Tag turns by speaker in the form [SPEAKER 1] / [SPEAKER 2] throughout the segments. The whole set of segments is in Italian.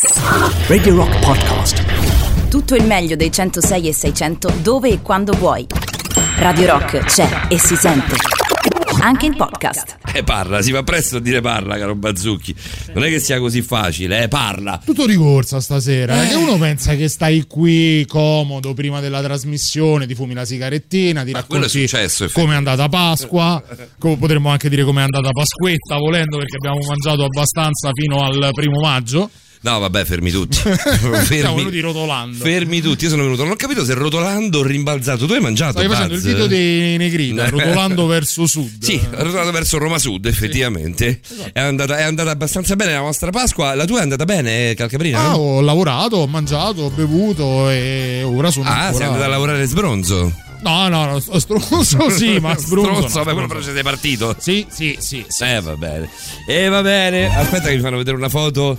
[SPEAKER 1] Radio Rock Podcast.
[SPEAKER 2] Tutto il meglio dei 106 e 600 dove e quando vuoi. Radio Rock c'è e si sente. Anche in podcast.
[SPEAKER 3] Eh, parla, si fa presto a dire parla, caro Bazzucchi. Non è che sia così facile, eh, parla.
[SPEAKER 4] Tutto di corsa stasera, eh. che uno pensa che stai qui comodo prima della trasmissione, ti fumi la sigarettina, ti
[SPEAKER 3] Ma
[SPEAKER 4] racconti
[SPEAKER 3] successo,
[SPEAKER 4] come è andata Pasqua, come potremmo anche dire come è andata Pasquetta volendo perché abbiamo mangiato abbastanza fino al primo maggio.
[SPEAKER 3] No, vabbè, fermi tutti.
[SPEAKER 4] Siamo
[SPEAKER 3] fermi,
[SPEAKER 4] venuti rotolando.
[SPEAKER 3] fermi tutti. Io sono venuto, non ho capito se rotolando o rimbalzato. Tu hai mangiato?
[SPEAKER 4] Stavi facendo il
[SPEAKER 3] Buzz?
[SPEAKER 4] video dei Negrita, rotolando verso sud.
[SPEAKER 3] Sì, è rotolato verso Roma Sud, effettivamente. È, andata, è andata abbastanza bene la nostra Pasqua. La tua è andata bene, Calcaprina?
[SPEAKER 4] Ah, ho lavorato, ho mangiato, ho bevuto e ora sono
[SPEAKER 3] Ah,
[SPEAKER 4] ancora...
[SPEAKER 3] sei andata a lavorare sbronzo.
[SPEAKER 4] No, no, no, stronzo sì, ma sbrunzo no,
[SPEAKER 3] Stronzo, vabbè, quello sei partito.
[SPEAKER 4] Sì, sì, sì, sì.
[SPEAKER 3] Eh, va bene. E va bene. Aspetta che mi fanno vedere una foto.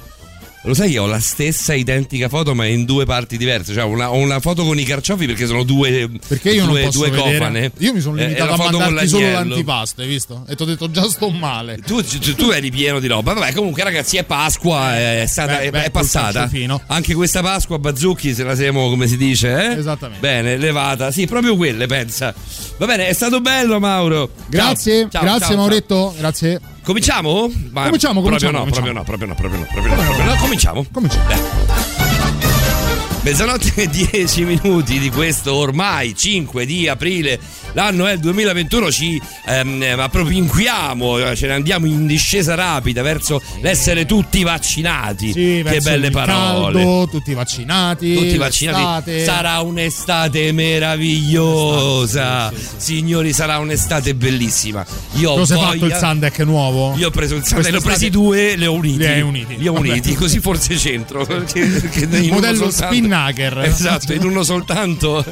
[SPEAKER 3] Lo sai che ho la stessa identica foto, ma in due parti diverse. Cioè, una, ho una foto con i carciofi perché sono due.
[SPEAKER 4] Perché io
[SPEAKER 3] due,
[SPEAKER 4] non
[SPEAKER 3] due cofane.
[SPEAKER 4] Io mi sono
[SPEAKER 3] Eh,
[SPEAKER 4] limitato
[SPEAKER 3] la
[SPEAKER 4] a mandarti solo l'antipasto, hai visto? E ti ho detto già sto male.
[SPEAKER 3] Tu, tu- tu eri pieno di roba. Vabbè, comunque, ragazzi, è Pasqua, è, stata,
[SPEAKER 4] Beh,
[SPEAKER 3] è,
[SPEAKER 4] beh,
[SPEAKER 3] è passata. Anche questa Pasqua, Bazzucchi, se la siamo, come si dice, eh?
[SPEAKER 4] Esattamente.
[SPEAKER 3] Bene, levata. Sì, proprio quelle, pensa. Va bene, è stato bello, Mauro.
[SPEAKER 4] Grazie,
[SPEAKER 3] Ciao, ciao,
[SPEAKER 4] grazie
[SPEAKER 3] ciao,
[SPEAKER 4] Mauretto, grazie.
[SPEAKER 3] Cominciamo? Ma-
[SPEAKER 4] Cominciamo,
[SPEAKER 3] proprio
[SPEAKER 4] cominciamo,
[SPEAKER 3] no,
[SPEAKER 4] cominciamo.
[SPEAKER 3] proprio no, proprio no, proprio no, proprio no, proprio no. Cominciamo.
[SPEAKER 4] Cominciamo.
[SPEAKER 3] Beh. Mezzanotte e 10 minuti di questo ormai 5 di aprile, l'anno è il 2021, ci ehm, appropinquiamo, ce ne andiamo in discesa rapida verso l'essere tutti vaccinati.
[SPEAKER 4] Sì,
[SPEAKER 3] che belle
[SPEAKER 4] il
[SPEAKER 3] parole.
[SPEAKER 4] Caldo, tutti vaccinati.
[SPEAKER 3] Tutti vaccinati, sarà un'estate meravigliosa. Signori, sarà un'estate bellissima. Io ho voglia-
[SPEAKER 4] fatto il Sandek nuovo?
[SPEAKER 3] io ho preso il Sunday, ne ho presi due, li ho uniti.
[SPEAKER 4] Li uniti.
[SPEAKER 3] Li ho
[SPEAKER 4] Vabbè.
[SPEAKER 3] uniti, così forse c'entro. Uno
[SPEAKER 4] Modello
[SPEAKER 3] soltanto-
[SPEAKER 4] spinnaker.
[SPEAKER 3] Esatto, in uno soltanto,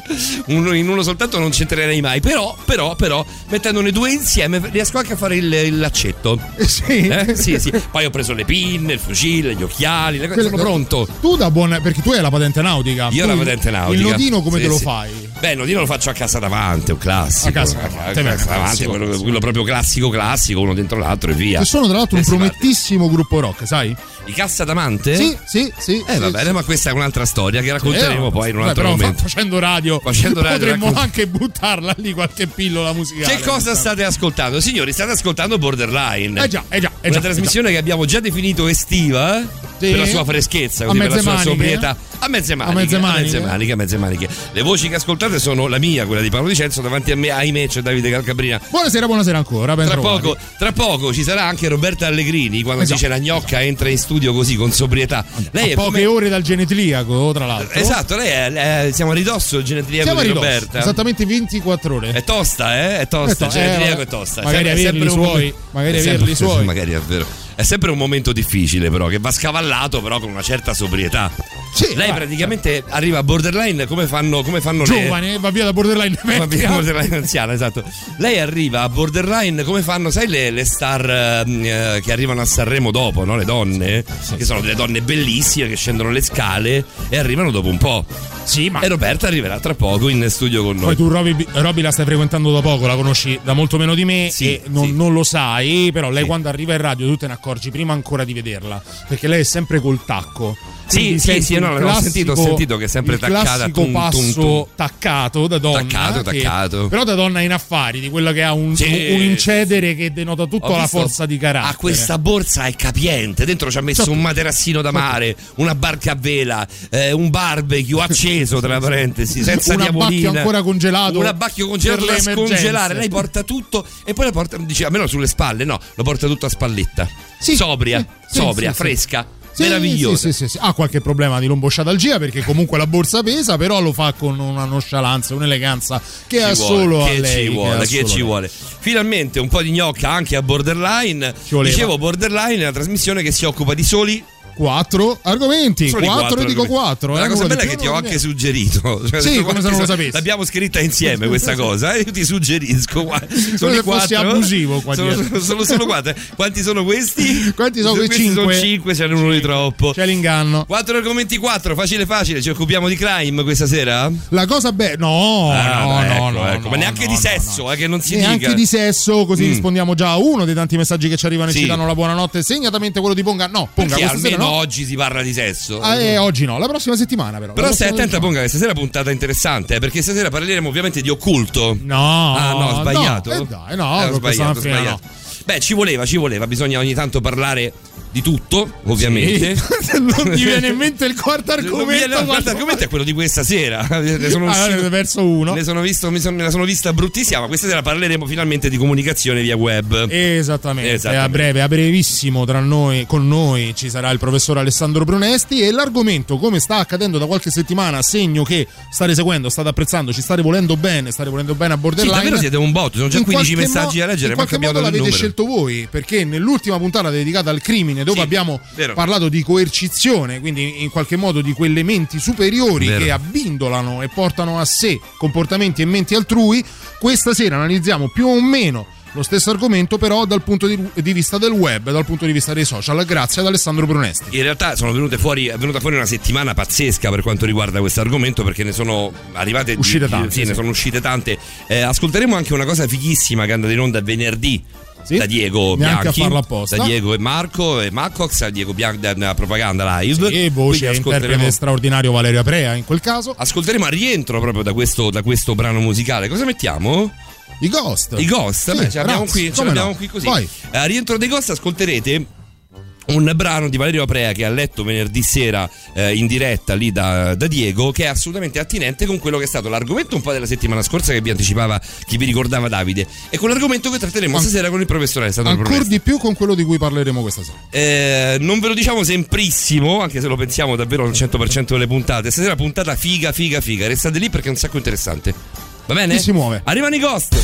[SPEAKER 3] uno- in uno soltanto non c'entrerei mai. Però, però, però, mettendone due insieme riesco anche a fare il, il laccetto.
[SPEAKER 4] sì.
[SPEAKER 3] Eh? Sì, sì. Poi ho preso le pinne, il fucile, gli occhiali, le cose.
[SPEAKER 4] Quello-
[SPEAKER 3] sono pronto.
[SPEAKER 4] Tu da buona perché tu hai la patente nautica.
[SPEAKER 3] Io ho la patente nautica.
[SPEAKER 4] Il nodino come
[SPEAKER 3] Sì,
[SPEAKER 4] te lo
[SPEAKER 3] sì.
[SPEAKER 4] fai?
[SPEAKER 3] Beh, il nodino lo faccio a casa davanti, un classico.
[SPEAKER 4] A casa davanti,
[SPEAKER 3] a
[SPEAKER 4] beh,
[SPEAKER 3] casa davanti, quello, quello proprio classico, classico, uno dentro l'altro e via.
[SPEAKER 4] Che sono tra l'altro
[SPEAKER 3] Eh,
[SPEAKER 4] un
[SPEAKER 3] parte.
[SPEAKER 4] promettissimo gruppo rock, sai?
[SPEAKER 3] I Cassa d'Amante?
[SPEAKER 4] Sì, sì, sì.
[SPEAKER 3] Eh,
[SPEAKER 4] sì,
[SPEAKER 3] va bene, ma questa è un'altra storia che racconteremo
[SPEAKER 4] Eh,
[SPEAKER 3] poi in un
[SPEAKER 4] beh,
[SPEAKER 3] altro
[SPEAKER 4] però
[SPEAKER 3] momento.
[SPEAKER 4] facendo radio,
[SPEAKER 3] Facendo radio,
[SPEAKER 4] potremmo
[SPEAKER 3] racconti-
[SPEAKER 4] anche buttarla lì qualche pillola musicale.
[SPEAKER 3] Che cosa state ascoltando? Signori, state ascoltando Borderline.
[SPEAKER 4] Eh già, eh già, eh
[SPEAKER 3] Una
[SPEAKER 4] già.
[SPEAKER 3] trasmissione che abbiamo già definito estiva
[SPEAKER 4] Sì.
[SPEAKER 3] per la sua freschezza,
[SPEAKER 4] A
[SPEAKER 3] così, per la
[SPEAKER 4] mezze
[SPEAKER 3] sua
[SPEAKER 4] maniche?
[SPEAKER 3] sobrietà. A mezze maniche,
[SPEAKER 4] mezze
[SPEAKER 3] a
[SPEAKER 4] maniche?
[SPEAKER 3] mezze maniche, a mezze maniche. Le voci che ascoltate sono la mia, quella di Paolo Dicenzo, davanti a me, ahimè, c'è Davide Calcabrina.
[SPEAKER 4] Buonasera, buonasera ancora.
[SPEAKER 3] Tra poco, tra poco ci sarà anche Roberta Allegrini quando
[SPEAKER 4] Eh già.
[SPEAKER 3] dice la gnocca entra in studio così con sobrietà. Lei
[SPEAKER 4] A
[SPEAKER 3] è
[SPEAKER 4] poche
[SPEAKER 3] come-
[SPEAKER 4] ore dal genetliaco, tra l'altro.
[SPEAKER 3] Esatto, lei è, è- siamo a ridosso il genetriaco
[SPEAKER 4] Siamo a
[SPEAKER 3] di
[SPEAKER 4] ridosso,
[SPEAKER 3] Roberta.
[SPEAKER 4] esattamente 24 ore.
[SPEAKER 3] È tosta, eh? È tosta,
[SPEAKER 4] Eh,
[SPEAKER 3] il genetriaco
[SPEAKER 4] eh,
[SPEAKER 3] è tosta.
[SPEAKER 4] magari
[SPEAKER 3] Sempre-
[SPEAKER 4] averli suoi, magari averli
[SPEAKER 3] sempre-
[SPEAKER 4] suoi.
[SPEAKER 3] Magari è vero. È sempre un momento difficile, però, che va scavallato, però, con una certa sobrietà.
[SPEAKER 4] Sì,
[SPEAKER 3] Lei
[SPEAKER 4] guarda.
[SPEAKER 3] praticamente arriva a borderline come fanno, come fanno le.
[SPEAKER 4] Giovane, va via da borderline
[SPEAKER 3] Va bene,
[SPEAKER 4] vecchia.
[SPEAKER 3] borderline anziana, esatto. Lei arriva a borderline come fanno, sai, le, le star ehm, eh, che arrivano a Sanremo dopo, no? Le donne, che sono delle donne bellissime che scendono le scale e arrivano dopo un po'.
[SPEAKER 4] Sì, ma
[SPEAKER 3] E Roberta arriverà tra poco in studio con noi.
[SPEAKER 4] poi tu Roby, Roby la stai frequentando da poco, la conosci da molto meno di me
[SPEAKER 3] Sì,
[SPEAKER 4] e non,
[SPEAKER 3] sì.
[SPEAKER 4] non lo sai, però lei
[SPEAKER 3] Sì.
[SPEAKER 4] quando arriva in radio tu te ne accorgi prima ancora di vederla, perché lei è sempre col tacco.
[SPEAKER 3] Sì, sì, sì, no,
[SPEAKER 4] il
[SPEAKER 3] l'avevo sentito, ho sentito che è sempre
[SPEAKER 4] il
[SPEAKER 3] taccata,
[SPEAKER 4] classico
[SPEAKER 3] tum, tum,
[SPEAKER 4] passo
[SPEAKER 3] tum.
[SPEAKER 4] taccato da donna.
[SPEAKER 3] Taccato,
[SPEAKER 4] che-
[SPEAKER 3] taccato.
[SPEAKER 4] però da donna in affari, di quella che ha un,
[SPEAKER 3] Sì,
[SPEAKER 4] un incedere che denota tutta la forza di carattere.
[SPEAKER 3] Ha questa borsa è capiente, dentro ci ha messo
[SPEAKER 4] Sotto.
[SPEAKER 3] un materassino da mare, una barca a vela, eh, un barbecue acceso tra parentesi, senza
[SPEAKER 4] Un abbacchio
[SPEAKER 3] diavolina.
[SPEAKER 4] ancora congelato
[SPEAKER 3] Un abbacchio congelato da scongelare. Lei porta tutto e poi lo porta, dice, almeno sulle spalle, no, lo porta tutto a spalletta.
[SPEAKER 4] Sì,
[SPEAKER 3] sobria,
[SPEAKER 4] sì,
[SPEAKER 3] sobria, fresca. Meravigliosa.
[SPEAKER 4] Sì, sì, sì, sì. Ha qualche problema di lombosciatalgia perché comunque la borsa pesa, però lo fa con una nonchalance, un'eleganza che ha
[SPEAKER 3] Ci vuole,
[SPEAKER 4] solo a
[SPEAKER 3] che
[SPEAKER 4] lei.
[SPEAKER 3] ci vuole,
[SPEAKER 4] ha
[SPEAKER 3] che
[SPEAKER 4] solo
[SPEAKER 3] ci
[SPEAKER 4] lei.
[SPEAKER 3] vuole. Finalmente un po' di gnocca anche a Borderline. Dicevo Borderline è una trasmissione che si occupa di soli
[SPEAKER 4] Quattro argomenti,
[SPEAKER 3] Solo i
[SPEAKER 4] quattro, dico quattro.
[SPEAKER 3] Ma
[SPEAKER 4] eh,
[SPEAKER 3] La cosa bella è che ti ho anche
[SPEAKER 4] meno.
[SPEAKER 3] suggerito. Cioè,
[SPEAKER 4] Sì, come se non lo sapessi.
[SPEAKER 3] L'abbiamo scritta insieme questa cosa. eh, Io ti suggerisco. Sono
[SPEAKER 4] se
[SPEAKER 3] i
[SPEAKER 4] fossi
[SPEAKER 3] quattro.
[SPEAKER 4] abusivo qua
[SPEAKER 3] sono, sono, sono solo quattro. Quanti sono questi?
[SPEAKER 4] Quanti sono
[SPEAKER 3] Questi
[SPEAKER 4] cinque?
[SPEAKER 3] Sono cinque, ce n'è uno di troppo.
[SPEAKER 4] C'è l'inganno.
[SPEAKER 3] Quattro argomenti, quattro, facile facile. Ci occupiamo di crime questa sera?
[SPEAKER 4] La cosa bella, no,
[SPEAKER 3] Ah,
[SPEAKER 4] no,
[SPEAKER 3] ecco,
[SPEAKER 4] no, no,
[SPEAKER 3] ecco.
[SPEAKER 4] no,
[SPEAKER 3] Ma neanche
[SPEAKER 4] no,
[SPEAKER 3] di
[SPEAKER 4] no,
[SPEAKER 3] sesso,
[SPEAKER 4] no.
[SPEAKER 3] eh, che non si
[SPEAKER 4] Neanche
[SPEAKER 3] dica.
[SPEAKER 4] di sesso, così
[SPEAKER 3] Mm.
[SPEAKER 4] rispondiamo già a uno dei tanti messaggi che ci arrivano e ci danno la buonanotte. Segnatamente quello di Ponga. No, Ponga, questa sera
[SPEAKER 3] oggi si parla di sesso.
[SPEAKER 4] Ah, eh, oggi no, la prossima settimana però.
[SPEAKER 3] Però stai attenta, Ponga, che stasera è puntata interessante, eh, perché stasera parleremo ovviamente di occulto.
[SPEAKER 4] No,
[SPEAKER 3] Ah, no, ho sbagliato.
[SPEAKER 4] No, eh dai, no,
[SPEAKER 3] Eh, ho sbagliato, ho sbagliato. Beh, ci voleva, ci voleva, bisogna ogni tanto parlare di tutto, ovviamente.
[SPEAKER 4] Sì. non ti viene in mente il quarto
[SPEAKER 3] mi
[SPEAKER 4] argomento?
[SPEAKER 3] viene- no, il quarto argomento è quello di questa sera. Ne sono
[SPEAKER 4] Ah,
[SPEAKER 3] uscito-
[SPEAKER 4] perso uno.
[SPEAKER 3] ne sono visto, mi, sono, me la sono vista bruttissima, ma questa sera parleremo finalmente di comunicazione via web.
[SPEAKER 4] Esattamente.
[SPEAKER 3] Esattamente.
[SPEAKER 4] a breve, a brevissimo tra noi, con noi ci sarà il professor Alessandro Brunesti e l'argomento, come sta accadendo da qualche settimana, segno che state seguendo, state apprezzando, ci state volendo bene, state volendo bene a
[SPEAKER 3] Sì,
[SPEAKER 4] Borderline.
[SPEAKER 3] davvero siete un botto, sono già
[SPEAKER 4] In
[SPEAKER 3] 15
[SPEAKER 4] qualche
[SPEAKER 3] messaggi
[SPEAKER 4] mo-
[SPEAKER 3] da leggere,
[SPEAKER 4] In
[SPEAKER 3] ma
[SPEAKER 4] qualche modo l'avete
[SPEAKER 3] numero.
[SPEAKER 4] scelto voi, perché nell'ultima puntata dedicata al crimine, dove
[SPEAKER 3] Sì,
[SPEAKER 4] abbiamo
[SPEAKER 3] vero.
[SPEAKER 4] parlato di coercizione, quindi in qualche modo di quelle menti superiori
[SPEAKER 3] Vero.
[SPEAKER 4] che abbindolano e portano a sé comportamenti e menti altrui, questa sera analizziamo più o meno lo stesso argomento, però dal punto di, vista del web, dal punto di vista dei social, grazie ad Alessandro Brunesti.
[SPEAKER 3] In realtà sono venute fuori, è venuta fuori una settimana pazzesca per quanto riguarda questo argomento perché ne sono arrivate
[SPEAKER 4] Uscite tante,
[SPEAKER 3] Sì,
[SPEAKER 4] sì.
[SPEAKER 3] ne sono uscite tante. Eh, ascolteremo anche una cosa fighissima che è andata in onda venerdì.
[SPEAKER 4] Sì?
[SPEAKER 3] Da Diego Bianchi, da Diego e Marco e Marcox, da Diego Bianchi da da Propaganda Live.
[SPEAKER 4] E voce
[SPEAKER 3] Quindi
[SPEAKER 4] interprete straordinario Valerio Aprea in quel caso.
[SPEAKER 3] ascolteremo a rientro proprio da questo, da questo brano musicale. Cosa mettiamo?
[SPEAKER 4] I Ghost.
[SPEAKER 3] I Ghost,
[SPEAKER 4] Sì,
[SPEAKER 3] beh, ce l'abbiamo qui, ce l'abbiamo
[SPEAKER 4] no?
[SPEAKER 3] qui così. Eh, A rientro dei Ghost ascolterete un brano di Valerio Aprea che ha letto venerdì sera eh, in diretta lì da, da Diego che è assolutamente attinente con quello che è stato l'argomento un po' della settimana scorsa che vi anticipava chi vi ricordava Davide e con l'argomento che tratteremo
[SPEAKER 4] An-
[SPEAKER 3] stasera con il professore Alessandro
[SPEAKER 4] Ancora
[SPEAKER 3] Brunesti.
[SPEAKER 4] di più con quello di cui parleremo questa sera.
[SPEAKER 3] Eh, non ve lo diciamo semprissimo anche se lo pensiamo davvero al 100% delle puntate stasera puntata figa figa figa restate lì perché è un sacco interessante va bene?
[SPEAKER 4] Chi si muove?
[SPEAKER 3] arrivano i Ghost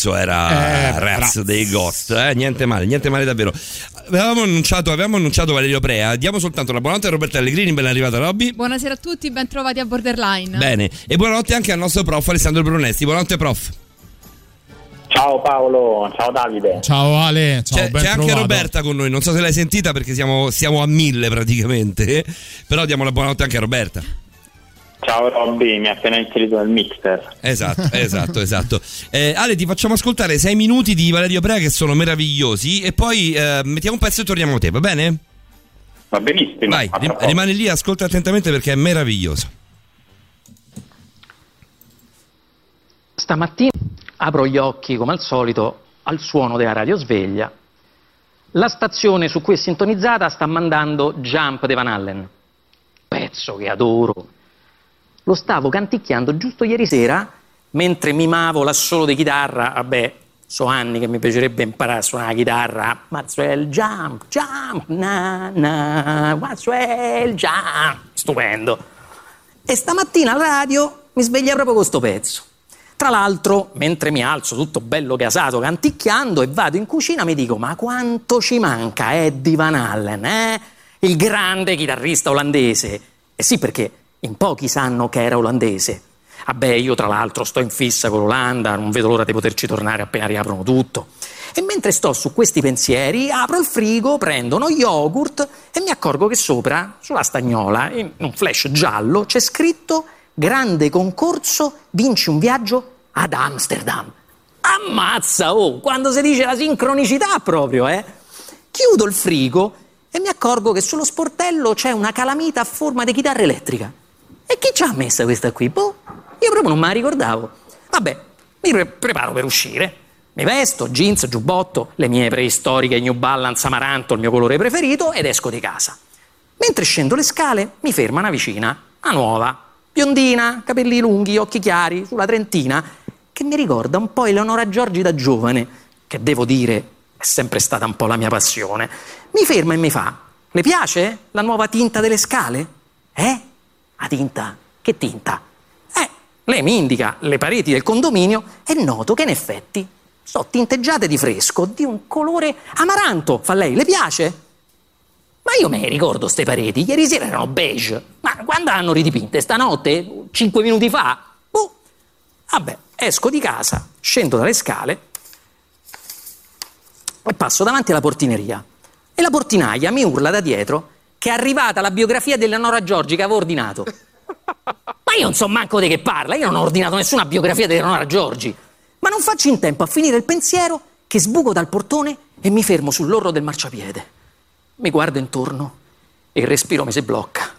[SPEAKER 3] pezzo era
[SPEAKER 4] Eh,
[SPEAKER 3] Rats dei Ghost, eh? niente male, niente male davvero. Avevamo annunciato, avevamo annunciato Valerio Prea, diamo soltanto la buonanotte a Roberta Allegrini, ben arrivata Robby.
[SPEAKER 5] Buonasera a tutti, ben trovati a Borderline.
[SPEAKER 3] Bene, e buonanotte anche al nostro prof Alessandro Brunesti. Buonanotte prof.
[SPEAKER 6] Ciao Paolo, ciao Davide.
[SPEAKER 4] Ciao Ale, ciao,
[SPEAKER 3] C'è,
[SPEAKER 4] ben
[SPEAKER 3] c'è anche. Roberta con noi, non so se l'hai sentita perché siamo, siamo a mille praticamente, però diamo la buonanotte anche a Roberta.
[SPEAKER 6] Ciao Robby, mi ha appena inserito nel mixer.
[SPEAKER 3] Esatto, esatto, esatto. Eh, Ale, ti facciamo ascoltare sei minuti di Valerio Prea che sono meravigliosi e poi eh, mettiamo un pezzo e torniamo a te, va bene?
[SPEAKER 6] Va benissimo.
[SPEAKER 3] Vai, rim-
[SPEAKER 6] poco.
[SPEAKER 3] rimani lì, ascolta attentamente perché è meraviglioso.
[SPEAKER 7] Stamattina apro gli occhi come al solito al suono della radiosveglia. La stazione su cui è sintonizzata sta mandando Jump de Van Allen, pezzo che adoro. Lo stavo canticchiando giusto ieri sera mentre mimavo l'assolo di chitarra. Vabbè, so anni che mi piacerebbe imparare a suonare la chitarra. Maxwell Jump, Jump, na na, Maxwell Jump. Stupendo. E stamattina alla radio mi sveglia proprio con sto pezzo. Tra l'altro, mentre mi alzo tutto bello gasato canticchiando e vado in cucina, mi dico: Ma quanto ci manca Eddie Van Allen, eh? Il grande chitarrista olandese. Eh sì, perché in pochi sanno che era olandese. Vabbè, io tra l'altro sto in fissa con l'Olanda, non vedo l'ora di poterci tornare appena riaprono tutto. E mentre sto su questi pensieri, apro il frigo, prendo uno yogurt e mi accorgo che sopra, sulla stagnola, in un flash giallo, c'è scritto Grande concorso, vinci un viaggio ad Amsterdam. Ammazza, oh, quando si dice la sincronicità proprio, eh? Chiudo il frigo e mi accorgo che sullo sportello c'è una calamita a forma di chitarra elettrica. E chi ci ha messa questa qui? Boh, io proprio non me la ricordavo. Vabbè, mi pre- preparo per uscire. Mi vesto, jeans, giubbotto, le mie preistoriche New Balance amaranto, il mio colore preferito, ed esco di casa. Mentre scendo le scale, mi ferma una vicina, una nuova, biondina, capelli lunghi, occhi chiari, sulla trentina, che mi ricorda un po' Eleonora Giorgi da giovane, che devo dire è sempre stata un po' la mia passione. Mi ferma e mi fa: Le piace la nuova tinta delle scale? Eh? La tinta? Che tinta? Eh, lei mi indica le pareti del condominio e noto che in effetti sono tinteggiate di fresco, di un colore amaranto. Fa lei, le piace? Ma io me ne ricordo ste pareti, ieri sera erano beige. Ma quando hanno ridipinte? Stanotte? Cinque minuti fa? Boh. Vabbè, esco di casa, scendo dalle scale e passo davanti alla portineria. E la portinaia mi urla da dietro che è arrivata la biografia di Eleonora Giorgi che avevo ordinato. Ma io non so manco di che parla, io non ho ordinato nessuna biografia di Eleonora Giorgi. Ma non faccio in tempo a finire il pensiero che sbuco dal portone e mi fermo sull'orlo del marciapiede. Mi guardo intorno e il respiro mi si blocca.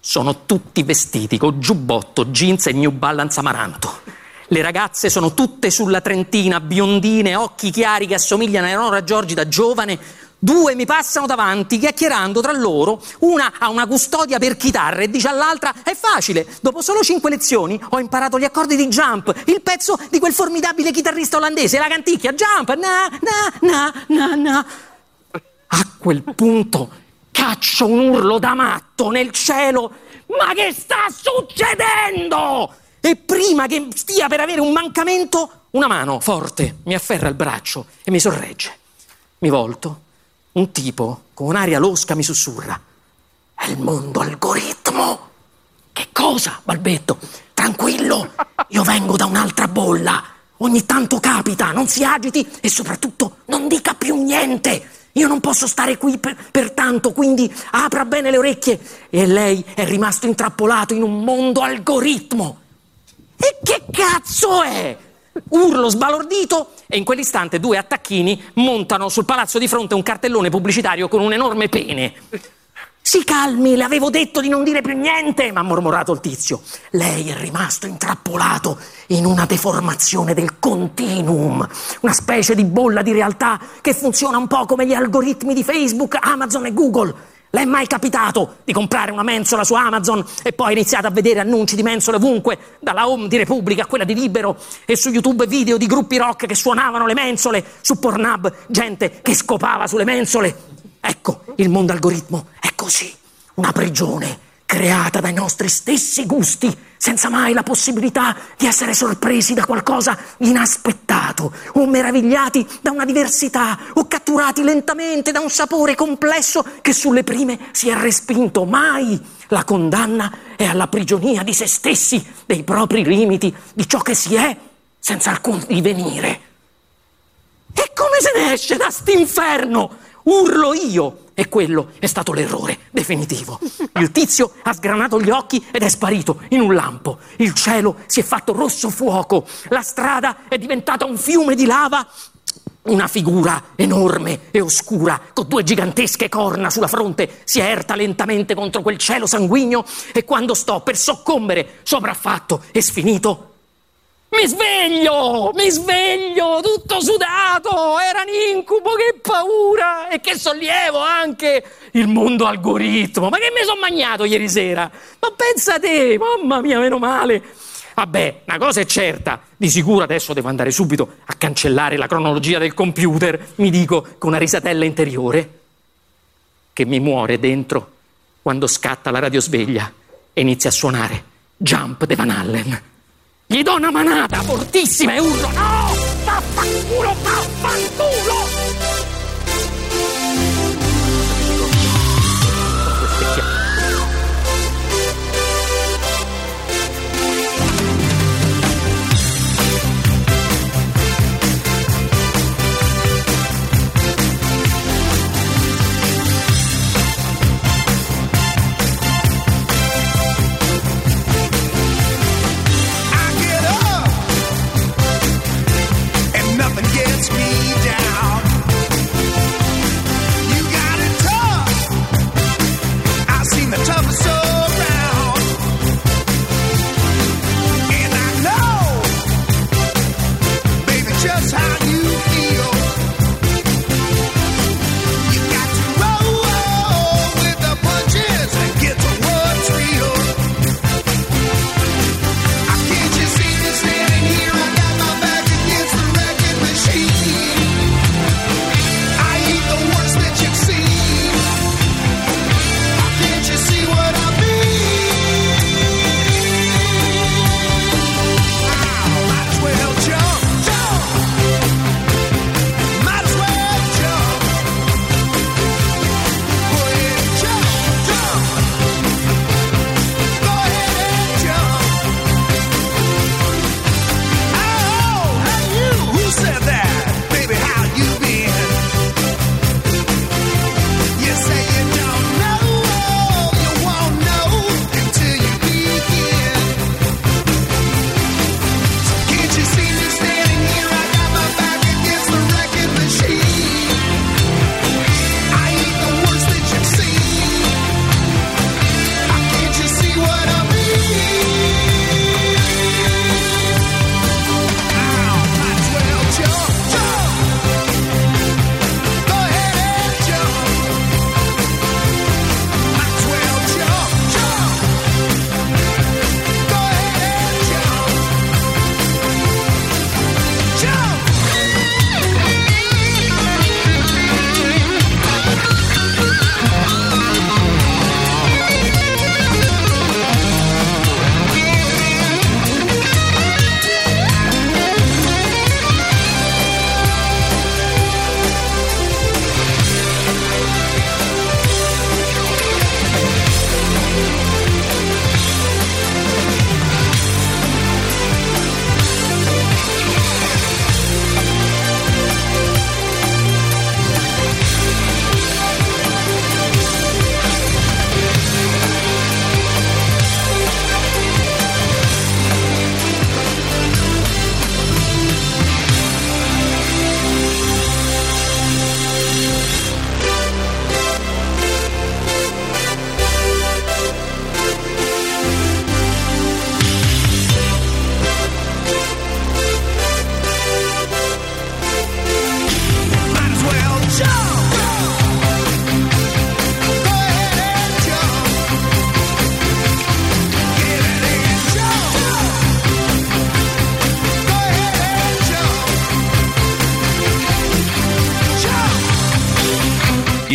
[SPEAKER 7] Sono tutti vestiti con giubbotto, jeans e New Balance amaranto. Le ragazze sono tutte sulla trentina, biondine, occhi chiari che assomigliano a Eleonora Giorgi da giovane. Due mi passano davanti, chiacchierando tra loro. Una ha una custodia per chitarre e dice all'altra: È facile, dopo solo cinque lezioni ho imparato gli accordi di Jump, il pezzo di quel formidabile chitarrista olandese, la canticchia. Jump, na, na, na, na, na. A quel punto caccio un urlo da matto nel cielo. Ma che sta succedendo? E prima che stia per avere un mancamento, una mano forte mi afferra il braccio e mi sorregge. Mi volto. Un tipo con un'aria losca mi sussurra. È il mondo algoritmo. Che cosa? balbetto. Tranquillo, io vengo da un'altra bolla. Ogni tanto capita, non si agiti e soprattutto non dica più niente. Io non posso stare qui per, per tanto, quindi apra bene le orecchie. E lei è rimasto intrappolato in un mondo algoritmo. E che cazzo è? Urlo sbalordito e in quell'istante due attacchini montano sul palazzo di fronte un cartellone pubblicitario con un enorme pene. Si calmi, le avevo detto di non dire più niente, mi ha mormorato il tizio. Lei è rimasto intrappolato in una deformazione del continuum, una specie di bolla di realtà che funziona un po' come gli algoritmi di Facebook, Amazon e Google. Le è mai capitato di comprare una mensola su Amazon e poi iniziate a vedere annunci di mensole ovunque, dalla home di Repubblica a quella di Libero e su YouTube video di gruppi rock che suonavano le mensole, su Pornhub gente che scopava sulle mensole? Ecco, il mondo algoritmo è così, una prigione creata dai nostri stessi gusti, senza mai la possibilità di essere sorpresi da qualcosa inaspettato, o meravigliati da una diversità, o catturati lentamente da un sapore complesso che sulle prime si è respinto. Mai la condanna è alla prigionia di se stessi, dei propri limiti, di ciò che si è, senza alcun divenire. E come se ne esce da st'inferno? Urlo io! E quello è stato l'errore definitivo. Il tizio ha sgranato gli occhi ed è sparito in un lampo. Il cielo si è fatto rosso fuoco. La strada è diventata un fiume di lava. Una figura enorme e oscura, con due gigantesche corna sulla fronte, si erta lentamente contro quel cielo sanguigno e quando sto per soccombere, sopraffatto e sfinito, mi sveglio, mi sveglio, tutto sudato, era un incubo, che paura e che sollievo anche il mondo algoritmo. Ma che mi sono magnato ieri sera? Ma pensa a te, mamma mia, meno male. Vabbè, una cosa è certa, di sicuro adesso devo andare subito a cancellare la cronologia del computer, mi dico con una risatella interiore, che mi muore dentro quando scatta la radiosveglia e inizia a suonare Jump de Van Allen. Gli do una manata fortissima e urlo no! Vaffanculo, vaffanculo!
[SPEAKER 8] Nothing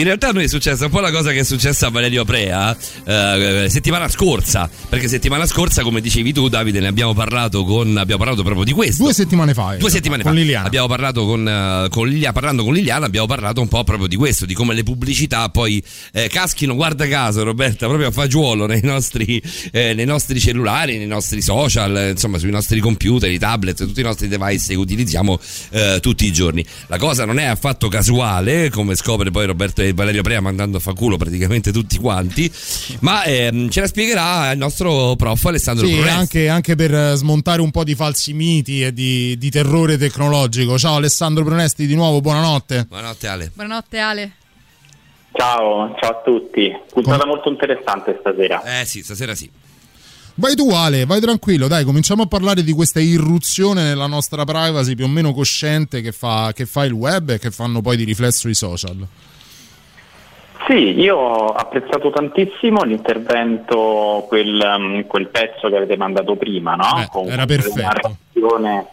[SPEAKER 3] In realtà a noi è successa un po' la cosa che è successa a Valerio Prea eh, settimana scorsa, perché settimana scorsa, come dicevi tu Davide, ne abbiamo parlato con abbiamo parlato proprio di questo.
[SPEAKER 4] Due settimane fa.
[SPEAKER 3] Due settimane
[SPEAKER 4] con
[SPEAKER 3] fa
[SPEAKER 4] Liliana.
[SPEAKER 3] abbiamo parlato con, eh, con Liliana, parlando con Liliana abbiamo parlato un po' proprio di questo, di come le pubblicità poi eh, caschino, guarda caso Roberta, proprio a fagiolo nei nostri, eh, nei nostri cellulari, nei nostri social, eh, insomma sui nostri computer, i tablet, tutti i nostri device che utilizziamo eh, tutti i giorni. La cosa non è affatto casuale, come scopre poi Roberto e Valerio Prea mandando a fa culo praticamente tutti quanti, ma ehm, ce la spiegherà il nostro prof Alessandro
[SPEAKER 4] Sì,
[SPEAKER 3] Brunesti.
[SPEAKER 4] anche, anche per eh, smontare un po' di falsi miti e di, di terrore tecnologico. Ciao Alessandro Brunesti, di nuovo, buonanotte.
[SPEAKER 3] Buonanotte Ale.
[SPEAKER 5] Buonanotte Ale.
[SPEAKER 6] Ciao, ciao a tutti. Puntata molto interessante stasera.
[SPEAKER 3] Eh sì, stasera sì.
[SPEAKER 4] Vai tu Ale, vai tranquillo, dai, cominciamo a parlare di questa irruzione nella nostra privacy più o meno cosciente che fa, che fa il web e che fanno poi di riflesso i social.
[SPEAKER 6] Sì, io ho apprezzato tantissimo l'intervento, quel, um, quel pezzo che avete mandato prima, no?
[SPEAKER 4] Eh,
[SPEAKER 6] Con
[SPEAKER 4] era perfetto.
[SPEAKER 6] Narrazione,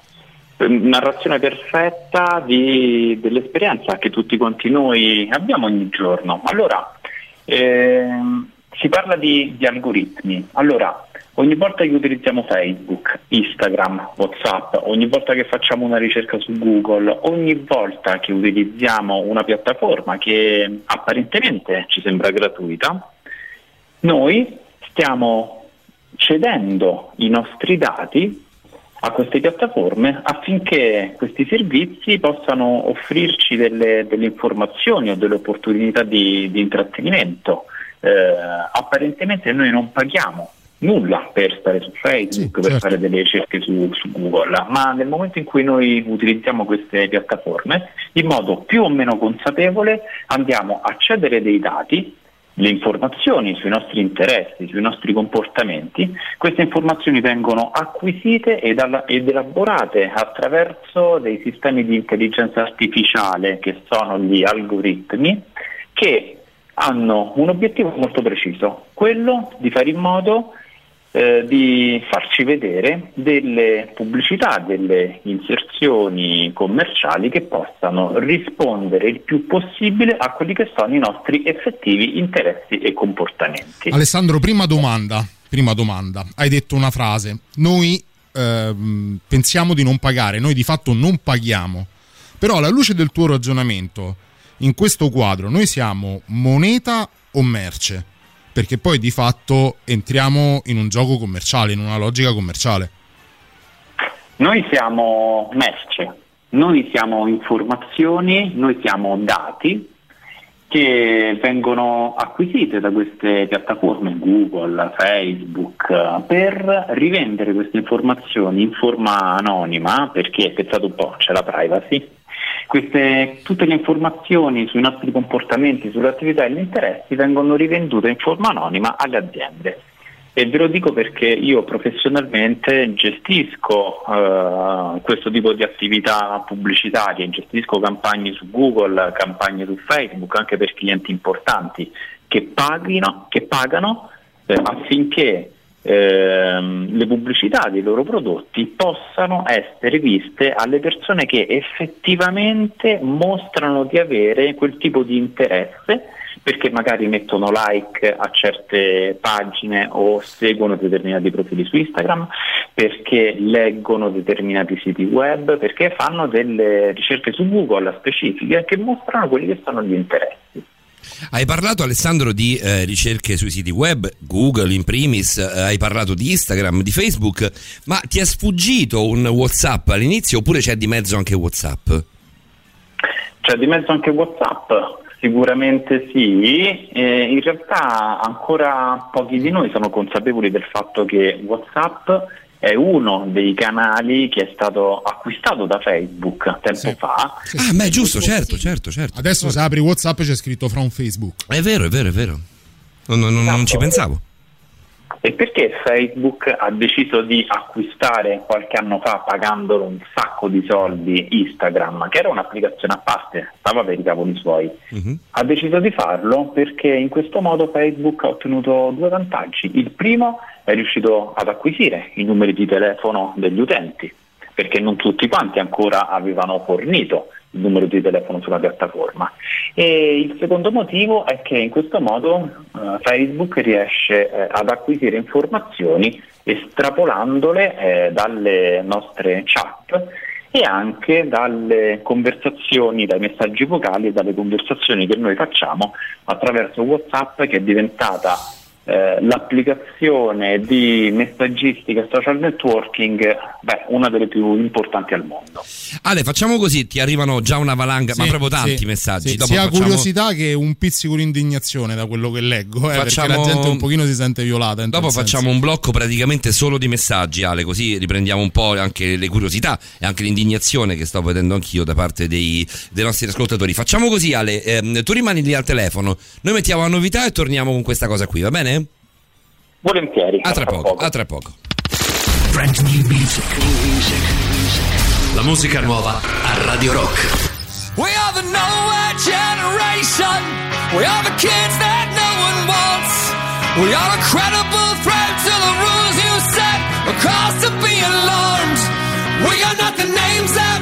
[SPEAKER 6] narrazione perfetta di- dell'esperienza che tutti quanti noi abbiamo ogni giorno. Allora, ehm, si parla di, di algoritmi. Allora, ogni volta che utilizziamo Facebook, Instagram, WhatsApp, ogni volta che facciamo una ricerca su Google, ogni volta che utilizziamo una piattaforma che apparentemente ci sembra gratuita, noi stiamo cedendo i nostri dati a queste piattaforme affinché questi servizi possano offrirci delle, delle informazioni o delle opportunità di, di intrattenimento. Eh, apparentemente noi non paghiamo nulla per stare su Facebook,
[SPEAKER 4] Sì,
[SPEAKER 6] per
[SPEAKER 4] certo.
[SPEAKER 6] fare delle ricerche su, su Google, ma nel momento in cui noi utilizziamo queste piattaforme, in modo più o meno consapevole andiamo a cedere dei dati le informazioni sui nostri interessi, sui nostri comportamenti, queste informazioni vengono acquisite ed, alla- ed elaborate attraverso dei sistemi di intelligenza artificiale che sono gli algoritmi che hanno un obiettivo molto preciso, quello di fare in modo eh, di farci vedere delle pubblicità, delle inserzioni commerciali che possano rispondere il più possibile a quelli che sono i nostri effettivi interessi e comportamenti.
[SPEAKER 4] Alessandro, prima domanda, prima domanda. Hai detto una frase. Noi ehm, pensiamo di non pagare, noi di fatto non paghiamo. Però alla luce del tuo ragionamento, in questo quadro, noi siamo moneta o merce? Perché poi di fatto entriamo in un gioco commerciale, in una logica commerciale.
[SPEAKER 6] Noi siamo merce, noi siamo informazioni, noi siamo dati che vengono acquisite da queste piattaforme Google, Facebook per rivendere queste informazioni in forma anonima perché pensate un po' c'è la privacy queste, tutte le informazioni sui nostri comportamenti, sulle attività e gli interessi vengono rivendute in forma anonima alle aziende. E ve lo dico perché io professionalmente gestisco eh, questo tipo di attività pubblicitarie, gestisco campagne su Google, campagne su Facebook anche per clienti importanti che, paghino, che pagano eh, affinché ehm, le pubblicità dei loro prodotti possano essere viste alle persone che effettivamente mostrano di avere quel tipo di interesse perché magari mettono like a certe pagine o seguono determinati profili su Instagram, perché leggono determinati siti web, perché fanno delle ricerche su Google specifiche che mostrano quelli che sono gli interessi.
[SPEAKER 3] Hai parlato Alessandro di eh, ricerche sui siti web, Google in primis, eh, hai parlato di Instagram, di Facebook, ma ti è sfuggito un WhatsApp all'inizio oppure c'è di mezzo anche WhatsApp?
[SPEAKER 6] C'è di mezzo anche WhatsApp? Sicuramente sì, Eh, in realtà ancora pochi di noi sono consapevoli del fatto che WhatsApp è uno dei canali che è stato acquistato da Facebook tempo
[SPEAKER 4] Sì.
[SPEAKER 6] fa.
[SPEAKER 3] Ah, beh, giusto, certo, certo, certo.
[SPEAKER 4] Adesso se apri WhatsApp c'è scritto from Facebook.
[SPEAKER 3] È vero, è vero, è vero. Non, non- non- non ci pensavo.
[SPEAKER 6] E perché Facebook ha deciso di acquistare qualche anno fa, pagandolo un sacco di soldi, Instagram, che era un'applicazione a parte, stava per i cavoli suoi?
[SPEAKER 3] Mhm.
[SPEAKER 6] Ha deciso di farlo perché in questo modo Facebook ha ottenuto due vantaggi. Il primo è riuscito ad acquisire i numeri di telefono degli utenti, perché non tutti quanti ancora avevano fornito il numero di telefono sulla piattaforma. E il secondo motivo è che in questo modo eh, Facebook riesce eh, ad acquisire informazioni estrapolandole eh, dalle nostre chat e anche dalle conversazioni, dai messaggi vocali e dalle conversazioni che noi facciamo attraverso WhatsApp che è diventata eh, l'applicazione di messaggistica e social networking, beh, una delle più importanti al mondo.
[SPEAKER 3] Ale, facciamo così, ti arrivano già una valanga, ma
[SPEAKER 4] Sì,
[SPEAKER 3] proprio tanti
[SPEAKER 4] sì,
[SPEAKER 3] messaggi.
[SPEAKER 4] sì,
[SPEAKER 3] Dopo
[SPEAKER 4] sia
[SPEAKER 3] facciamo-
[SPEAKER 4] curiosità che un pizzico di indignazione da quello che leggo, eh,
[SPEAKER 3] Facciamo-
[SPEAKER 4] perché la gente un pochino si sente violata. in
[SPEAKER 3] Dopo
[SPEAKER 4] tal senso.
[SPEAKER 3] facciamo un blocco praticamente solo di messaggi, Ale, così riprendiamo un po' anche le curiosità e anche l'indignazione che sto vedendo anch'io da parte dei, dei nostri ascoltatori. Facciamo così, Ale, ehm, tu rimani lì al telefono, noi mettiamo la novità e torniamo con questa cosa qui, va bene?
[SPEAKER 6] Volentieri.
[SPEAKER 3] A tra poco, a tra poco.
[SPEAKER 1] Brand new music. La musica nuova a Radio Rock.
[SPEAKER 9] We are the nowhere generation. We are the kids that no one wants. We are a credible threat to the rules you set. A cause to be alarmed. We are not the names that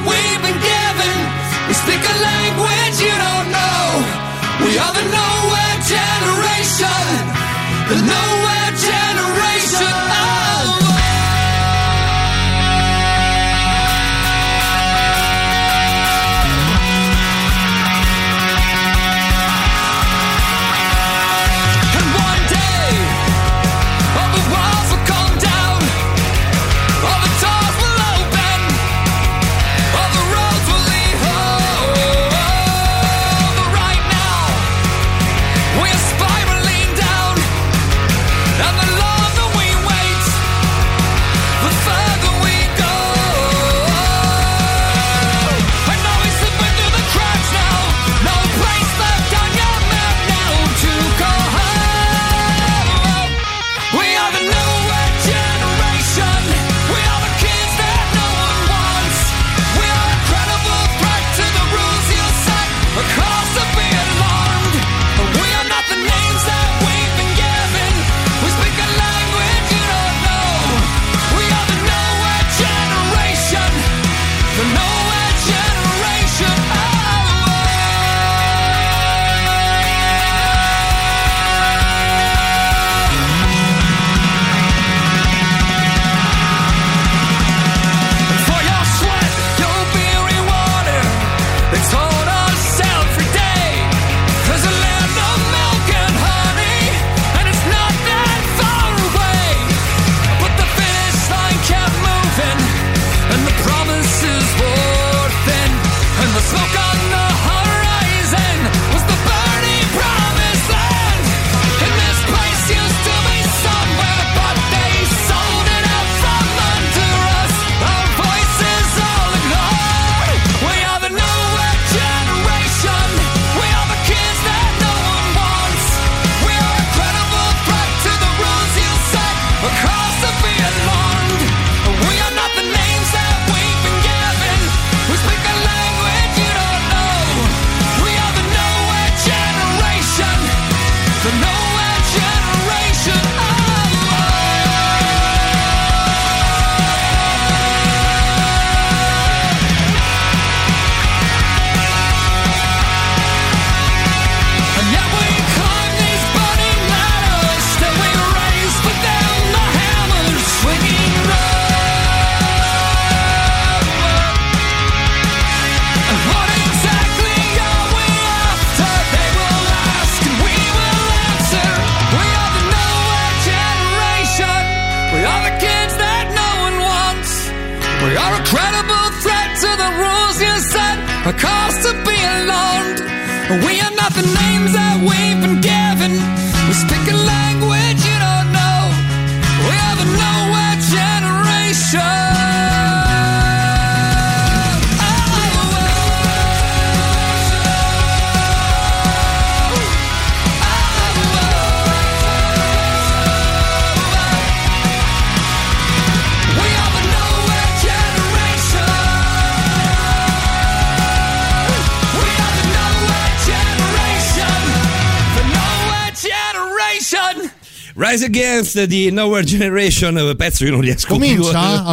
[SPEAKER 3] Against di Nowhere Generation, pezzo che non riesco
[SPEAKER 4] Comincia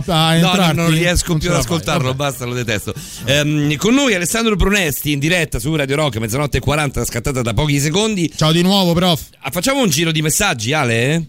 [SPEAKER 3] più
[SPEAKER 4] a- a
[SPEAKER 3] No, no, non riesco
[SPEAKER 4] Non
[SPEAKER 3] più ad ascoltarlo,
[SPEAKER 4] vabbè.
[SPEAKER 3] basta, lo detesto. Ehm, con noi Alessandro Brunesti in diretta su Radio Rock, mezzanotte e 40, scattata da pochi secondi.
[SPEAKER 4] Ciao di nuovo, prof.
[SPEAKER 3] Ah, Facciamo un giro di messaggi, Ale?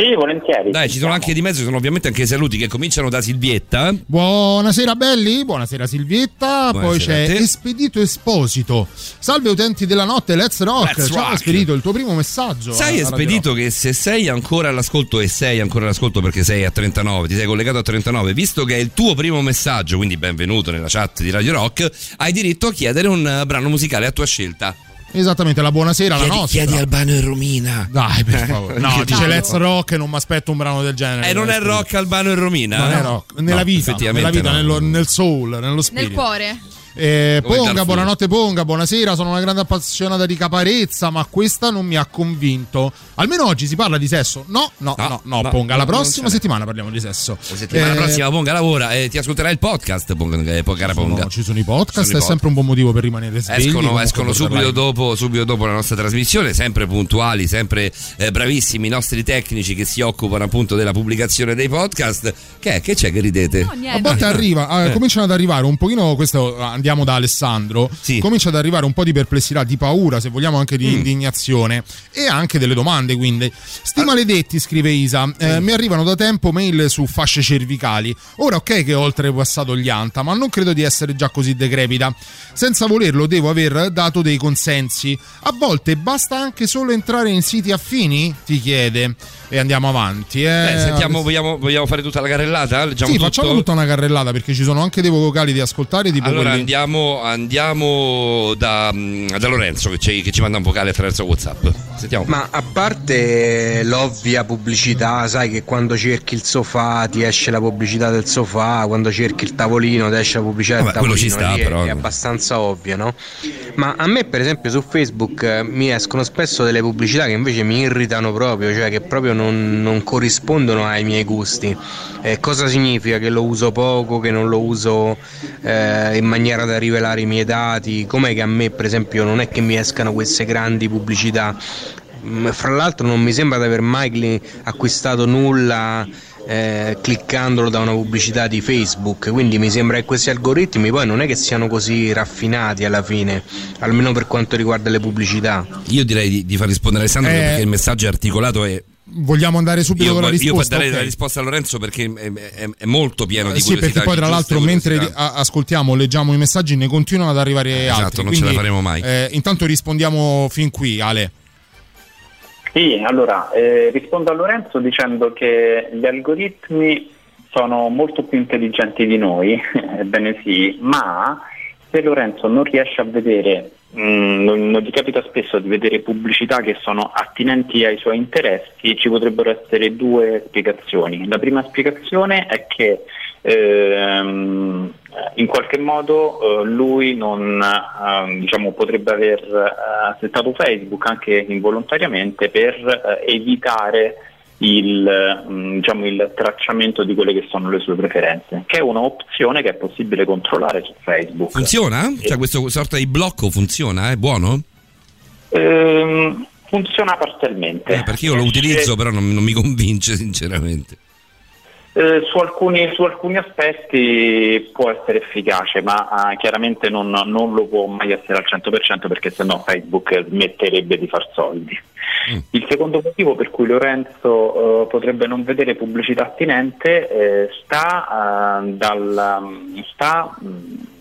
[SPEAKER 6] Sì, volentieri.
[SPEAKER 3] Dai, ci sono anche di mezzo, ci sono ovviamente anche i saluti che cominciano da Silvietta.
[SPEAKER 4] Buonasera belli, buonasera Silvietta, poi
[SPEAKER 3] Buonasera a
[SPEAKER 4] c'è. Espedito Esposito. Salve utenti della notte, let's rock.
[SPEAKER 3] Let's
[SPEAKER 4] Ciao
[SPEAKER 3] rock.
[SPEAKER 4] Espedito, il tuo primo messaggio.
[SPEAKER 3] Sai,
[SPEAKER 4] Radio
[SPEAKER 3] Espedito, che se sei ancora all'ascolto e sei ancora all'ascolto perché sei a 39, ti sei collegato a 39, visto che è il tuo primo messaggio, quindi benvenuto nella chat di Radio Rock, hai diritto a chiedere un eh, brano musicale a tua scelta.
[SPEAKER 4] Esattamente, la buonasera, la nostra.
[SPEAKER 3] Albano e Romina.
[SPEAKER 4] Dai, per favore. No, dice let's rock e non mi aspetto un brano del genere.
[SPEAKER 3] E non è rock Albano e Romina?
[SPEAKER 4] Non è
[SPEAKER 3] eh?
[SPEAKER 4] rock, nella
[SPEAKER 3] No,
[SPEAKER 4] vita, nella vita
[SPEAKER 3] no.
[SPEAKER 4] nello- nel soul, nello spirito.
[SPEAKER 5] Nel cuore.
[SPEAKER 4] Eh, Ponga, buonanotte Ponga, buonasera, sono una grande appassionata di caparezza, ma questa non mi ha convinto. Almeno oggi si parla di sesso. No, no, no,
[SPEAKER 3] No,
[SPEAKER 4] no, Ponga, la prossima settimana parliamo di sesso.
[SPEAKER 3] La settimana
[SPEAKER 4] Eh,
[SPEAKER 3] prossima Ponga lavora e ti ascolterai il podcast Ponga, eh, Ponga Ponga.
[SPEAKER 4] no, ci sono i podcast,
[SPEAKER 3] Sono i
[SPEAKER 4] è sempre un buon motivo per rimanere svegli.
[SPEAKER 3] Escono, escono subito, dopo, subito dopo la nostra trasmissione, sempre puntuali, sempre eh, bravissimi i nostri tecnici che si occupano appunto della pubblicazione dei podcast. Che, è? che c'è che ridete?
[SPEAKER 5] No,
[SPEAKER 4] A volte arriva, eh, cominciano ad arrivare un pochino, questo andiamo da Alessandro,
[SPEAKER 3] Sì.
[SPEAKER 4] comincia ad arrivare un po' di perplessità, di paura, se vogliamo anche di
[SPEAKER 3] Mm.
[SPEAKER 4] indignazione e anche delle domande quindi. Sti maledetti, scrive Isa, eh, mi arrivano da tempo mail su fasce cervicali. Ora ok che ho oltrepassato gli anta, ma non credo di essere già così decrepita. Senza volerlo devo aver dato dei consensi. A volte basta anche solo entrare in siti affini? Ti chiede. E andiamo avanti. Eh.
[SPEAKER 3] Eh, sentiamo, vogliamo, vogliamo fare tutta la carrellata? Leggiamo
[SPEAKER 4] Sì,
[SPEAKER 3] tutto?
[SPEAKER 4] facciamo tutta una carrellata perché ci sono anche dei vocali da ascoltare. Tipo
[SPEAKER 3] Allora
[SPEAKER 4] quelli-
[SPEAKER 3] andiamo, andiamo da, mm, da Lorenzo che ci, che ci manda un vocale attraverso WhatsApp. Sentiamo.
[SPEAKER 10] Ma a parte l'ovvia pubblicità, sai che quando cerchi il sofà ti esce la pubblicità del sofà, quando cerchi il tavolino ti esce la pubblicità del
[SPEAKER 3] Vabbè, quello
[SPEAKER 10] tavolino,
[SPEAKER 3] ci sta,
[SPEAKER 10] è-
[SPEAKER 3] però.
[SPEAKER 10] è abbastanza ovvio, no? Ma a me per esempio su Facebook eh, mi escono spesso delle pubblicità che invece mi irritano proprio, cioè che proprio non, non corrispondono ai miei gusti. Eh, cosa significa? Che lo uso poco, che non lo uso eh, in maniera da rivelare i miei dati? Com'è che a me per esempio non è che mi escano queste grandi pubblicità? Mm, Fra l'altro non mi sembra di aver mai acquistato nulla eh, cliccandolo da una pubblicità di Facebook, quindi mi sembra che questi algoritmi poi non è che siano così raffinati alla fine, almeno per quanto riguarda le pubblicità.
[SPEAKER 3] Io direi di, di far rispondere Alessandro
[SPEAKER 4] Eh,
[SPEAKER 3] perché il messaggio è articolato e
[SPEAKER 4] Vogliamo andare subito
[SPEAKER 3] io,
[SPEAKER 4] con la
[SPEAKER 3] io
[SPEAKER 4] risposta?
[SPEAKER 3] darei
[SPEAKER 4] Ok.
[SPEAKER 3] la risposta a Lorenzo perché è, è- è molto pieno di
[SPEAKER 4] Eh, sì,
[SPEAKER 3] curiosità.
[SPEAKER 4] perché poi tra l'altro mentre
[SPEAKER 3] curiosità.
[SPEAKER 4] a- ascoltiamo, leggiamo i messaggi, ne continuano ad arrivare
[SPEAKER 3] Esatto,
[SPEAKER 4] altri.
[SPEAKER 3] non ce la
[SPEAKER 4] quindi,
[SPEAKER 3] faremo mai.
[SPEAKER 4] eh, intanto rispondiamo fin qui, Ale.
[SPEAKER 6] Sì, allora eh, rispondo a Lorenzo dicendo che gli algoritmi sono molto più intelligenti di noi, ebbene sì, ma se Lorenzo non riesce a vedere, mh, non, non gli capita spesso di vedere pubblicità che sono attinenti ai suoi interessi, ci potrebbero essere due spiegazioni. La prima spiegazione è che ehm, in qualche modo eh, lui non ehm, diciamo, potrebbe aver eh, settato Facebook anche involontariamente per eh, evitare il, mm, diciamo, il tracciamento di quelle che sono le sue preferenze, che è un'opzione che è possibile controllare su Facebook.
[SPEAKER 3] Funziona? Cioè questo sorta di blocco funziona? È buono?
[SPEAKER 6] Ehm, funziona parzialmente.
[SPEAKER 3] Eh, perché io lo utilizzo però non, non mi convince sinceramente.
[SPEAKER 6] Eh, su, alcuni, su alcuni aspetti può essere efficace, ma eh, chiaramente non, non lo può mai essere al 100% perché sennò Facebook smetterebbe di far soldi. Il secondo motivo per cui Lorenzo eh, potrebbe non vedere pubblicità attinente eh, sta, eh, dal, sta, mh,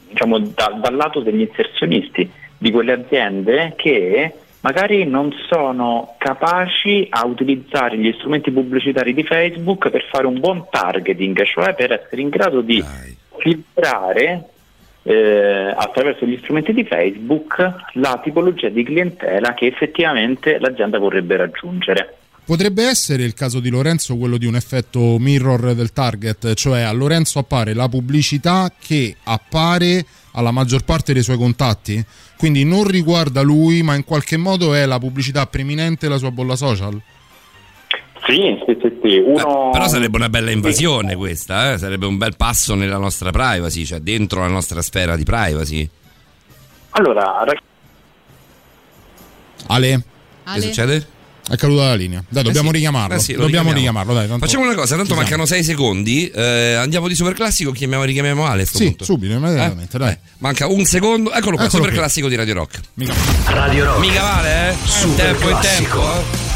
[SPEAKER 6] diciamo, da- dal lato degli inserzionisti, di quelle aziende che magari non sono capaci a utilizzare gli strumenti pubblicitari di Facebook per fare un buon targeting, cioè per essere in grado di filtrare eh, attraverso gli strumenti di Facebook la tipologia di clientela che effettivamente l'azienda vorrebbe raggiungere.
[SPEAKER 4] Potrebbe essere il caso di Lorenzo quello di un effetto mirror del target, cioè a Lorenzo appare la pubblicità che appare alla maggior parte dei suoi contatti, quindi non riguarda lui, ma in qualche modo è la pubblicità preminente la sua bolla social.
[SPEAKER 6] Sì, sì, sì, sì. Uno...
[SPEAKER 3] Eh, Però sarebbe una bella invasione questa, eh? sarebbe un bel passo nella nostra privacy, cioè dentro la nostra sfera di privacy.
[SPEAKER 6] Allora, rag-
[SPEAKER 4] Ale,
[SPEAKER 3] Che succede?
[SPEAKER 4] È caduta la linea. Dai, dobbiamo
[SPEAKER 3] Eh sì.
[SPEAKER 4] richiamarlo.
[SPEAKER 3] Eh sì,
[SPEAKER 4] dobbiamo
[SPEAKER 3] richiamiamo.
[SPEAKER 4] richiamarlo, dai. tanto-
[SPEAKER 3] Facciamo una cosa, tanto
[SPEAKER 4] Ci siamo.
[SPEAKER 3] mancano 6 secondi. eh, andiamo di super classico, chiamiamo, richiamiamo Ale.
[SPEAKER 4] Sì,
[SPEAKER 3] punto.
[SPEAKER 4] subito, immediatamente, dai.
[SPEAKER 3] Eh, manca un secondo. Eccolo qua,
[SPEAKER 4] Eccolo
[SPEAKER 3] super
[SPEAKER 4] qui.
[SPEAKER 3] classico di Radio Rock.
[SPEAKER 1] Radio Rock.
[SPEAKER 3] Mica vale, eh?
[SPEAKER 1] Super
[SPEAKER 3] tempo e
[SPEAKER 1] classico.
[SPEAKER 3] tempo. eh.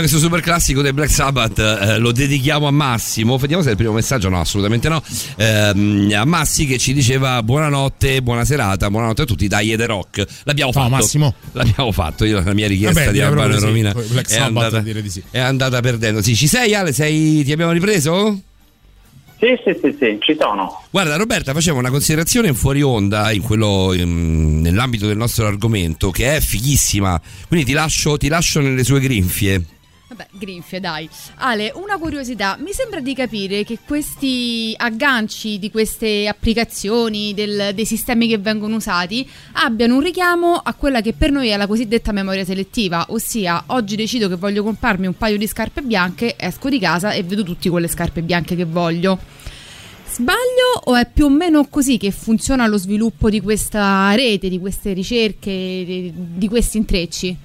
[SPEAKER 3] Questo super classico dei Black Sabbath eh, lo dedichiamo a Massimo. Vediamo se è il primo messaggio. No, assolutamente no. Ehm, a Massi che ci diceva buonanotte, buona serata, buonanotte a tutti. Dai, The Rock. L'abbiamo
[SPEAKER 4] Ciao,
[SPEAKER 3] fatto.
[SPEAKER 4] Massimo.
[SPEAKER 3] L'abbiamo fatto. Io la mia richiesta
[SPEAKER 4] Vabbè,
[SPEAKER 3] di Albano e
[SPEAKER 4] sì.
[SPEAKER 3] Romina è,
[SPEAKER 4] Sabbath,
[SPEAKER 3] andata,
[SPEAKER 4] di sì.
[SPEAKER 3] è andata perdendo. Sì, ci sei, Ale? Sei, ti abbiamo ripreso?
[SPEAKER 6] Sì, sì, sì, sì, ci sono.
[SPEAKER 3] Guarda Roberta, facciamo una considerazione in fuori onda in quello, in- nell'ambito del nostro argomento che è fighissima. Quindi ti lascio, ti lascio nelle sue grinfie.
[SPEAKER 5] Grinfie, dai. Ale, una curiosità. Mi sembra di capire che questi agganci di queste applicazioni, del- dei sistemi che vengono usati, abbiano un richiamo a quella che per noi è la cosiddetta memoria selettiva, ossia oggi decido che voglio comprarmi un paio di scarpe bianche, esco di casa e vedo tutti quelle scarpe bianche che voglio. Sbaglio o è più o meno così che funziona lo sviluppo di questa rete, di queste ricerche, di questi intrecci?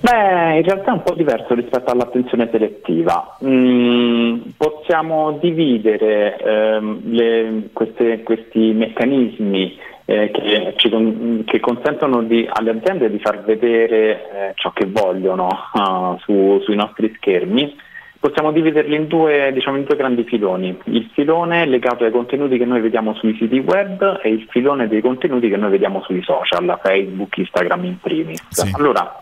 [SPEAKER 6] Beh, in realtà è un po' diverso rispetto all'attenzione selettiva. Mm, possiamo dividere ehm, le- queste- questi meccanismi eh, che, ci che consentono di- alle aziende di far vedere eh, ciò che vogliono ah, su- sui nostri schermi. Possiamo dividerli in due, diciamo, in due grandi filoni. Il filone legato ai contenuti che noi vediamo sui siti web e il filone dei contenuti che noi vediamo sui social, Facebook, Instagram in primis. Allora,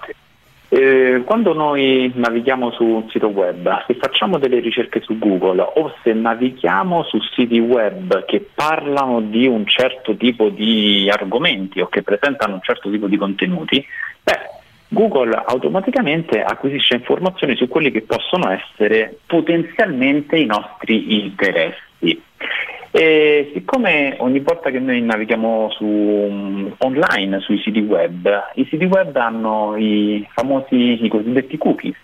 [SPEAKER 6] eh, quando noi navighiamo su un sito web, se facciamo delle ricerche su Google o se navighiamo su siti web che parlano di un certo tipo di argomenti o che presentano un certo tipo di contenuti, beh, Google automaticamente acquisisce informazioni su quelli che possono essere potenzialmente i nostri interessi. E siccome ogni volta che noi navighiamo su, um, online sui siti web, i siti web hanno i famosi, i cosiddetti cookies.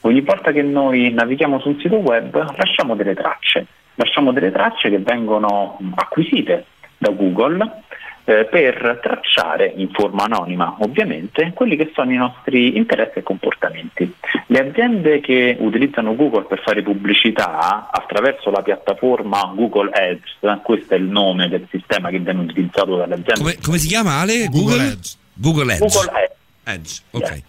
[SPEAKER 6] Ogni volta che noi navighiamo su un sito web lasciamo delle tracce, lasciamo delle tracce che vengono acquisite da Google eh, per tracciare in forma anonima ovviamente quelli che sono i nostri interessi e comportamenti. Le aziende che utilizzano Google per fare pubblicità attraverso la piattaforma Google Ads, questo è il nome del sistema che viene utilizzato dalle aziende.
[SPEAKER 3] Come, come si chiama Ale?
[SPEAKER 4] Google Edge.
[SPEAKER 3] Google Edge.
[SPEAKER 6] Google Ads.
[SPEAKER 3] Edge, ok.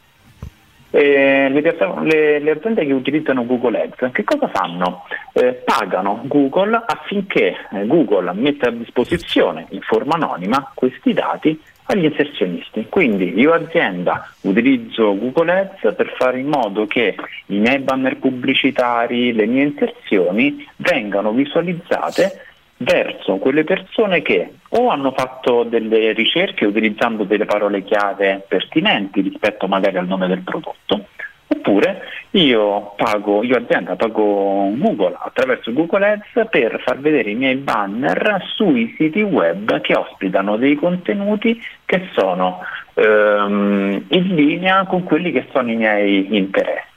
[SPEAKER 6] Eh, le, le- le aziende che utilizzano Google Ads che cosa fanno? Eh, pagano Google affinché eh, Google metta a disposizione in forma anonima questi dati agli inserzionisti. Quindi io azienda utilizzo Google Ads per fare in modo che i miei banner pubblicitari, le mie inserzioni vengano visualizzate verso quelle persone che o hanno fatto delle ricerche utilizzando delle parole chiave pertinenti rispetto magari al nome del prodotto, oppure io pago, io azienda pago Google attraverso Google Ads per far vedere i miei banner sui siti web che ospitano dei contenuti che sono ehm, in linea con quelli che sono i miei interessi.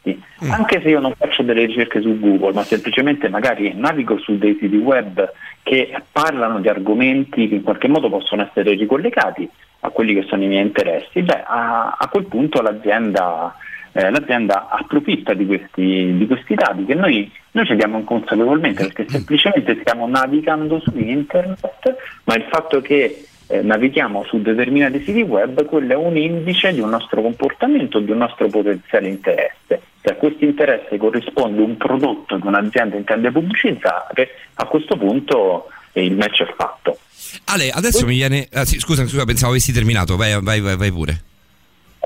[SPEAKER 6] Anche se io non faccio delle ricerche su Google, ma semplicemente magari navigo su dei siti web che parlano di argomenti che in qualche modo possono essere ricollegati a quelli che sono i miei interessi, beh, a, a quel punto l'azienda, eh, l'azienda approfitta di questi, di questi dati che noi, noi ci diamo inconsapevolmente perché semplicemente stiamo navigando su internet, ma il fatto che eh, navighiamo su determinati siti web, quello è un indice di un nostro comportamento, di un nostro potenziale interesse. Se a questo interesse corrisponde un prodotto che un'azienda intende pubblicizzare, a questo punto eh, il match è fatto.
[SPEAKER 3] Ale, adesso mi viene. ah, sì, scusa, scusa, pensavo avessi terminato. Vai, vai, vai, vai pure.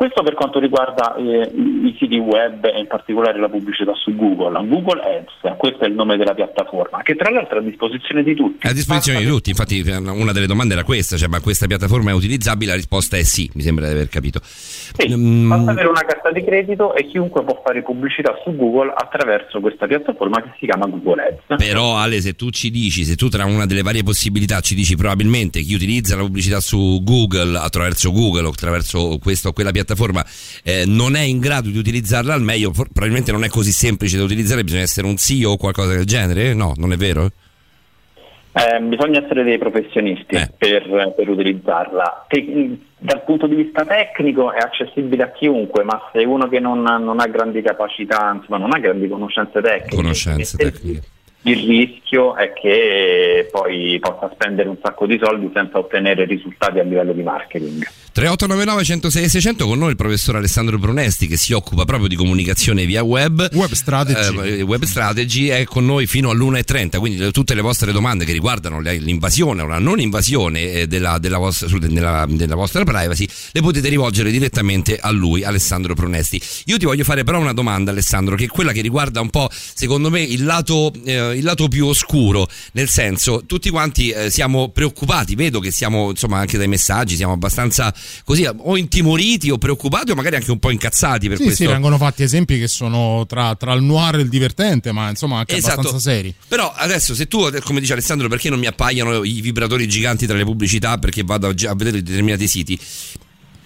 [SPEAKER 6] Questo per quanto riguarda eh, i siti web e in particolare la pubblicità su Google. Google Ads, questo è il nome della piattaforma, che tra l'altro è a disposizione di tutti.
[SPEAKER 3] È a disposizione di tutti, infatti una delle domande era questa, cioè ma questa piattaforma è utilizzabile? La risposta è sì, mi sembra di aver capito.
[SPEAKER 6] Sì,
[SPEAKER 3] Mm,
[SPEAKER 6] basta avere una carta di credito e chiunque può fare pubblicità su Google attraverso questa piattaforma che si chiama Google Ads.
[SPEAKER 3] Però Ale, se tu ci dici, se tu tra una delle varie possibilità ci dici probabilmente chi utilizza la pubblicità su Google attraverso Google o attraverso questa o quella piattaforma eh, non è in grado di utilizzarla al meglio, for- probabilmente non è così semplice da utilizzare, bisogna essere un CEO o qualcosa del genere? No, non è vero?
[SPEAKER 6] Eh, bisogna essere dei professionisti per, per utilizzarla. Te- dal punto di vista tecnico è accessibile a chiunque, ma se uno che non, non ha grandi capacità, insomma non ha grandi conoscenze tecniche,
[SPEAKER 3] Conoscenze tecniche.
[SPEAKER 6] Il rischio è che poi possa spendere un sacco di soldi senza ottenere risultati a livello di marketing.
[SPEAKER 3] 3899 106 600 con noi il professor Alessandro Brunesti che si occupa proprio di comunicazione via web.
[SPEAKER 4] Web strategy.
[SPEAKER 3] Eh, web strategy è con noi fino all'1.30, quindi le- tutte le vostre domande che riguardano l'invasione o la non invasione eh, della, della vostra, della- della vostra privacy le potete rivolgere direttamente a lui, Alessandro Brunesti. Io ti voglio fare però una domanda Alessandro, che è quella che riguarda un po' secondo me il lato, eh, il lato più oscuro, nel senso tutti quanti eh, siamo preoccupati, vedo che siamo insomma anche dai messaggi, siamo abbastanza così o intimoriti o preoccupati o magari anche un po' incazzati per
[SPEAKER 4] Sì,
[SPEAKER 3] questo.
[SPEAKER 4] sì, vengono fatti esempi che sono tra, tra il noir e il divertente, ma insomma anche
[SPEAKER 3] Esatto.
[SPEAKER 4] abbastanza seri.
[SPEAKER 3] Però adesso se tu, come dice Alessandro, perché non mi appaiono i vibratori giganti tra le pubblicità perché vado a, vedere determinati siti?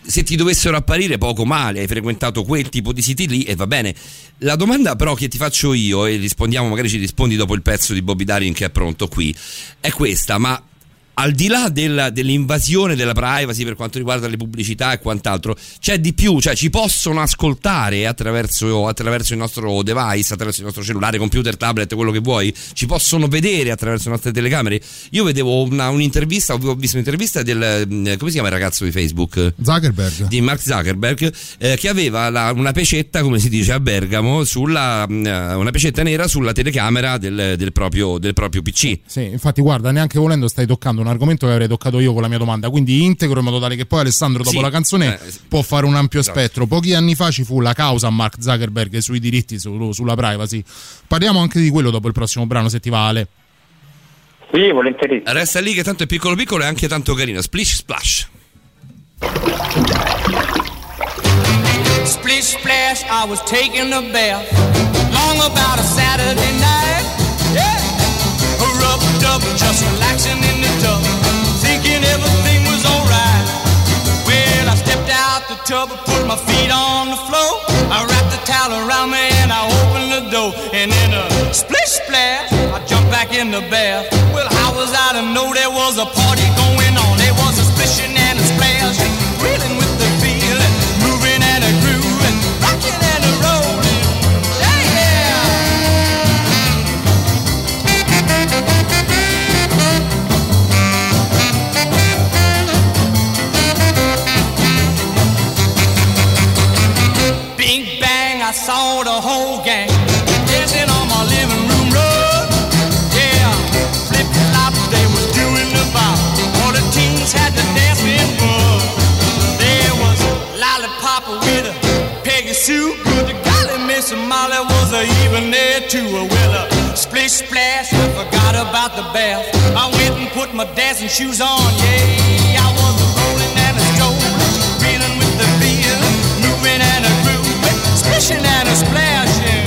[SPEAKER 3] Se ti dovessero apparire poco male, hai frequentato quel tipo di siti lì e va bene. La domanda però che ti faccio io e rispondiamo, magari ci rispondi dopo il pezzo di Bobby Darin che è pronto qui, è questa, ma al di là della- dell'invasione della privacy per quanto riguarda le pubblicità e quant'altro, c'è di più, cioè ci possono ascoltare attraverso, attraverso il nostro device, attraverso il nostro cellulare, computer, tablet, quello che vuoi, ci possono vedere attraverso le nostre telecamere. Io vedevo una- un'intervista, ho visto un'intervista del, mm, come si chiama il ragazzo di Facebook?
[SPEAKER 4] Zuckerberg.
[SPEAKER 3] Di Mark Zuckerberg, eh, che aveva la- una pecetta, come si dice a Bergamo, sulla, mm, una pecetta nera sulla telecamera del, del proprio, del proprio PC.
[SPEAKER 4] Sì, infatti guarda, neanche volendo stai toccando un argomento che avrei toccato io con la mia domanda, quindi integro in modo tale che poi Alessandro dopo
[SPEAKER 3] Sì,
[SPEAKER 4] la canzone
[SPEAKER 3] eh, sì.
[SPEAKER 4] può fare un ampio
[SPEAKER 3] Esatto.
[SPEAKER 4] spettro. Pochi anni fa ci fu la causa a Mark Zuckerberg sui diritti su- sulla privacy. Parliamo anche di quello dopo il prossimo brano, se ti va Ale.
[SPEAKER 6] Sì, volentieri.
[SPEAKER 3] Resta lì che tanto è piccolo piccolo e anche tanto carino. Splish splash.
[SPEAKER 11] Splish splash, I was taking a bath long about a Saturday night. Yeah, a rub dub, just relaxing in the tub, out tub, put my feet on the floor. I wrapped the towel around me and I opened the door. And in a splish splash, I jumped back in the bath. Well, how was I to know there was a party going I saw the whole gang dancing on my living room rug. Yeah, flip flop, they was doing the bop. All the teens had the dancing bug. There was lollipop with a Peggy Sue. Good golly, Miss Molly was a even there too. Well, a splish splash, I forgot about the bath. I went and put my dancing shoes on. Yeah, I was splishing and a splashing.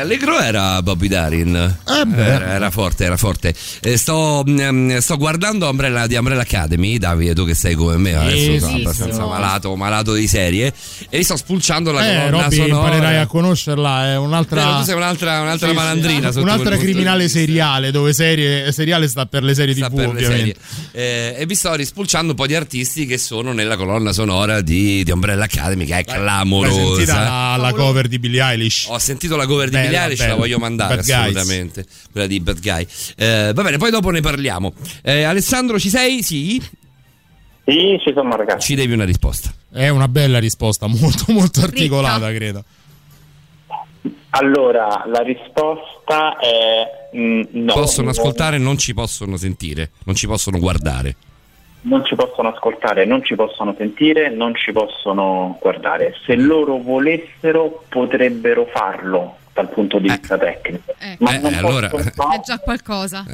[SPEAKER 3] Che allegro era Bobby Darin.
[SPEAKER 4] Eh beh.
[SPEAKER 3] Era, era forte, era forte. Eh, sto, mm, sto guardando Umbrella, di Umbrella Academy, Davide, tu che sei come me, adesso sono
[SPEAKER 5] sì,
[SPEAKER 3] abbastanza
[SPEAKER 5] sì.
[SPEAKER 3] malato, malato di serie. E sto spulciando la
[SPEAKER 4] Eh,
[SPEAKER 3] colonna
[SPEAKER 4] Robby,
[SPEAKER 3] sonora.
[SPEAKER 4] imparerai a conoscerla, è
[SPEAKER 3] Vero,
[SPEAKER 4] un'altra...
[SPEAKER 3] tu sei un'altra, un'altra
[SPEAKER 4] Sì, sì.
[SPEAKER 3] malandrina. sotto
[SPEAKER 4] Un'altra criminale seriale, dove serie, seriale sta per le serie
[SPEAKER 3] Sta
[SPEAKER 4] TV,
[SPEAKER 3] per le
[SPEAKER 4] ovviamente.
[SPEAKER 3] serie. Eh, e vi sto rispulciando un po' di artisti che sono nella colonna sonora di, di Umbrella Academy, che è clamorosa.
[SPEAKER 4] sentita la, la cover di Billie Eilish?
[SPEAKER 3] Ho sentito la cover di
[SPEAKER 4] Bella,
[SPEAKER 3] Billie Eilish, la voglio mandare
[SPEAKER 4] Bad Guys.
[SPEAKER 3] assolutamente. Quella di Bad Guy. Eh, va bene, poi dopo ne parliamo. Eh, Alessandro, ci sei? Sì?
[SPEAKER 6] Sì, ci sono ragazzi.
[SPEAKER 3] Ci devi una risposta.
[SPEAKER 4] È una bella risposta, molto molto articolata, credo.
[SPEAKER 6] Allora, la risposta è mm, no.
[SPEAKER 3] possono
[SPEAKER 6] non-
[SPEAKER 3] ascoltare, non ci possono sentire, non ci possono guardare.
[SPEAKER 6] Non ci possono ascoltare, non ci possono sentire, non ci possono guardare. Se loro volessero potrebbero farlo, dal punto di vista tecnico. Ma
[SPEAKER 3] Eh, eh, allora-
[SPEAKER 6] no,
[SPEAKER 5] È già qualcosa.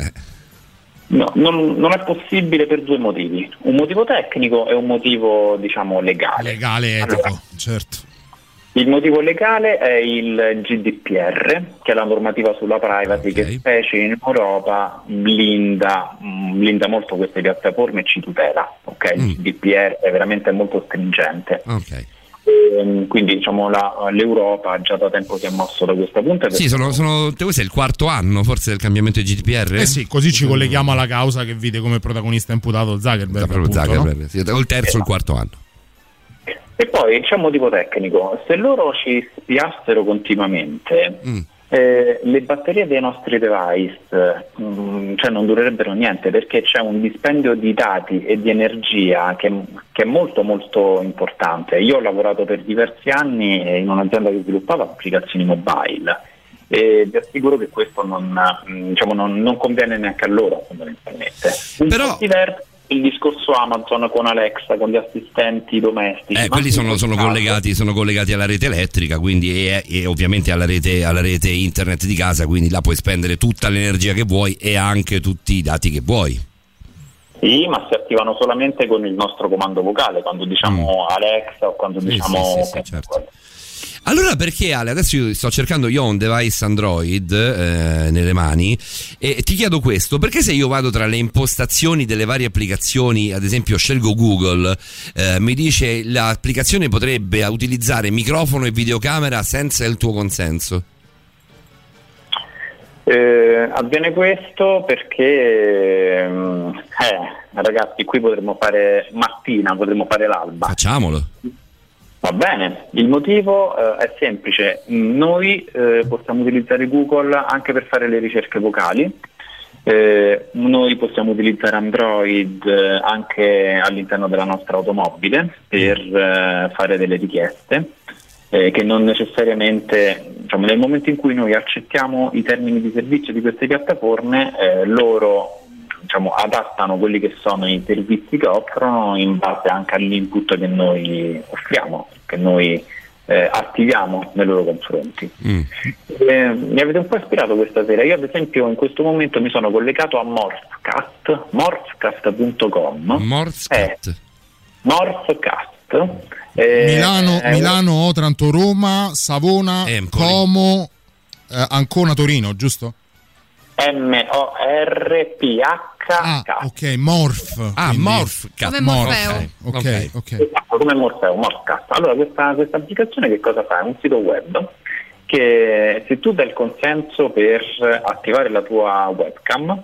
[SPEAKER 6] no, non, non è possibile per due motivi. Un motivo tecnico e un motivo, diciamo, legale.
[SPEAKER 4] Legale, etico, certo.
[SPEAKER 6] Il motivo legale è il GDPR, che è la normativa sulla privacy che specie in Europa blinda, blinda molto queste piattaforme e ci tutela. ok? Il GDPR è veramente molto stringente.
[SPEAKER 3] Ok.
[SPEAKER 6] Ehm, Quindi diciamo la- l'Europa già da tempo si è mosso da questa punta.
[SPEAKER 3] Sì, sono, sono, questo è il quarto anno forse del cambiamento di GDPR?
[SPEAKER 4] Eh sì, così ci colleghiamo alla causa che vide come protagonista imputato Zuckerberg.
[SPEAKER 3] Proprio
[SPEAKER 4] appunto,
[SPEAKER 3] Zuckerberg,
[SPEAKER 4] no?
[SPEAKER 3] sì, o il terzo o il quarto anno.
[SPEAKER 6] E poi c'è un motivo tecnico, se loro ci spiassero continuamente,
[SPEAKER 3] Mm.
[SPEAKER 6] Eh, le batterie dei nostri device mm, cioè non durerebbero niente perché c'è un dispendio di dati e di energia che, che è molto molto importante. Io ho lavorato per diversi anni in un'azienda che sviluppava applicazioni mobile e vi assicuro che questo non, mm, diciamo, non, non conviene neanche a loro fondamentalmente. Un po' diverso il discorso Amazon con Alexa, con gli assistenti domestici.
[SPEAKER 3] Eh, quelli sono, sono collegati, sono collegati alla rete elettrica quindi e, e ovviamente alla rete, alla rete internet di casa, quindi là puoi spendere tutta l'energia che vuoi e anche tutti i dati che vuoi.
[SPEAKER 6] Sì, ma si attivano solamente con il nostro comando vocale, quando diciamo Alexa o quando diciamo...
[SPEAKER 3] Mm. sì, sì, certo. Allora perché Ale, adesso io sto cercando, io ho un device Android eh, nelle mani e ti chiedo questo, perché se io vado tra le impostazioni delle varie applicazioni, ad esempio scelgo Google, eh, mi dice l'applicazione potrebbe utilizzare microfono e videocamera senza il tuo consenso?
[SPEAKER 6] Eh, avviene questo perché, ehm, eh, ragazzi, qui potremmo fare mattina, potremmo fare l'alba.
[SPEAKER 3] Facciamolo.
[SPEAKER 6] Va bene, il motivo eh, è semplice, noi eh, possiamo utilizzare Google anche per fare le ricerche vocali, Eh, noi possiamo utilizzare Android eh, anche all'interno della nostra automobile per eh, fare delle richieste eh, che non necessariamente, diciamo, nel momento in cui noi accettiamo i termini di servizio di queste piattaforme, loro diciamo, adattano quelli che sono i servizi che offrono in base anche all'input che noi offriamo, che noi eh, attiviamo nei loro confronti. Eh, mi avete un po' ispirato questa sera. Io, ad esempio, in questo momento mi sono collegato a Morphcast, morphcast.com.
[SPEAKER 3] Morphcast.
[SPEAKER 6] Eh, Morphcast. eh,
[SPEAKER 4] Milano, Milano, Otranto, Roma, Savona, Como, eh, Ancona, Torino, giusto?
[SPEAKER 6] M-O-R-P-H.
[SPEAKER 4] Ah, ok, Morph.
[SPEAKER 3] Ah, Morphcast.
[SPEAKER 5] Come Morfeo.
[SPEAKER 4] Ok, ok. ok.
[SPEAKER 6] Esatto, come Morfeo, Morphcast. Allora, questa, questa applicazione che cosa fa? È un sito web che se tu dai il consenso per attivare la tua webcam,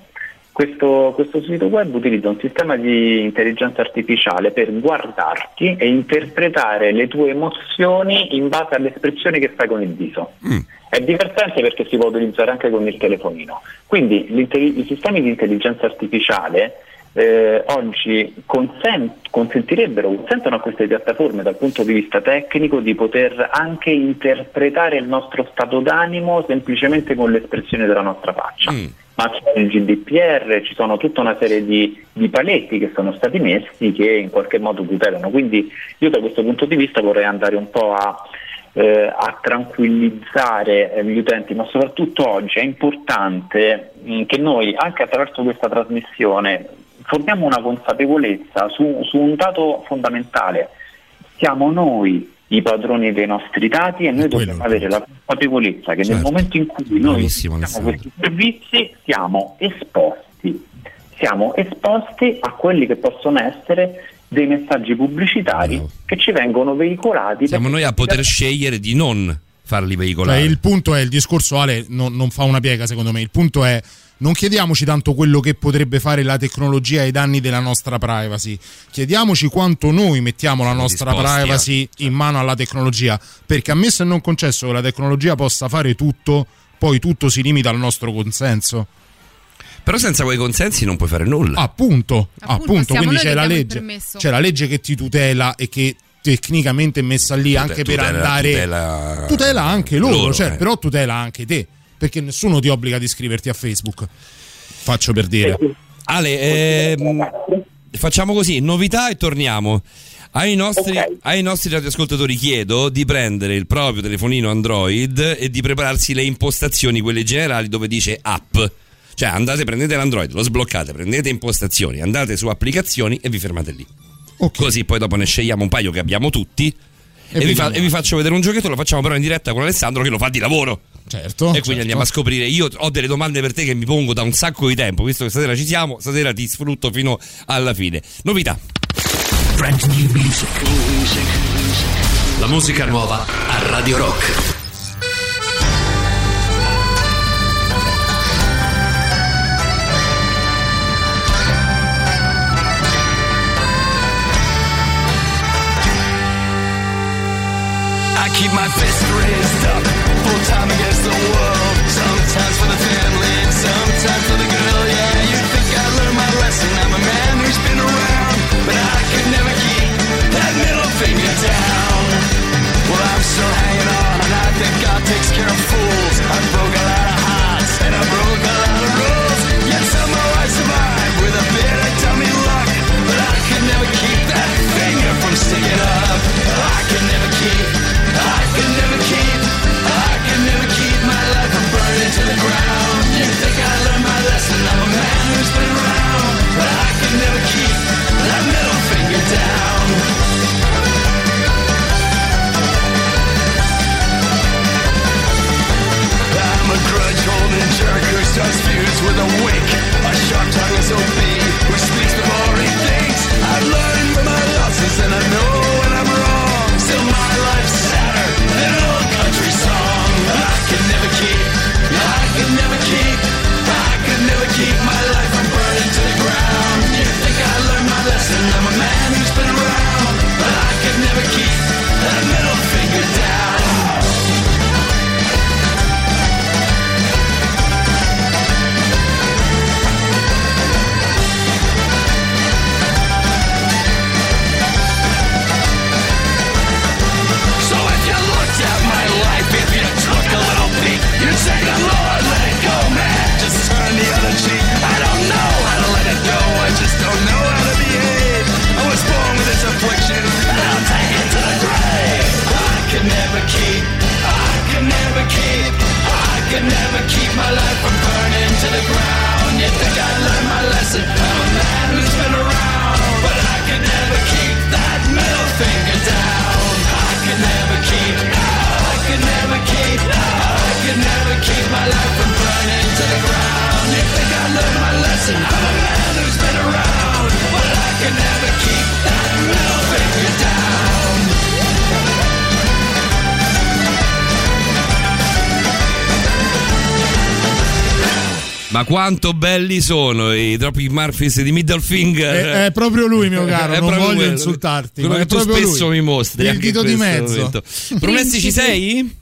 [SPEAKER 6] questo, questo sito web utilizza un sistema di intelligenza artificiale per guardarti e interpretare le tue emozioni in base alle espressioni che fai con il viso. È divertente perché si può utilizzare anche con il telefonino. Quindi i sistemi di intelligenza artificiale eh, oggi consen- consentirebbero, consentono a queste piattaforme dal punto di vista tecnico di poter anche interpretare il nostro stato d'animo semplicemente con l'espressione della nostra faccia. Ma c'è il GDPR, ci sono tutta una serie di, di paletti che sono stati messi che in qualche modo tutelano. Quindi io da questo punto di vista vorrei andare un po' a eh, a tranquillizzare eh, gli utenti, ma soprattutto oggi è importante mh, che noi, anche attraverso questa trasmissione, forniamo una consapevolezza su, su un dato fondamentale. Siamo noi i padroni dei nostri dati e noi dobbiamo avere la consapevolezza che nel
[SPEAKER 3] Certo.
[SPEAKER 6] momento in cui noi
[SPEAKER 3] Bravissimo,
[SPEAKER 6] utilizziamo questi servizi siamo esposti, siamo esposti a quelli che possono essere dei messaggi pubblicitari che ci vengono veicolati.
[SPEAKER 3] Siamo noi a poter scegliere di non farli
[SPEAKER 4] Cioè,
[SPEAKER 3] veicolare.
[SPEAKER 4] il punto è, il discorso Ale non, non fa una piega secondo me, il punto è non chiediamoci tanto quello che potrebbe fare la tecnologia ai danni della nostra privacy, chiediamoci quanto noi mettiamo la nostra
[SPEAKER 3] disposti a-
[SPEAKER 4] privacy in mano alla tecnologia, perché ammesso e non concesso che la tecnologia possa fare tutto, poi tutto si limita al nostro consenso.
[SPEAKER 3] Però senza quei consensi non puoi fare nulla.
[SPEAKER 4] Appunto, appunto,
[SPEAKER 5] siamo
[SPEAKER 4] quindi c'è la legge, c'è la legge che ti tutela e che tecnicamente è messa lì anche per
[SPEAKER 3] tutela-
[SPEAKER 4] andare
[SPEAKER 3] tutela-
[SPEAKER 4] tutela anche loro,
[SPEAKER 3] loro,
[SPEAKER 4] cioè,
[SPEAKER 3] eh.
[SPEAKER 4] però tutela anche te, perché nessuno ti obbliga ad iscriverti a Facebook. Faccio per dire.
[SPEAKER 3] Ale, ehm, facciamo così, novità e torniamo. Ai nostri,
[SPEAKER 6] Ok.
[SPEAKER 3] ai nostri radioascoltatori chiedo di prendere il proprio telefonino Android e di prepararsi le impostazioni, quelle generali, dove dice app. Cioè andate, prendete l'Android, lo sbloccate, prendete impostazioni, andate su applicazioni e vi fermate lì.
[SPEAKER 4] Ok.
[SPEAKER 3] Così poi dopo ne scegliamo un paio che abbiamo tutti. E, vi, fa- e vi faccio vedere un giochetto, lo facciamo però in diretta con Alessandro che lo fa di lavoro.
[SPEAKER 4] Certo.
[SPEAKER 3] E quindi
[SPEAKER 4] certo.
[SPEAKER 3] andiamo a scoprire. Io ho delle domande per te che mi pongo da un sacco di tempo, visto che stasera ci siamo, stasera ti sfrutto fino alla fine. Novità.
[SPEAKER 1] Brand new music. La musica nuova a Radio Rock.
[SPEAKER 12] I keep my fist raised up, time against the world. Sometimes for the family, sometimes for the girl. Yeah, you think I learned my lesson? I'm a man who's been around, but I could never keep that middle finger down. Well, I'm still hanging on, and I think God takes care of fools. Who feuds with a wink. A sharp tongue is OB who speaks before he thinks. I've learned from my losses and I know when I'm wrong. Still my life's sadder than an old country song. I can never keep, I can never keep, I can never keep my life I can never keep my life from burning to the ground. You think I learned
[SPEAKER 3] Ma quanto belli sono i Tropic Murphys di Middle Finger.
[SPEAKER 4] È, è proprio lui, mio caro.
[SPEAKER 3] È
[SPEAKER 4] non
[SPEAKER 3] proprio
[SPEAKER 4] voglio
[SPEAKER 3] quello.
[SPEAKER 4] insultarti.
[SPEAKER 3] Quello che
[SPEAKER 4] è
[SPEAKER 3] tu
[SPEAKER 4] proprio
[SPEAKER 3] spesso
[SPEAKER 4] lui.
[SPEAKER 3] mi mostri.
[SPEAKER 4] Il dito di mezzo.
[SPEAKER 3] Promessi ci sei?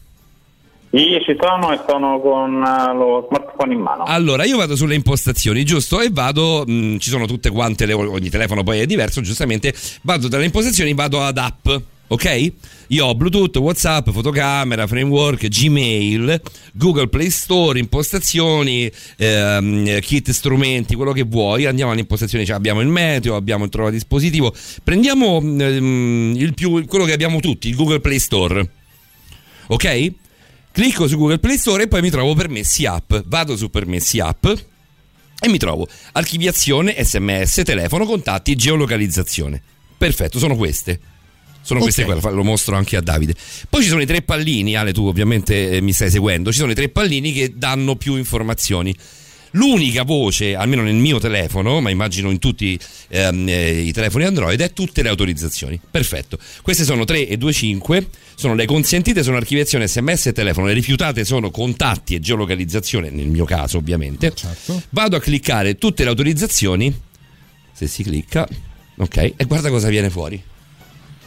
[SPEAKER 6] Io ci sono e sono con eh, lo smartphone in mano.
[SPEAKER 3] Allora, io vado sulle impostazioni, giusto? E vado, mh, ci sono tutte quante, le, ogni telefono poi è diverso, giustamente, vado dalle impostazioni, vado ad app, ok? Io ho Bluetooth, WhatsApp, fotocamera, framework, Gmail, Google Play Store, impostazioni, ehm, kit strumenti, quello che vuoi. Andiamo alle impostazioni, cioè abbiamo il meteo, abbiamo il trova dispositivo. Prendiamo ehm, il più, quello che abbiamo tutti, il Google Play Store. Ok? Clicco su Google Play Store e poi mi trovo permessi app. Vado su permessi app e mi trovo archiviazione, sms, telefono, contatti, geolocalizzazione. Perfetto, sono queste. Sono queste qua, lo mostro anche a Davide. Poi ci sono i tre pallini, Ale, tu ovviamente eh, mi stai seguendo. Ci sono i tre pallini che danno più informazioni. L'unica voce, almeno nel mio telefono, ma immagino in tutti ehm, eh, i telefoni Android, è tutte le autorizzazioni. Perfetto. Queste sono 3 e 2, 5. Sono le consentite, sono archiviazione sms e telefono. Le rifiutate sono contatti e geolocalizzazione, nel mio caso ovviamente.
[SPEAKER 4] Certo.
[SPEAKER 3] Vado a cliccare tutte le autorizzazioni. Se si clicca, ok, e guarda cosa viene fuori.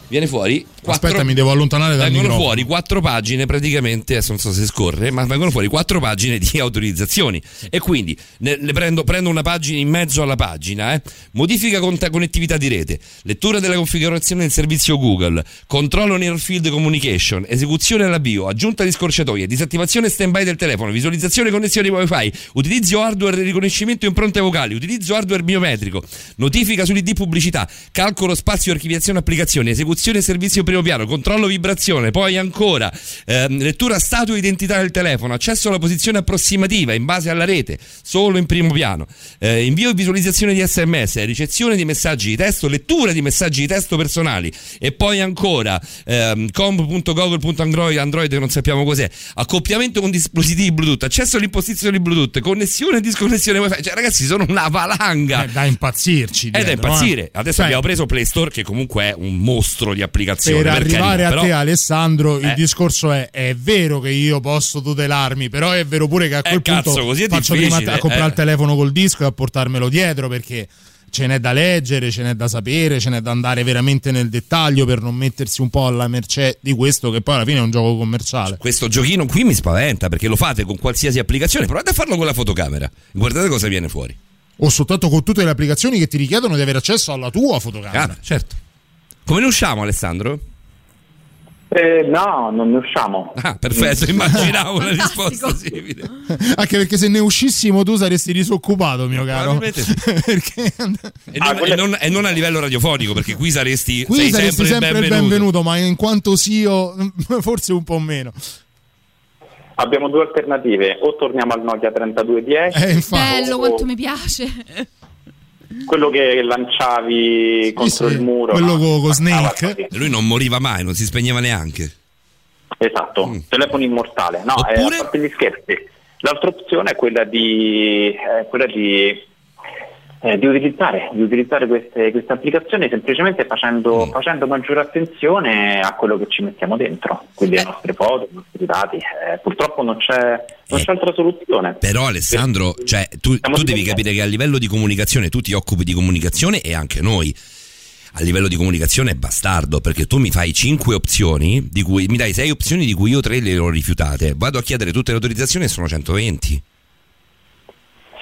[SPEAKER 3] Viene fuori quattro,
[SPEAKER 4] Aspetta, mi devo allontanare dal
[SPEAKER 3] vengono
[SPEAKER 4] microfono.
[SPEAKER 3] fuori quattro pagine praticamente adesso non so se scorre ma vengono fuori quattro pagine di autorizzazioni e quindi ne, ne prendo, prendo una pagina in mezzo alla pagina eh. modifica conta- connettività di rete lettura della configurazione del servizio Google controllo near field communication esecuzione all'avvio aggiunta di scorciatoie disattivazione stand by del telefono visualizzazione e connessione wifi utilizzo hardware di riconoscimento impronte vocali utilizzo hardware biometrico notifica sull'ID pubblicità calcolo spazio archiviazione applicazioni esecuzione servizio primo piano controllo vibrazione poi ancora ehm, lettura stato e identità del telefono accesso alla posizione approssimativa in base alla rete solo in primo piano eh, invio e visualizzazione di sms ricezione di messaggi di testo lettura di messaggi di testo personali e poi ancora ehm, comp.google.android android che non sappiamo cos'è accoppiamento con dispositivi bluetooth accesso all'impostazione bluetooth connessione e disconnessione wifi cioè ragazzi sono una valanga
[SPEAKER 4] Eh, da impazzirci.
[SPEAKER 3] è da
[SPEAKER 4] dietro,
[SPEAKER 3] impazzire.
[SPEAKER 4] eh.
[SPEAKER 3] Adesso
[SPEAKER 4] Cioè,
[SPEAKER 3] abbiamo preso Play Store, che comunque è un mostro di applicazione.
[SPEAKER 4] Per arrivare
[SPEAKER 3] carità,
[SPEAKER 4] a
[SPEAKER 3] però-
[SPEAKER 4] te, Alessandro, il
[SPEAKER 3] Eh.
[SPEAKER 4] discorso è: è vero che io posso tutelarmi, però è vero pure che a quel
[SPEAKER 3] Eh, cazzo,
[SPEAKER 4] punto
[SPEAKER 3] così è
[SPEAKER 4] faccio prima a comprare
[SPEAKER 3] eh.
[SPEAKER 4] il telefono col disco e a portarmelo dietro perché. Ce n'è da leggere, ce n'è da sapere, ce n'è da andare veramente nel dettaglio per non mettersi un po' alla mercé di questo che poi alla fine è un gioco commerciale.
[SPEAKER 3] Questo giochino qui mi spaventa perché lo fate con qualsiasi applicazione. Provate a farlo con la fotocamera. Guardate cosa viene fuori.
[SPEAKER 4] O soltanto con tutte le applicazioni che ti richiedono di avere accesso alla tua fotocamera.
[SPEAKER 3] Ah, certo. Come ne usciamo, Alessandro?
[SPEAKER 6] Eh, no, non ne usciamo.
[SPEAKER 3] Ah, perfetto, immaginavo una risposta simile.
[SPEAKER 4] Anche perché se ne uscissimo tu saresti disoccupato, mio caro.
[SPEAKER 3] Sì.
[SPEAKER 4] perché
[SPEAKER 3] E non, e non- e non a livello radiofonico, perché qui saresti,
[SPEAKER 4] qui
[SPEAKER 3] sei
[SPEAKER 4] saresti
[SPEAKER 3] sempre,
[SPEAKER 4] sempre il benvenuto, ma in quanto SIO forse un po' meno.
[SPEAKER 6] Abbiamo due alternative, o torniamo al Nokia 3210,
[SPEAKER 4] Eh, infatti.
[SPEAKER 5] Bello, quanto mi piace.
[SPEAKER 6] Quello che lanciavi contro
[SPEAKER 4] sì,
[SPEAKER 6] il muro.
[SPEAKER 4] quello
[SPEAKER 6] no?
[SPEAKER 4] co- con
[SPEAKER 6] Ah,
[SPEAKER 4] Snake.
[SPEAKER 3] Lui non moriva mai, non si spegneva neanche.
[SPEAKER 6] Esatto, telefono immortale. No, eh,
[SPEAKER 3] Oppure?
[SPEAKER 6] a parte gli scherzi. L'altra opzione è quella di, eh, quella di, eh, di utilizzare, di utilizzare queste, queste applicazioni semplicemente facendo, facendo maggiore attenzione a quello che ci mettiamo dentro, quindi le nostre foto, i nostri dati. Eh, purtroppo non c'è, non c'è altra soluzione.
[SPEAKER 3] Però Alessandro, cioè, tu, tu devi capire che a livello di comunicazione tu ti occupi di comunicazione e anche noi. A livello di comunicazione è bastardo perché tu mi fai 5 opzioni, di cui mi dai 6 opzioni di cui io 3 le ho rifiutate. Vado a chiedere tutte le autorizzazioni e sono 120.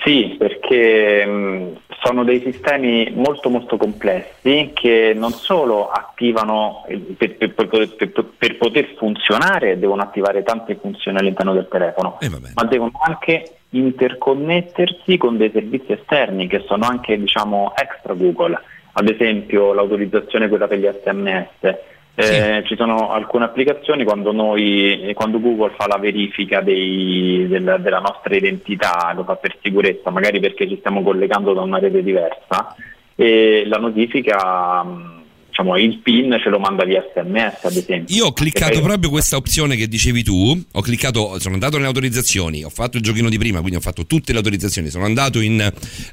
[SPEAKER 6] Sì, perché mh, sono dei sistemi molto molto complessi che non solo attivano eh, per, per- per- per- poter funzionare devono attivare tante funzioni all'interno del telefono,
[SPEAKER 3] E vabbè.
[SPEAKER 6] ma devono anche interconnettersi con dei servizi esterni che sono anche diciamo extra Google, ad esempio l'autorizzazione quella per gli SMS. Eh, Ci sono alcune applicazioni quando noi, quando Google fa la verifica dei- del- della nostra identità, lo fa per sicurezza, magari perché ci stiamo collegando da una rete diversa, e la notifica, mh, diciamo, il PIN ce lo manda via SMS, ad esempio.
[SPEAKER 3] Io ho cliccato
[SPEAKER 6] poi-
[SPEAKER 3] proprio questa opzione che dicevi tu, ho cliccato, sono andato nelle autorizzazioni, ho fatto il giochino di prima, quindi ho fatto tutte le autorizzazioni, sono andato in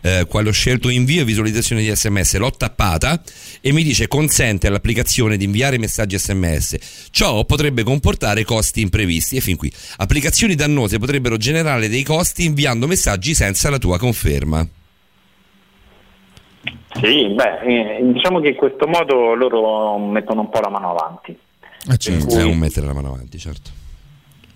[SPEAKER 3] eh, quale ho scelto invio e visualizzazione di sms, l'ho tappata e mi dice consente all'applicazione di inviare messaggi sms. Ciò potrebbe comportare costi imprevisti e fin qui. Applicazioni dannose potrebbero generare dei costi inviando messaggi senza la tua conferma.
[SPEAKER 6] Sì, beh, eh, diciamo che in questo modo loro mettono un po' la mano avanti.
[SPEAKER 4] Eh, certo.
[SPEAKER 3] È un mettere la mano avanti, certo.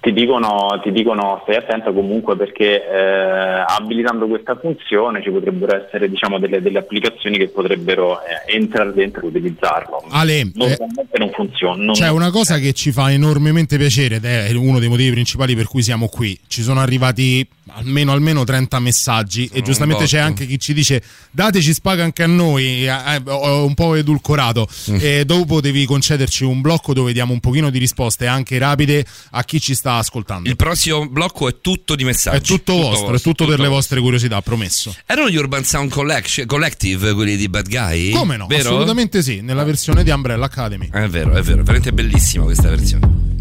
[SPEAKER 6] Ti dicono, ti dicono stai attento comunque perché eh, abilitando questa funzione ci potrebbero essere diciamo, delle, delle applicazioni che potrebbero eh, entrare dentro e utilizzarlo.
[SPEAKER 4] Ale, eh,
[SPEAKER 6] Normalmente non funziona. non-
[SPEAKER 4] C'è una cosa che ci fa enormemente piacere ed è uno dei motivi principali per cui siamo qui. Ci sono arrivati almeno, almeno 30 messaggi e
[SPEAKER 3] un
[SPEAKER 4] giustamente c'è anche chi ci dice dateci spaga anche a noi, eh, eh, ho un po' edulcorato
[SPEAKER 3] Mm.
[SPEAKER 4] e dopo devi concederci un blocco dove diamo un pochino di risposte anche rapide a chi ci sta ascoltando.
[SPEAKER 3] Il prossimo blocco è tutto di messaggi.
[SPEAKER 4] È tutto vostro, è tutto per le vostre curiosità, promesso.
[SPEAKER 3] Erano gli Urban Sound Collect- Collective, quelli di Bad Guy?
[SPEAKER 4] Come no?
[SPEAKER 3] Vero?
[SPEAKER 4] Assolutamente sì, nella versione di Umbrella Academy.
[SPEAKER 3] È vero, è vero, è veramente bellissima questa versione.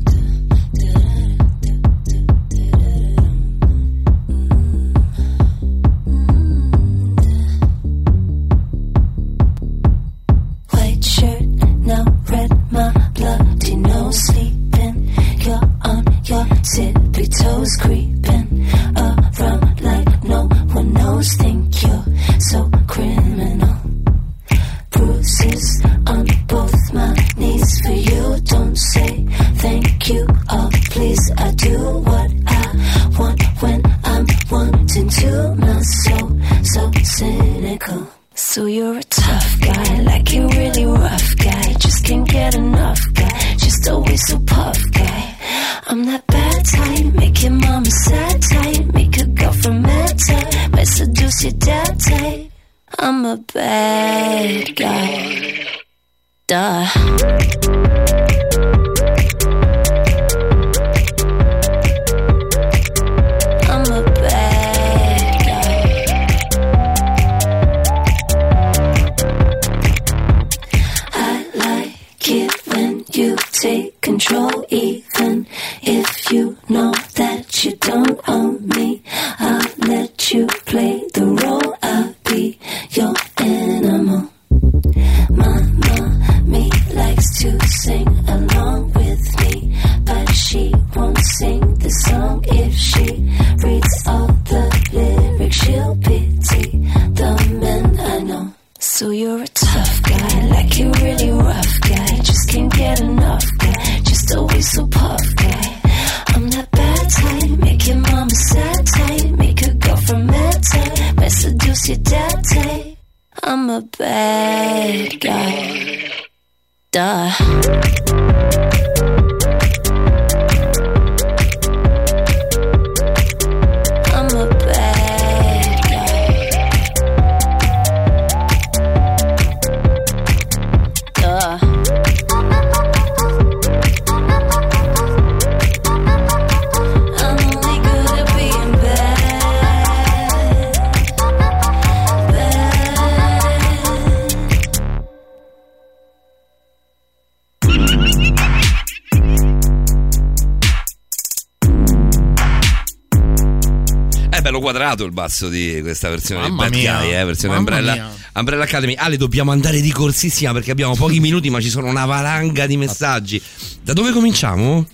[SPEAKER 3] Basso di questa versione
[SPEAKER 4] Mamma
[SPEAKER 3] di Bad Guy, eh, versione Umbrella. Umbrella Academy. Ale, dobbiamo andare di corsissima perché abbiamo pochi minuti, ma ci sono una valanga di messaggi. Da dove cominciamo?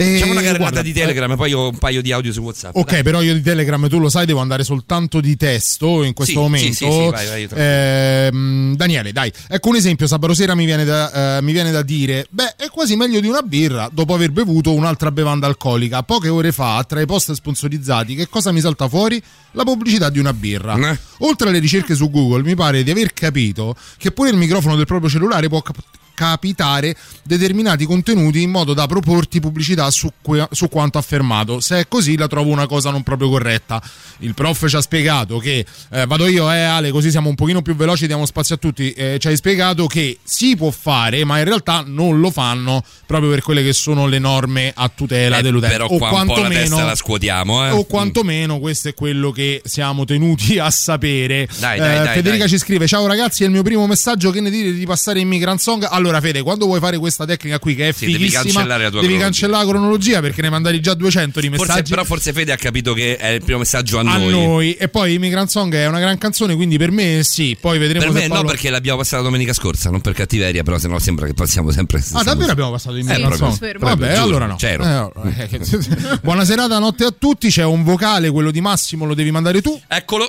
[SPEAKER 4] Eh,
[SPEAKER 3] Facciamo una carrellata
[SPEAKER 4] guarda,
[SPEAKER 3] di Telegram e poi io un paio di audio su WhatsApp.
[SPEAKER 4] Ok,
[SPEAKER 3] dai.
[SPEAKER 4] però io di Telegram, tu lo sai, devo andare soltanto di testo in questo
[SPEAKER 3] Sì,
[SPEAKER 4] momento.
[SPEAKER 3] sì, sì, sì, vai, vai,
[SPEAKER 4] Ehm, Daniele, dai, ecco un esempio. Sabato sera mi viene, da, eh, mi viene da dire: Beh, è quasi meglio di una birra dopo aver bevuto un'altra bevanda alcolica. Poche ore fa, tra i post sponsorizzati, che cosa mi salta fuori? La pubblicità di una birra.
[SPEAKER 3] Eh.
[SPEAKER 4] Oltre alle ricerche su Google, mi pare di aver capito che pure il microfono del proprio cellulare può cap- capitare determinati contenuti in modo da proporti pubblicità su, que- su quanto affermato. Se è così la trovo una cosa non proprio corretta. Il prof ci ha spiegato che, eh, vado io eh Ale, così siamo un pochino più veloci, diamo spazio a tutti, eh, ci hai spiegato che si può fare, ma in realtà non lo fanno proprio per quelle che sono le norme a tutela
[SPEAKER 3] Eh,
[SPEAKER 4] dell'utente.
[SPEAKER 3] però qua un po' la testa la scuotiamo, eh.
[SPEAKER 4] o quantomeno questo è quello che siamo tenuti a sapere.
[SPEAKER 3] Dai, dai,
[SPEAKER 4] Eh,
[SPEAKER 3] dai,
[SPEAKER 4] Federica ci scrive: Ciao ragazzi, è il mio primo messaggio. Che ne dite di passare in Migrant Song? Allora, Fede, quando vuoi fare questa tecnica qui che è
[SPEAKER 3] Sì, devi
[SPEAKER 4] fighissima,
[SPEAKER 3] cancellare la tua
[SPEAKER 4] devi
[SPEAKER 3] cronologia.
[SPEAKER 4] cancellare la cronologia perché ne mandari già 200 di
[SPEAKER 3] Forse,
[SPEAKER 4] messaggi.
[SPEAKER 3] però forse Fede ha capito che è il primo messaggio a,
[SPEAKER 4] a
[SPEAKER 3] noi.
[SPEAKER 4] noi. e poi Immigrant Song è una gran canzone quindi per me sì poi vedremo
[SPEAKER 3] Per
[SPEAKER 4] se
[SPEAKER 3] me no,
[SPEAKER 4] Paolo-
[SPEAKER 3] perché l'abbiamo passata domenica scorsa, non per cattiveria, però sennò sembra che passiamo sempre.
[SPEAKER 4] Ah, davvero abbiamo passato
[SPEAKER 3] Eh,
[SPEAKER 4] Immigrant
[SPEAKER 3] proprio,
[SPEAKER 4] Song?
[SPEAKER 3] proprio,
[SPEAKER 4] Vabbè,
[SPEAKER 3] giuro,
[SPEAKER 4] allora no.
[SPEAKER 3] c'ero.
[SPEAKER 4] Eh, allora, eh, Buona serata, notte a tutti. C'è un vocale, quello di Massimo, lo devi mandare tu.
[SPEAKER 3] Eccolo.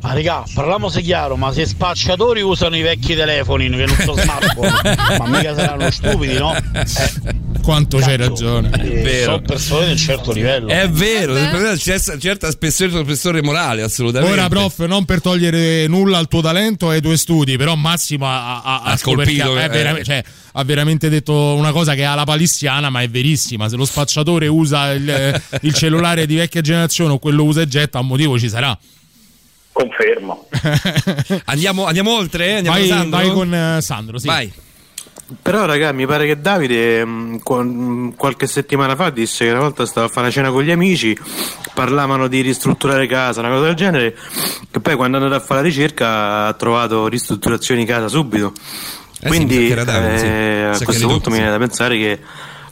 [SPEAKER 13] Ah, raga, parliamo se chiaro, ma se spacciatori usano i vecchi telefoni che non sono smartphone, ma mica saranno stupidi, no?
[SPEAKER 4] Quanto c'hai ragione.
[SPEAKER 13] Eh,
[SPEAKER 3] vero.
[SPEAKER 13] Sono persone di un certo livello.
[SPEAKER 3] È vero, c'è certa spessore, spessore morale, assolutamente.
[SPEAKER 4] Ora, prof, non per togliere nulla al tuo talento e ai tuoi studi, però Massimo ha, ha- ha
[SPEAKER 3] colpito,
[SPEAKER 4] è
[SPEAKER 3] eh.
[SPEAKER 4] vera- cioè, ha veramente detto una cosa che ha la palissiana, ma è verissima. Se lo spacciatore usa il, il cellulare di vecchia generazione o quello usa e getta, un motivo ci sarà.
[SPEAKER 6] Confermo.
[SPEAKER 3] Andiamo, andiamo oltre? Andiamo
[SPEAKER 4] Vai,
[SPEAKER 3] Sandro?
[SPEAKER 4] vai con eh, Sandro, sì.
[SPEAKER 3] Vai.
[SPEAKER 14] Però, raga, mi pare che Davide mh, qua- mh, qualche settimana fa disse che una volta stava a fare una cena con gli amici, parlavano di ristrutturare casa, una cosa del genere, che poi quando è andato a fare la ricerca ha trovato ristrutturazioni casa subito.
[SPEAKER 3] Eh sì,
[SPEAKER 14] Quindi
[SPEAKER 3] era Davide, sì.
[SPEAKER 14] eh, a questo punto mi
[SPEAKER 3] sì.
[SPEAKER 14] viene da pensare che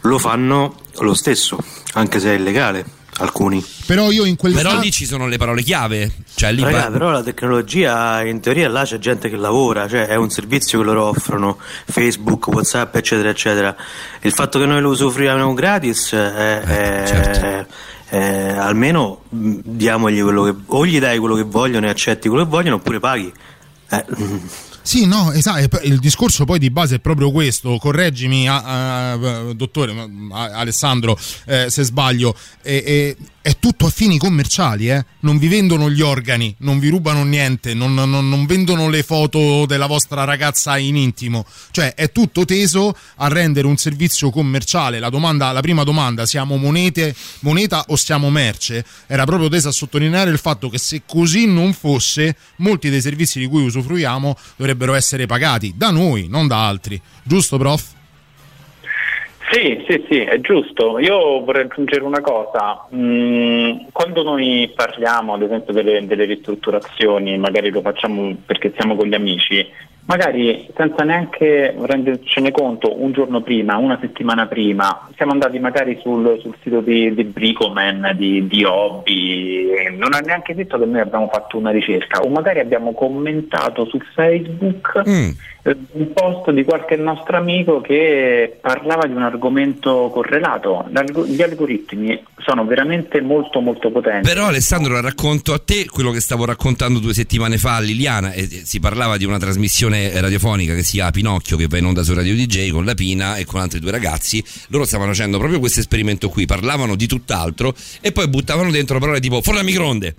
[SPEAKER 14] lo fanno lo stesso, anche se è illegale, alcuni.
[SPEAKER 4] Però io in quel
[SPEAKER 3] Però
[SPEAKER 4] caso-
[SPEAKER 3] lì ci sono le parole chiave. Cioè, lì
[SPEAKER 14] Raga,
[SPEAKER 3] pa-
[SPEAKER 14] però la tecnologia in teoria là c'è gente che lavora, cioè è un servizio che loro offrono, Facebook, Whatsapp, eccetera, eccetera. Il fatto che noi lo usufruiamo gratis è, è-
[SPEAKER 3] certo.
[SPEAKER 14] è- è- almeno mh, diamogli quello che o gli dai quello che vogliono e accetti quello che vogliono oppure paghi. Eh, mm.
[SPEAKER 4] Sì, no, esatto. Il discorso poi di base è proprio questo. Correggimi, a- dottore a- Alessandro, eh, se sbaglio. E- e- è tutto a fini commerciali, eh? non vi vendono gli organi, non vi rubano niente, non, non- non vendono le foto della vostra ragazza in intimo, cioè è tutto teso a rendere un servizio commerciale. La, domanda, la prima domanda, siamo monete, moneta o siamo merce? Era proprio tesa a sottolineare il fatto che se così non fosse, molti dei servizi di cui usufruiamo dovrebbero essere pagati da noi, non da altri. Giusto, prof?
[SPEAKER 6] Sì, sì, sì, è giusto. Io vorrei aggiungere una cosa. Mm, quando noi parliamo, ad esempio, delle, delle ristrutturazioni, magari lo facciamo perché siamo con gli amici, magari senza neanche rendercene conto un giorno prima, una settimana prima, siamo andati magari sul, sul sito di, di Bricoman, di, di Hobby, non ha neanche detto che noi abbiamo fatto una ricerca, o magari abbiamo commentato su Facebook
[SPEAKER 3] Mm.
[SPEAKER 6] Eh, un post di qualche nostro amico che parlava di un argomento correlato. Gli algoritmi sono veramente molto molto potenti.
[SPEAKER 3] Però Alessandro racconto a te quello che stavo raccontando due settimane fa a Liliana e e si parlava di una trasmissione radiofonica che si chiama Pinocchio che va in onda su Radio DJ con la Pina e con altri due ragazzi loro stavano facendo proprio questo esperimento qui parlavano di tutt'altro e poi buttavano dentro parole tipo forno a microonde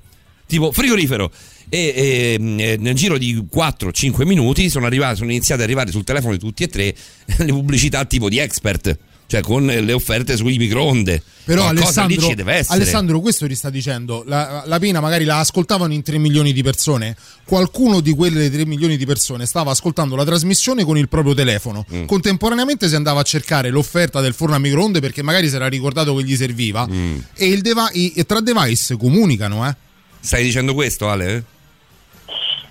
[SPEAKER 3] tipo frigorifero e, e, e nel giro di 4-5 minuti sono, arrivate, sono iniziate ad arrivare sul telefono di tutti e tre le pubblicità tipo di expert cioè con le offerte sui microonde
[SPEAKER 4] Però
[SPEAKER 3] Qualcosa lì
[SPEAKER 4] Alessandro,
[SPEAKER 3] ci deve essere
[SPEAKER 4] Alessandro, questo ti sta dicendo, la, la pena magari la ascoltavano in 3 milioni di persone, qualcuno di quelle 3 milioni di persone stava ascoltando la trasmissione con il proprio telefono,
[SPEAKER 3] Mm.
[SPEAKER 4] contemporaneamente si andava a cercare l'offerta del forno a microonde perché magari si era ricordato che gli serviva
[SPEAKER 3] Mm.
[SPEAKER 4] e, il deva- e tra device comunicano, eh.
[SPEAKER 3] Stai dicendo questo Ale?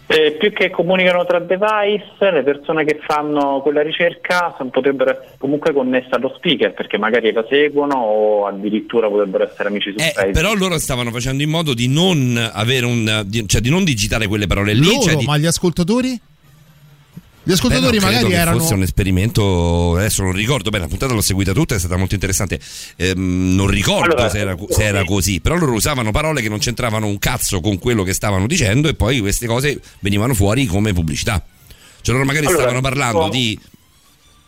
[SPEAKER 6] Eh, più che comunicano tra device, le persone che fanno quella ricerca son- potrebbero essere comunque connesse allo speaker perché magari la seguono o addirittura potrebbero essere amici su
[SPEAKER 3] Eh,
[SPEAKER 6] Facebook.
[SPEAKER 3] però loro stavano facendo in modo di non avere un di- cioè di non digitare quelle parole lì
[SPEAKER 4] Loro,
[SPEAKER 3] cioè di-
[SPEAKER 4] ma gli ascoltatori? Gli ascoltatori
[SPEAKER 3] Beh, no,
[SPEAKER 4] magari erano...
[SPEAKER 3] fosse un esperimento adesso non ricordo. Bene la puntata l'ho seguita tutta è stata molto interessante. Ehm, non ricordo
[SPEAKER 6] Allora,
[SPEAKER 3] se, era, se era così però loro usavano parole che non c'entravano un cazzo con quello che stavano dicendo e poi queste cose venivano fuori come pubblicità. Cioè loro magari
[SPEAKER 6] Allora,
[SPEAKER 3] stavano parlando
[SPEAKER 6] io-
[SPEAKER 3] di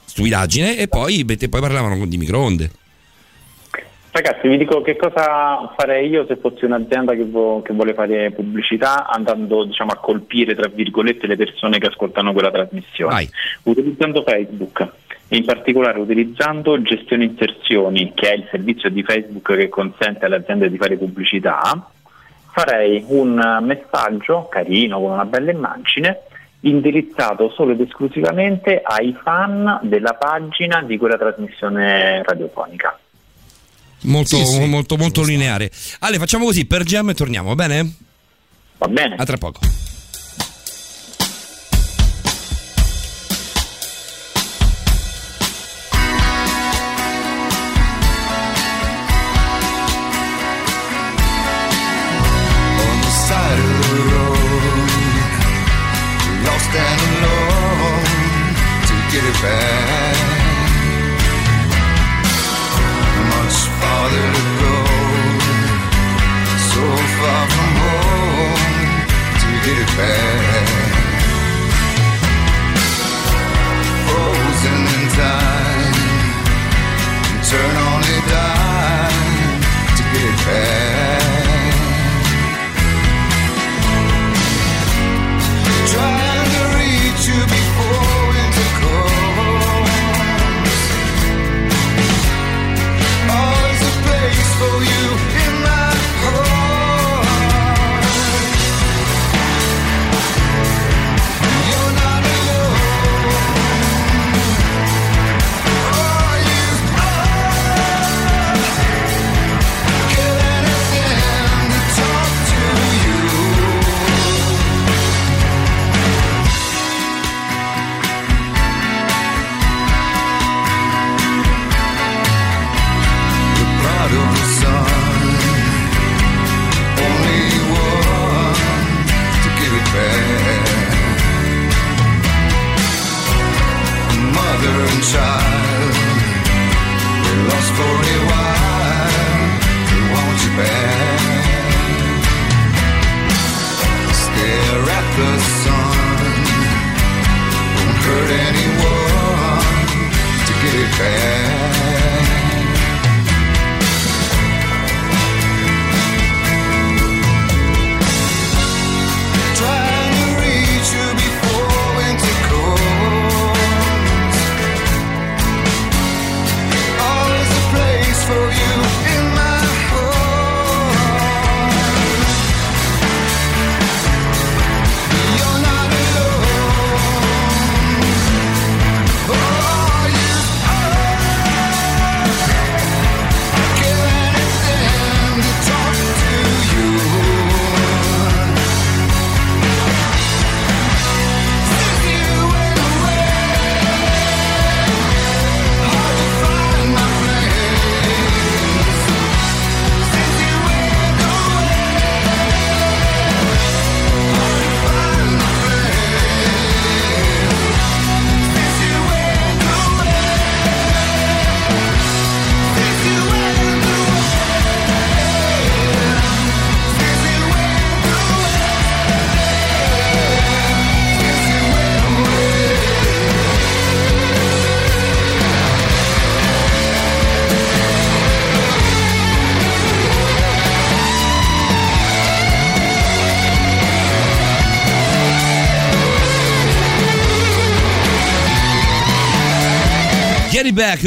[SPEAKER 3] stupidaggine e poi, e poi parlavano di microonde
[SPEAKER 6] Ragazzi, vi dico che cosa farei io se fossi un'azienda che, vo- che vuole fare pubblicità andando diciamo, a colpire tra virgolette le persone che ascoltano quella trasmissione. Utilizzando Facebook in particolare utilizzando gestione inserzioni, che è il servizio di Facebook che consente alle aziende di fare pubblicità, farei un messaggio carino con una bella immagine indirizzato solo ed esclusivamente ai fan della pagina di quella trasmissione radiofonica.
[SPEAKER 3] Molto
[SPEAKER 6] Sì, sì.
[SPEAKER 3] molto molto lineare Ale facciamo così per Gem e torniamo va bene?
[SPEAKER 6] va bene
[SPEAKER 3] a tra poco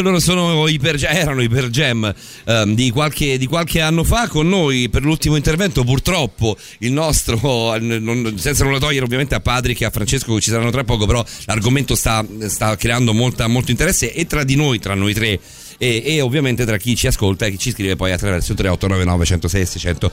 [SPEAKER 12] Back,
[SPEAKER 3] loro sono i per, erano i per ehm, di, qualche, di qualche anno fa con noi per l'ultimo intervento. Purtroppo il nostro, non- senza nulla togliere ovviamente a Patrick e a Francesco che ci saranno tra poco, però l'argomento sta, sta creando molta- molto interesse e tra di noi, tra noi tre. E, e ovviamente tra chi ci ascolta e chi ci scrive poi attraverso il 3899 106 600.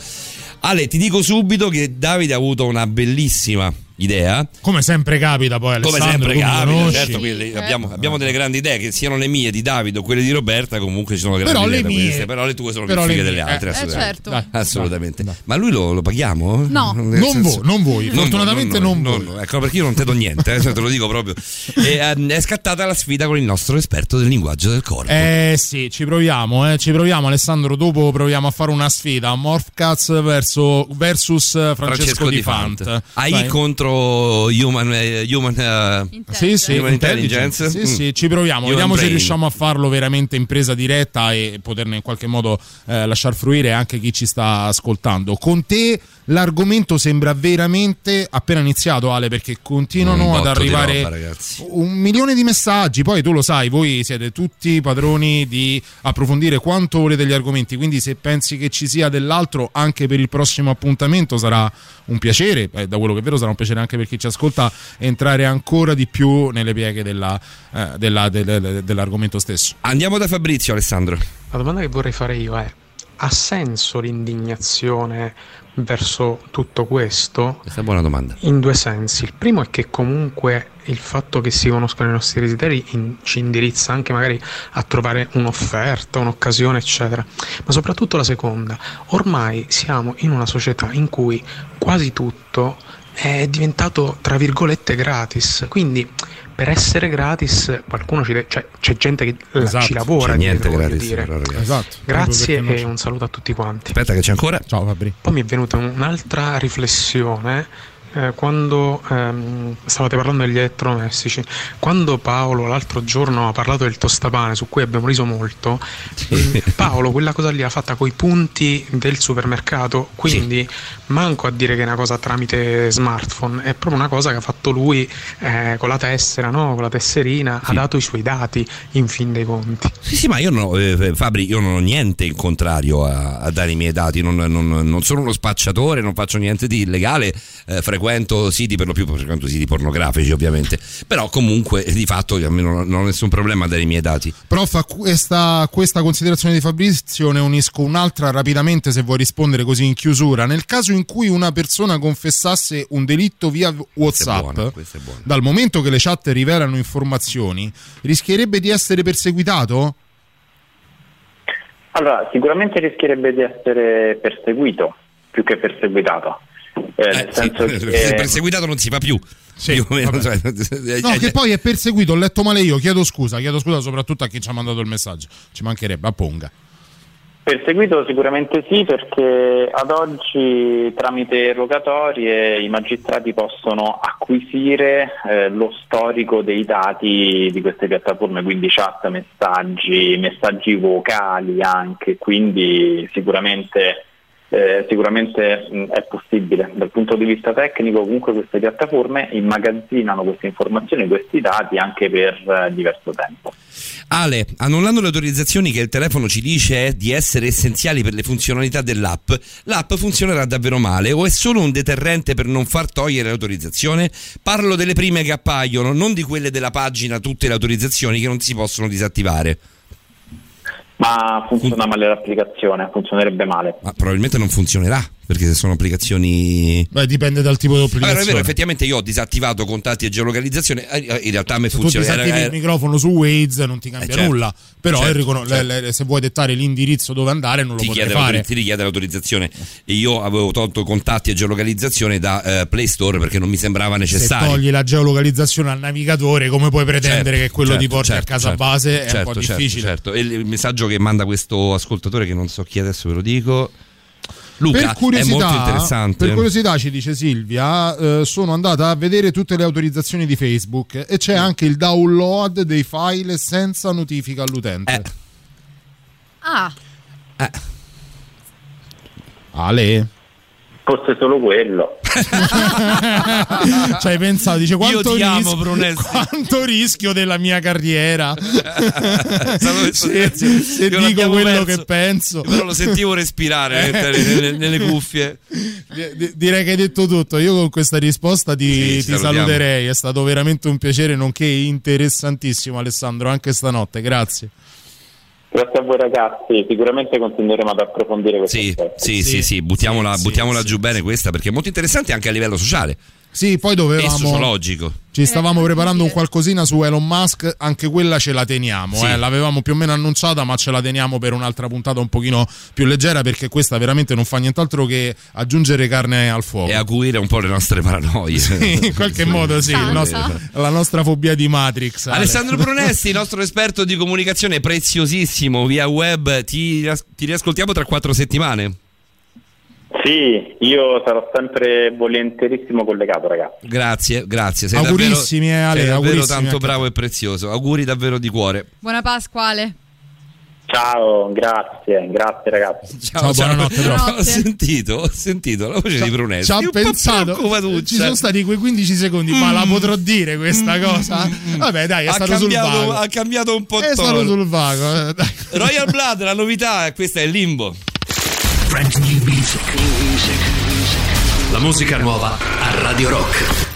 [SPEAKER 3] Ale, ti dico subito che Davide ha avuto una bellissima idea.
[SPEAKER 4] Come sempre capita poi
[SPEAKER 3] Come
[SPEAKER 4] Alessandro,
[SPEAKER 3] sempre
[SPEAKER 4] tu mi
[SPEAKER 3] capita, certo, quindi abbiamo, abbiamo delle grandi idee che siano le mie di Davide o quelle di Roberta, comunque ci sono grandi
[SPEAKER 4] Però
[SPEAKER 3] idee
[SPEAKER 4] le mie-
[SPEAKER 3] queste, però le tue sono
[SPEAKER 4] però
[SPEAKER 3] più fighe
[SPEAKER 4] le
[SPEAKER 3] delle altre,
[SPEAKER 4] eh,
[SPEAKER 3] assolutamente.
[SPEAKER 5] eh, certo.
[SPEAKER 3] Assolutamente. Ma lui lo, lo paghiamo?
[SPEAKER 5] No.
[SPEAKER 3] Nel
[SPEAKER 4] Non
[SPEAKER 3] senso-
[SPEAKER 4] voi, non voi,
[SPEAKER 3] Non
[SPEAKER 4] fortunatamente
[SPEAKER 3] noi,
[SPEAKER 4] non
[SPEAKER 3] noi. Ecco, perché io non te do niente, eh, te lo dico proprio. E, ehm, è scattata la sfida con il nostro esperto del linguaggio del corpo.
[SPEAKER 4] Eh sì, ci proviamo, eh, ci proviamo Alessandro, dopo proviamo a fare una sfida, Morphcats verso, versus eh, Francesco, Di Fant.
[SPEAKER 3] AI
[SPEAKER 4] Vai.
[SPEAKER 3] contro Human, eh, human eh,
[SPEAKER 4] Sì, sì,
[SPEAKER 3] Human
[SPEAKER 4] intelligence.
[SPEAKER 3] Intelligence.
[SPEAKER 4] Sì,
[SPEAKER 3] Mm.
[SPEAKER 4] sì, ci proviamo.
[SPEAKER 3] Human
[SPEAKER 4] Vediamo se
[SPEAKER 3] brain.
[SPEAKER 4] riusciamo a farlo veramente in presa diretta e poterne in qualche modo eh, lasciar fruire anche chi ci sta ascoltando. Con te l'argomento sembra veramente appena iniziato, Ale, perché continuano ad arrivare
[SPEAKER 3] roba,
[SPEAKER 4] un milione di messaggi. Poi tu lo sai, voi siete tutti padroni di approfondire quanto volete gli argomenti. Quindi, se pensi che ci sia dell'altro anche per il prossimo appuntamento, sarà un piacere. eh, da quello che è vero, sarà un piacere anche per chi ci ascolta entrare ancora di più nelle pieghe della, eh, della- de- de- de- dell'argomento stesso.
[SPEAKER 3] Andiamo da Fabrizio, Alessandro.
[SPEAKER 15] La domanda che vorrei fare io è: ha senso l'indignazione verso tutto questo?
[SPEAKER 3] Questa è una buona domanda.
[SPEAKER 15] In due sensi. Il primo è che comunque il fatto che si conoscano i nostri desideri in- ci indirizza anche magari a trovare un'offerta, un'occasione, eccetera. Ma soprattutto la seconda, ormai siamo in una società in cui quasi tutto è diventato tra virgolette gratis. Quindi per essere gratis qualcuno ci deve, cioè, c'è gente che
[SPEAKER 3] Esatto,
[SPEAKER 15] ci lavora.
[SPEAKER 3] c'è niente
[SPEAKER 15] dietro,
[SPEAKER 3] gratis,
[SPEAKER 15] dire.
[SPEAKER 3] però.
[SPEAKER 4] Esatto.
[SPEAKER 15] Grazie e un saluto a tutti quanti.
[SPEAKER 3] Aspetta che c'è ancora.
[SPEAKER 4] Ciao Fabri.
[SPEAKER 15] Poi mi è venuta un'altra riflessione eh, quando ehm, stavate parlando degli elettrodomestici. Quando Paolo l'altro giorno ha parlato del tostapane, su cui abbiamo riso molto, eh, Paolo quella cosa lì l'ha fatta coi punti del supermercato, quindi manco a dire che è una cosa tramite smartphone, è proprio una cosa che ha fatto lui eh, con la tessera, no? con la tesserina, ha dato i suoi dati in fin dei conti.
[SPEAKER 3] Sì, sì, ma io non ho, eh, Fabri, io non ho niente in contrario a, a dare i miei dati, non, non- non sono uno spacciatore, non faccio niente di illegale, eh, frequento siti per lo più, frequento siti pornografici ovviamente, però comunque di fatto a me non, non ho nessun problema a dare i miei dati.
[SPEAKER 4] Prof, a questa, questa considerazione di Fabrizio ne unisco un'altra rapidamente se vuoi rispondere così in chiusura. Nel caso in cui una persona confessasse un delitto via WhatsApp,
[SPEAKER 3] buona.
[SPEAKER 4] dal momento che le chat rivelano informazioni, rischierebbe di essere perseguitato?
[SPEAKER 6] Allora, sicuramente rischierebbe di essere perseguito più che perseguitato. Eh, nel senso
[SPEAKER 3] Il
[SPEAKER 6] che
[SPEAKER 3] perseguitato non si fa più. Più o meno, cioè,
[SPEAKER 4] No,
[SPEAKER 3] eh,
[SPEAKER 4] che poi è perseguito, ho letto male io, chiedo scusa, chiedo scusa soprattutto a chi ci ha mandato il messaggio. Ci mancherebbe, apponga.
[SPEAKER 6] Perseguito sicuramente sì, perché ad oggi tramite rogatorie i magistrati possono acquisire eh, lo storico dei dati di queste piattaforme, quindi chat, messaggi, messaggi vocali anche, quindi sicuramente, eh, sicuramente mh, è possibile. Dal punto di vista tecnico comunque queste piattaforme immagazzinano queste informazioni, questi dati anche per eh, diverso tempo.
[SPEAKER 3] Ale, annullando le autorizzazioni che il telefono ci dice di essere essenziali per le funzionalità dell'app, l'app funzionerà davvero male o è solo un deterrente per non far togliere l'autorizzazione? Parlo delle prime che appaiono, non di quelle della pagina tutte le autorizzazioni che non si possono disattivare.
[SPEAKER 6] Ma funziona male l'applicazione, funzionerebbe male.
[SPEAKER 3] Ma probabilmente non funzionerà, perché se sono applicazioni...
[SPEAKER 4] Beh, dipende dal tipo di
[SPEAKER 3] Allora, è
[SPEAKER 4] applicazione.
[SPEAKER 3] vero, effettivamente io ho disattivato contatti e geolocalizzazione, eh, in realtà a me
[SPEAKER 4] Se tu
[SPEAKER 3] funziona.
[SPEAKER 4] disattivi il microfono su Waze non ti cambia
[SPEAKER 3] Eh, certo.
[SPEAKER 4] nulla. Però
[SPEAKER 3] Certo,
[SPEAKER 4] ricono-
[SPEAKER 3] certo.
[SPEAKER 4] le- le- se vuoi dettare l'indirizzo dove andare non lo
[SPEAKER 3] ti
[SPEAKER 4] potrai fare.
[SPEAKER 3] ti richiede l'autorizzazione e io avevo tolto contatti e geolocalizzazione da eh, Play Store perché non mi sembrava
[SPEAKER 4] Se
[SPEAKER 3] necessario.
[SPEAKER 4] togli la geolocalizzazione al navigatore, come puoi pretendere
[SPEAKER 3] Certo,
[SPEAKER 4] che quello
[SPEAKER 3] certo,
[SPEAKER 4] ti porti a casa
[SPEAKER 3] certo,
[SPEAKER 4] base? È un po' difficile.
[SPEAKER 3] certo. E il messaggio che manda questo ascoltatore, che non so chi adesso ve lo dico. Luca,
[SPEAKER 4] per
[SPEAKER 3] è
[SPEAKER 4] curiosità,
[SPEAKER 3] molto interessante.
[SPEAKER 4] per curiosità, ci dice Silvia, eh, sono andata a vedere tutte le autorizzazioni di Facebook e c'è anche il download dei file senza notifica all'utente.
[SPEAKER 5] Ah,
[SPEAKER 4] Ale?
[SPEAKER 6] Fosse solo quello.
[SPEAKER 4] cioè, hai pensato, dice quanto,
[SPEAKER 3] ti amo,
[SPEAKER 4] rischio, quanto rischio della mia carriera. Se se
[SPEAKER 3] Io
[SPEAKER 4] dico quello
[SPEAKER 3] perso.
[SPEAKER 4] che penso.
[SPEAKER 3] Però lo sentivo respirare nelle, nelle- cuffie.
[SPEAKER 4] Di- di- Direi che hai detto tutto. Io con questa risposta ti,
[SPEAKER 3] Sì,
[SPEAKER 4] ti saluterei. È stato veramente un piacere, nonché interessantissimo, Alessandro, anche stanotte. Grazie.
[SPEAKER 6] Grazie a voi ragazzi, sicuramente continueremo ad approfondire questo
[SPEAKER 3] Sì, sì, sì, sì, buttiamola, buttiamola giù bene questa perché è molto interessante anche a livello sociale
[SPEAKER 4] Sì, poi dovevamo.
[SPEAKER 3] sociologico.
[SPEAKER 4] Ci stavamo preparando un qualcosina su Elon Musk, anche quella ce la teniamo,
[SPEAKER 3] Sì.
[SPEAKER 4] eh. l'avevamo più o meno annunciata, ma ce la teniamo per un'altra puntata un pochino più leggera perché questa veramente non fa nient'altro che aggiungere carne al fuoco.
[SPEAKER 3] E acuire un po' le nostre paranoie.
[SPEAKER 4] Sì, in qualche modo sì, il nostro- la nostra fobia di Matrix. Ale.
[SPEAKER 3] Alessandro Brunesti, nostro esperto di comunicazione preziosissimo via web, ti, ti riascoltiamo tra quattro settimane.
[SPEAKER 6] Sì, io sarò sempre volentierissimo collegato ragazzi.
[SPEAKER 3] Grazie, grazie. Sei
[SPEAKER 4] Augurissimi,
[SPEAKER 3] davvero,
[SPEAKER 4] eh, Ale,
[SPEAKER 3] sei davvero
[SPEAKER 4] augurissimi
[SPEAKER 3] tanto
[SPEAKER 4] anche
[SPEAKER 3] bravo e prezioso. Auguri davvero di cuore.
[SPEAKER 5] Buona Pasquale.
[SPEAKER 6] Ciao, grazie, grazie ragazzi.
[SPEAKER 4] Ciao, buonanotte, prof.
[SPEAKER 3] Ho sentito, ho sentito la voce di Brunesti.
[SPEAKER 4] Ci
[SPEAKER 3] po'
[SPEAKER 4] pensato, ci sono stati quei 15 secondi, ma la potrò dire questa cosa? Vabbè, dai, è
[SPEAKER 3] ha
[SPEAKER 4] stato sul
[SPEAKER 3] cambiato,
[SPEAKER 4] vago.
[SPEAKER 3] ha cambiato un po'
[SPEAKER 4] È stato
[SPEAKER 3] tono.
[SPEAKER 4] sul vago. eh, dai.
[SPEAKER 3] Royal Blood, la novità, questa è Limbo.
[SPEAKER 1] Brand new music. La musica nuova a Radio Rock.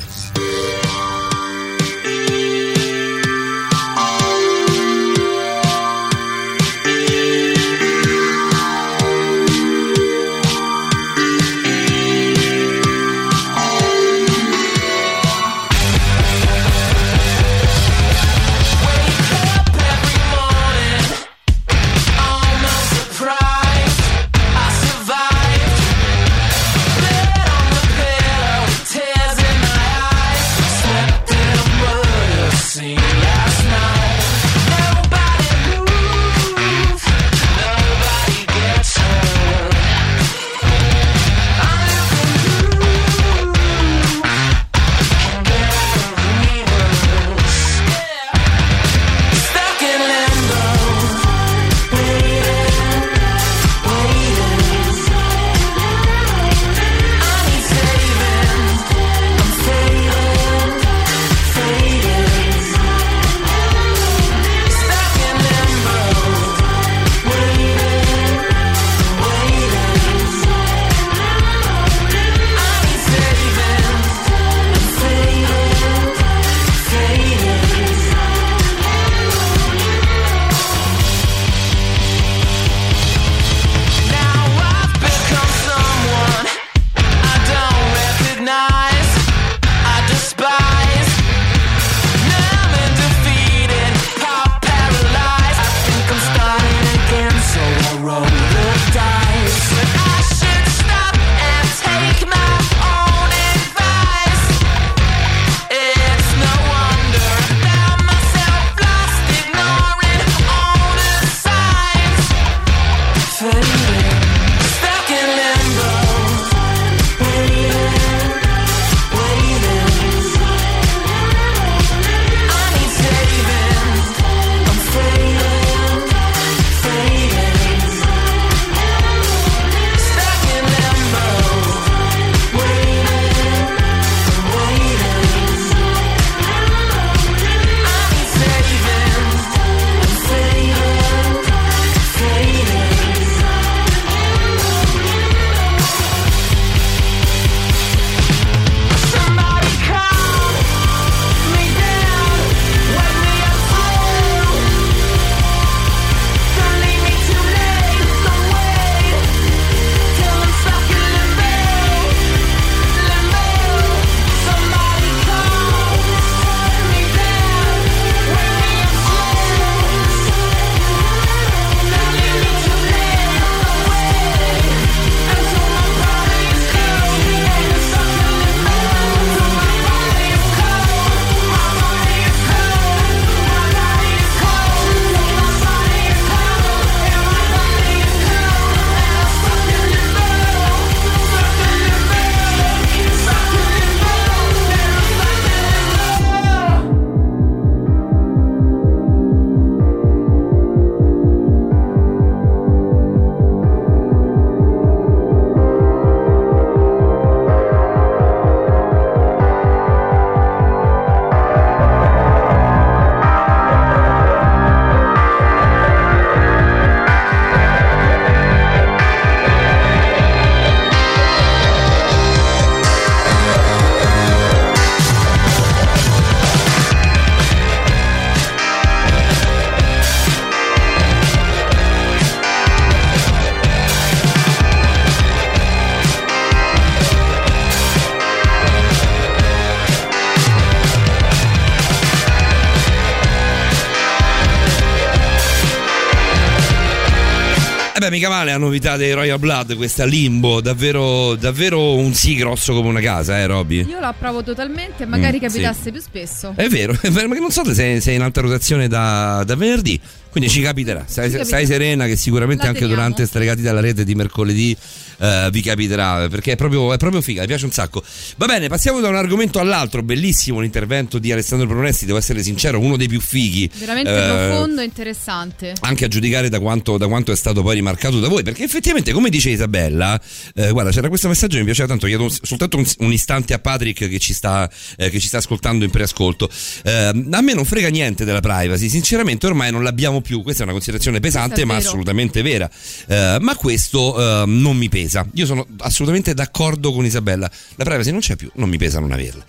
[SPEAKER 3] Novità dei Royal Blood, questa Limbo, davvero, davvero un sì grosso come una casa, eh Robby?
[SPEAKER 5] Io lo approvo totalmente magari
[SPEAKER 3] Mm,
[SPEAKER 5] capitasse
[SPEAKER 3] sì.
[SPEAKER 5] più spesso.
[SPEAKER 3] È vero, è vero, ma non so se sei, sei in alta rotazione da, da venerdì, quindi ci capiterà. Stai,
[SPEAKER 5] Ci capiterà.
[SPEAKER 3] stai serena che sicuramente
[SPEAKER 5] La
[SPEAKER 3] anche
[SPEAKER 5] teniamo.
[SPEAKER 3] durante Stregati dalla rete di mercoledì eh, vi capiterà, perché è proprio, è proprio figa, mi piace un sacco. Va bene, passiamo da un argomento all'altro, bellissimo l'intervento di Alessandro Pronesti, devo essere sincero, uno dei più fighi.
[SPEAKER 5] Veramente
[SPEAKER 3] Eh,
[SPEAKER 5] profondo e interessante.
[SPEAKER 3] anche a giudicare da quanto, da quanto è stato poi rimarcato da voi, perché effettivamente, come dice Isabella, eh, guarda, c'era questo messaggio che mi piaceva tanto. Chiedo soltanto un, un istante a Patrick che ci sta, eh, che ci sta ascoltando in preascolto. Eh, a me non frega niente della privacy, sinceramente, ormai non l'abbiamo più. Questa è una considerazione pesante, ma assolutamente vera. Eh, ma questo eh, non mi pesa. Io sono assolutamente d'accordo con Isabella. La privacy non c'è più, non mi pesa non averla.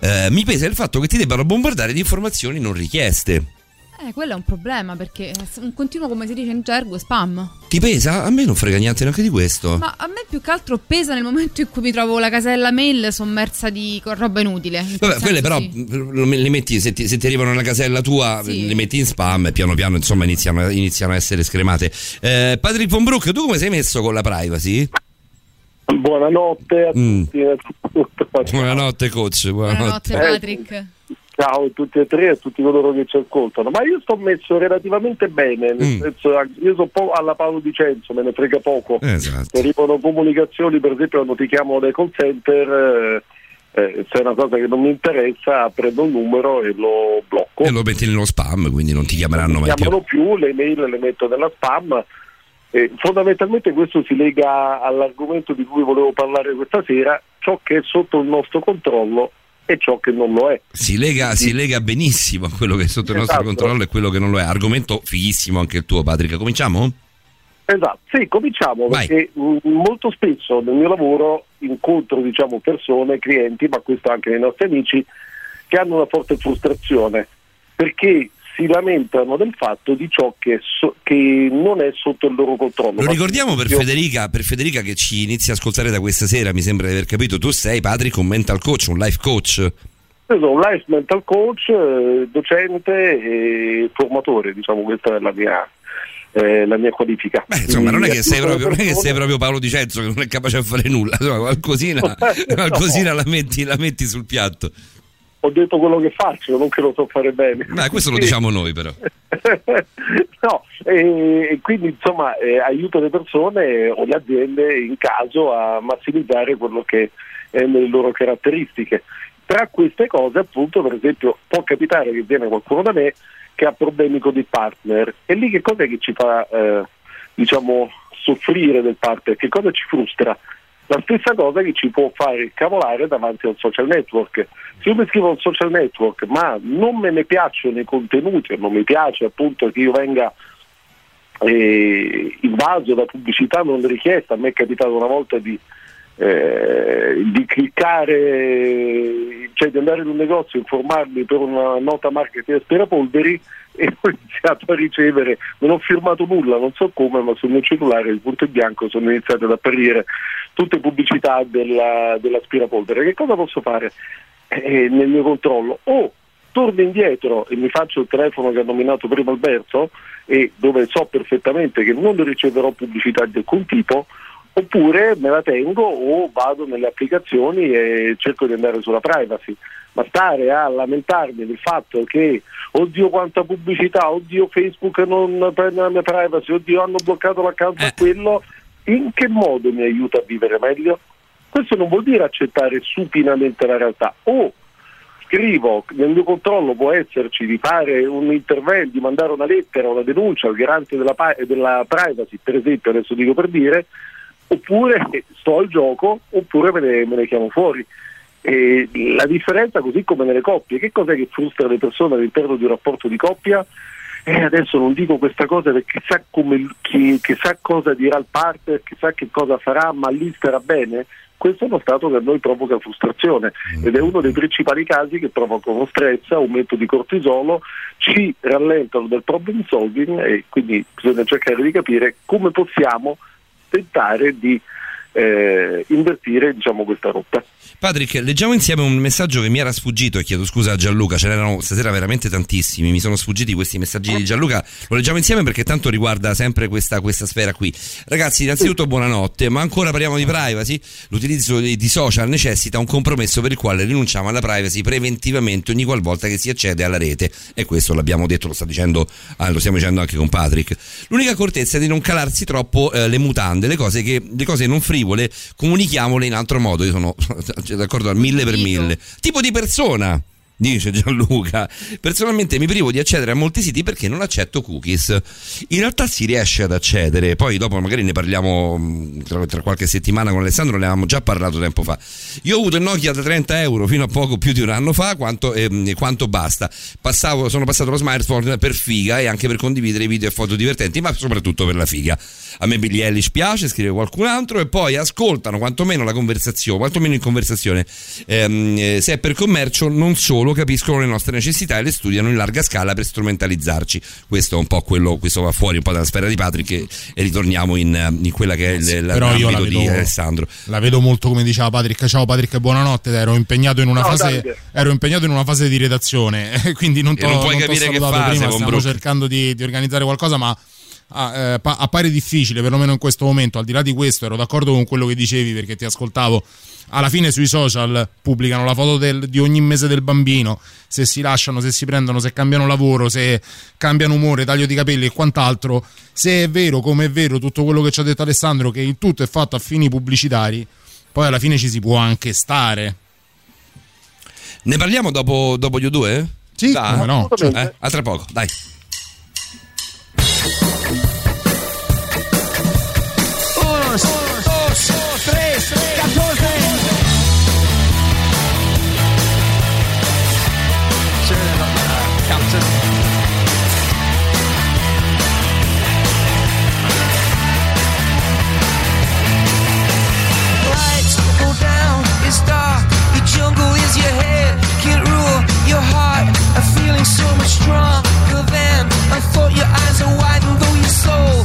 [SPEAKER 3] Eh, mi pesa il fatto che ti debbano bombardare di informazioni non richieste.
[SPEAKER 5] Eh, quello è un problema perché un continuo, come si dice in gergo, spam.
[SPEAKER 3] Ti pesa? A me non frega niente neanche di questo.
[SPEAKER 5] Ma a me più che altro pesa nel momento in cui mi trovo la casella mail sommersa di roba inutile. In
[SPEAKER 3] Vabbè, quelle però
[SPEAKER 5] sì.
[SPEAKER 3] li metti, se ti, se ti arrivano nella casella tua,
[SPEAKER 5] Sì.
[SPEAKER 3] li metti in spam e piano piano insomma iniziano, iniziano a essere scremate. Eh, Patrick Von Brook, tu come sei messo con la privacy?
[SPEAKER 16] Buonanotte a
[SPEAKER 3] Mm.
[SPEAKER 16] tutti.
[SPEAKER 3] Buonanotte coach, buonanotte.
[SPEAKER 5] Buonanotte Patrick.
[SPEAKER 16] Ciao a tutti e tre e a tutti coloro che ci ascoltano. Ma io sto messo relativamente bene, nel
[SPEAKER 3] Mm.
[SPEAKER 16] senso io sono un po' alla Paolo Dicenzo, me ne frega poco.
[SPEAKER 3] Esatto.
[SPEAKER 16] Arrivano comunicazioni, per esempio, quando ti chiamano dai call center, eh, eh, se è una cosa che non mi interessa, prendo un numero e lo blocco.
[SPEAKER 3] E lo metti nello spam, quindi non ti chiameranno
[SPEAKER 16] non
[SPEAKER 3] mai
[SPEAKER 16] mi
[SPEAKER 3] più.
[SPEAKER 16] chiamano più, le mail le metto nella spam. E fondamentalmente questo si lega all'argomento di cui volevo parlare questa sera, ciò che è sotto il nostro controllo e ciò che non lo è.
[SPEAKER 3] Si lega, si lega benissimo a quello che è sotto il nostro
[SPEAKER 16] Esatto.
[SPEAKER 3] controllo e quello che non lo è. Argomento fighissimo anche il tuo, Patrick. Cominciamo?
[SPEAKER 16] Esatto, sì, cominciamo
[SPEAKER 3] Vai.
[SPEAKER 16] perché mh, molto spesso nel mio lavoro incontro diciamo, persone, clienti, ma questo anche nei nostri amici, che hanno una forte frustrazione perché si lamentano del fatto di ciò che, so- che non è sotto il loro controllo.
[SPEAKER 3] Lo ricordiamo per
[SPEAKER 16] Io-
[SPEAKER 3] Federica, per Federica che ci inizia a ascoltare da questa sera, mi sembra di aver capito. Tu sei, Patrick, un mental coach, un life coach.
[SPEAKER 16] Io sono un life mental coach, eh, docente e formatore, diciamo questa è la mia, eh, la mia qualifica.
[SPEAKER 3] Beh, insomma, non è, che sei proprio, non è che sei proprio Paolo Dicenzo che non è capace a fare nulla, insomma, qualcosina, qualcosina la, metti, la metti sul piatto.
[SPEAKER 16] Ho detto quello che faccio, non che lo so fare bene.
[SPEAKER 3] Beh, questo lo diciamo noi però.
[SPEAKER 16] no, e, quindi insomma eh, aiuto le persone o le aziende in caso a massimizzare quello che è nelle loro caratteristiche. Tra queste cose, appunto, per esempio, può capitare che viene qualcuno da me che ha problemi con il partner e lì che cos'è che ci fa, eh, diciamo, soffrire del partner? Che cosa ci frustra? La stessa cosa che ci può fare cavolare davanti a un social network. Se io mi iscrivo a un social network ma non me ne piacciono i contenuti o non mi piace appunto che io venga eh, invaso da pubblicità non richiesta, a me è capitato una volta di, eh, di cliccare, cioè di andare in un negozio, informarmi per una nota marketing aspirapolveri e ho iniziato a ricevere, non ho firmato nulla, non so come, ma sul mio cellulare il punto in bianco sono iniziate ad apparire tutte pubblicità della, dell'aspirapolvere. Che cosa posso fare eh, nel mio controllo? O torno indietro e mi faccio il telefono che ha nominato prima Alberto e dove so perfettamente che non riceverò pubblicità di alcun tipo, oppure me la tengo o vado nelle applicazioni e cerco di andare sulla privacy. Ma stare a lamentarmi del fatto che oddio quanta pubblicità, oddio Facebook non prende la mia privacy, oddio hanno bloccato l'account a quello, in che modo mi aiuta a vivere meglio? Questo non vuol dire accettare supinamente la realtà. O scrivo, nel mio controllo può esserci di fare un intervento, di mandare una lettera, una denuncia al garante della, della privacy, per esempio, adesso dico per dire, oppure sto al gioco, oppure me ne, me ne chiamo fuori. E la differenza, così come nelle coppie, che cos'è che frustra le persone all'interno di un rapporto di coppia? Eh, adesso non dico questa cosa perché sa come, chi, sa cosa dirà il partner, che sa che cosa farà, ma lì starà bene. Questo è uno stato che a noi provoca frustrazione ed è uno dei principali casi che provocano stress, aumento di cortisolo, ci rallentano del problem solving e quindi bisogna cercare di capire come possiamo tentare di eh, invertire diciamo, questa rotta.
[SPEAKER 3] Patrick, leggiamo insieme un messaggio che mi era sfuggito e chiedo scusa a Gianluca, ce n'erano stasera veramente tantissimi, mi sono sfuggiti questi messaggi di Gianluca, lo leggiamo insieme perché tanto riguarda sempre questa, questa sfera qui. Ragazzi, innanzitutto buonanotte, ma ancora parliamo di privacy, l'utilizzo di social necessita un compromesso per il quale rinunciamo alla privacy preventivamente ogni qualvolta che si accede alla rete e questo l'abbiamo detto, lo, dicendo, ah, lo stiamo dicendo anche con Patrick. L'unica accortezza è di non calarsi troppo eh, le mutande, le cose, che, le cose non frivole comunichiamole in altro modo, io sono cioè, d'accordo al mille per mille. Tipo di persona. Dice Gianluca, personalmente mi privo di accedere a molti siti perché non accetto cookies. In realtà si riesce ad accedere, poi dopo magari ne parliamo mh, tra, tra qualche settimana con Alessandro, ne avevamo già parlato tempo fa. Io ho avuto il Nokia da 30 euro fino a poco più di un anno fa, quanto, ehm, quanto basta. Passavo, sono passato allo smartphone per figa e anche per condividere video e foto divertenti, ma soprattutto per la figa. A me Billie Eilish piace, scrive qualcun altro e poi ascoltano quantomeno la conversazione, quantomeno in conversazione. Ehm, eh, se è per commercio, non solo capiscono le nostre necessità e le studiano in larga scala per strumentalizzarci. Questo è un po' quello, questo va fuori un po' dalla sfera di Patrick e, e ritorniamo in, eh, in quella che è il,
[SPEAKER 4] Però io la
[SPEAKER 3] l'ambito di
[SPEAKER 4] vedo,
[SPEAKER 3] Alessandro.
[SPEAKER 4] la vedo molto come diceva Patrick. Ciao Patrick, buonanotte. Ero impegnato in una,
[SPEAKER 3] Ciao,
[SPEAKER 4] fase, ero impegnato in una fase di redazione, quindi non, t'ho-
[SPEAKER 3] non puoi
[SPEAKER 4] t'ho
[SPEAKER 3] capire che fase,
[SPEAKER 4] prima. Stiamo cercando di, di organizzare qualcosa, ma ah, eh, pa- appare difficile, perlomeno in questo momento. Al di là di questo, ero d'accordo con quello che dicevi perché ti ascoltavo. Alla fine sui social pubblicano la foto del- di ogni mese del bambino, se si lasciano, se si prendono, se cambiano lavoro, se cambiano umore, taglio di capelli e quant'altro. Se è vero, come è vero, tutto quello che ci ha detto Alessandro, che il tutto è fatto a fini pubblicitari, poi alla fine ci si può anche stare.
[SPEAKER 3] Ne parliamo dopo, dopo gli due?
[SPEAKER 4] Sì,
[SPEAKER 3] Da?
[SPEAKER 4] come no, certo.
[SPEAKER 3] Eh, a tra poco, dai.
[SPEAKER 12] Uno, dos, tres, catorce. Captain. Lights go down, it's dark. The jungle is your head, can't rule your heart. A feeling so much stronger than I thought. Your eyes are wide, and though your soul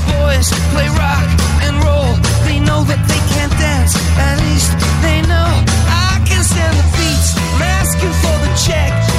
[SPEAKER 12] boys play rock and roll. They know that they can't dance. At least they know I can stand the beats. I'm asking for the check.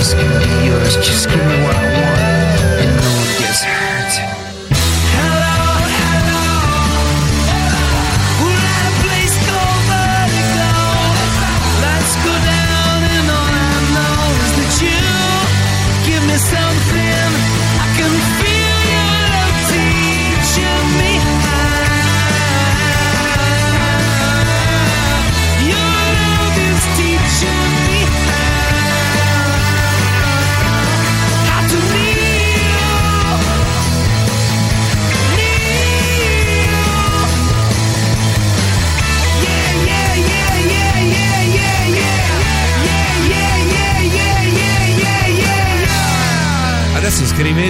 [SPEAKER 12] just give me
[SPEAKER 17] yours, just give me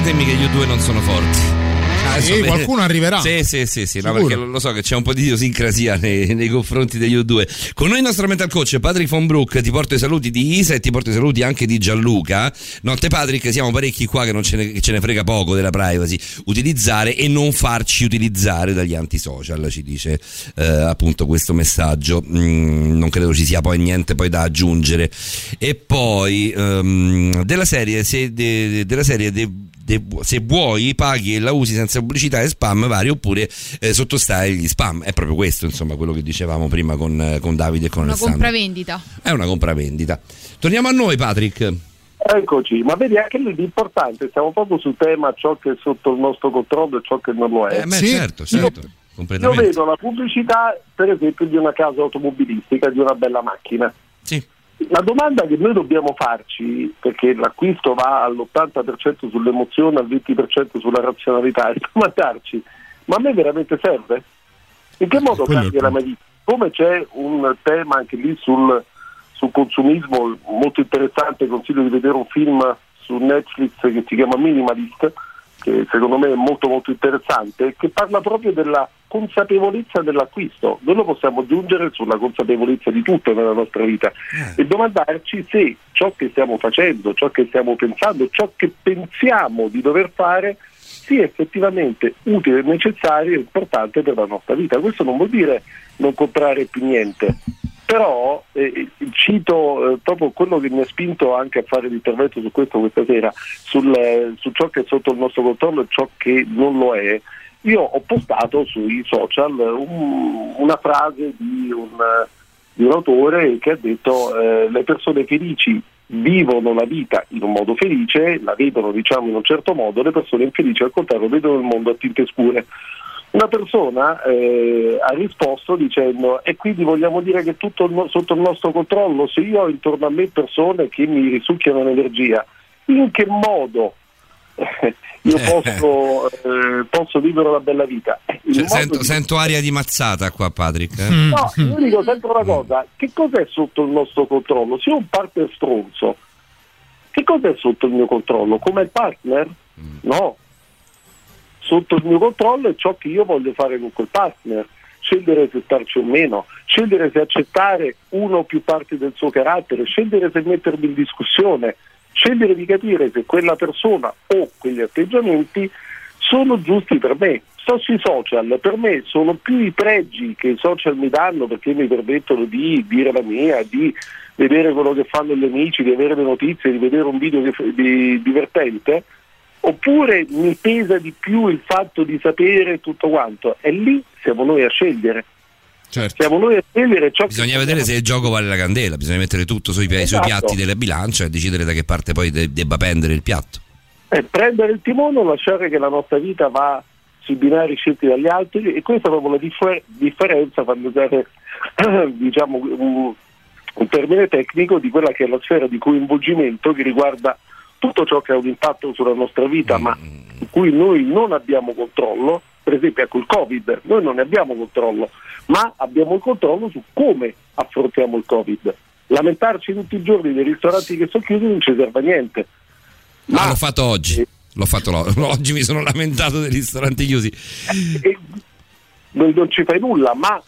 [SPEAKER 3] Scrivetemi che io due non sono forti. adesso
[SPEAKER 4] Sì,
[SPEAKER 3] me-
[SPEAKER 4] qualcuno arriverà.
[SPEAKER 3] Sì, sì, sì, sì, no, perché lo, so che c'è un po' di idiosincrasia nei, nei confronti degli U2. Con noi il nostro mental coach Patrick von Brook, ti porto i saluti di Isa e ti porto i saluti anche di Gianluca. Notte Patrick, siamo parecchi qua che non ce ne, che ce ne frega poco della privacy. Utilizzare e non farci utilizzare dagli antisocial, ci dice eh, appunto questo messaggio. Mm, non credo ci sia poi niente poi da aggiungere. E poi ehm, della serie, se, de- della serie de- de- se vuoi paghi e la usi senza pubblicità e spam vari oppure eh, sottostai gli spam. È proprio questo, insomma, quello che dicevamo prima con, eh, con Davide e con
[SPEAKER 5] Una
[SPEAKER 3] Alessandro.
[SPEAKER 5] compravendita.
[SPEAKER 3] È una compravendita. Torniamo a noi, Patrick.
[SPEAKER 16] Eccoci, ma vedi anche lì l'importante, siamo proprio sul tema ciò che è sotto il nostro controllo e ciò che non lo è.
[SPEAKER 3] Eh, beh, certo, certo,
[SPEAKER 16] Io, io vedo la pubblicità, per esempio, di una casa automobilistica, di una bella macchina.
[SPEAKER 3] Sì.
[SPEAKER 16] La domanda che noi dobbiamo farci, perché l'acquisto va all'80% sull'emozione, al 20% sulla razionalità, è domandarci, ma a me veramente serve? In che modo
[SPEAKER 4] è il
[SPEAKER 16] cambia la mia vita? Come c'è un tema anche lì sul, sul consumismo molto interessante, consiglio di vedere un film su Netflix che si chiama Minimalist, che secondo me è molto molto interessante, che parla proprio della consapevolezza dell'acquisto. Noi lo possiamo aggiungere sulla consapevolezza di tutto nella nostra vita e domandarci se ciò che stiamo facendo, ciò che stiamo pensando, ciò che pensiamo di dover fare sia effettivamente utile, necessario e importante per la nostra vita. Questo non vuol dire non comprare più niente, però eh, cito eh, proprio quello che mi ha spinto anche a fare l'intervento su questo questa sera, sul, eh, su ciò che è sotto il nostro controllo e ciò che non lo è. Io ho postato sui social un- una frase di un, di un autore che ha detto eh, le persone felici vivono la vita in un modo felice, la vedono diciamo in un certo modo, le persone infelici al contrario vedono il mondo a tinte scure. Una persona eh, ha risposto dicendo e quindi vogliamo dire che tutto il no- sotto il nostro controllo, se io ho intorno a me persone che mi risucchiano l'energia, in che modo io posso, eh, posso vivere una bella vita? Eh,
[SPEAKER 3] Cioè, sento,
[SPEAKER 16] di-
[SPEAKER 3] sento aria di mazzata qua, Patrick. eh.
[SPEAKER 16] No, io dico sempre una cosa, che cos'è sotto il nostro controllo? Se ho un partner stronzo, che cos'è sotto il mio controllo? Come il partner? No. Sotto il mio controllo è ciò che io voglio fare con quel partner. Scegliere se starci o meno, scegliere se accettare uno o più parti del suo carattere, scegliere se mettermi in discussione, scegliere di capire se quella persona o quegli atteggiamenti sono giusti per me. Sto sui social, per me sono più i pregi che i social mi danno perché mi permettono di dire la mia, di vedere quello che fanno gli amici, di avere le notizie, di vedere un video che- di- divertente, oppure mi pesa di più il fatto di sapere tutto quanto. E lì siamo noi a scegliere. Siamo noi a scegliere ciò
[SPEAKER 3] Bisogna
[SPEAKER 16] che
[SPEAKER 3] vedere se il gioco vale la candela, bisogna mettere tutto sui, pi- sui
[SPEAKER 16] Esatto.
[SPEAKER 3] piatti della bilancia e decidere da che parte poi de- debba pendere il piatto.
[SPEAKER 16] Eh, prendere il timone o lasciare che la nostra vita va sui binari scelti dagli altri e questa è proprio la differ- differenza, fanno usare diciamo, un, un termine tecnico di quella che è la sfera di coinvolgimento che riguarda tutto ciò che ha un impatto sulla nostra vita ma su cui noi non abbiamo controllo, per esempio ecco il Covid, noi non ne abbiamo controllo, ma abbiamo il controllo su come affrontiamo il Covid. Lamentarci tutti i giorni dei ristoranti che sono chiusi non ci serve a niente.
[SPEAKER 3] Ma l'ho fatto oggi. L'ho fatto oggi, mi sono lamentato dei ristoranti chiusi.
[SPEAKER 16] e non, non ci fai nulla, ma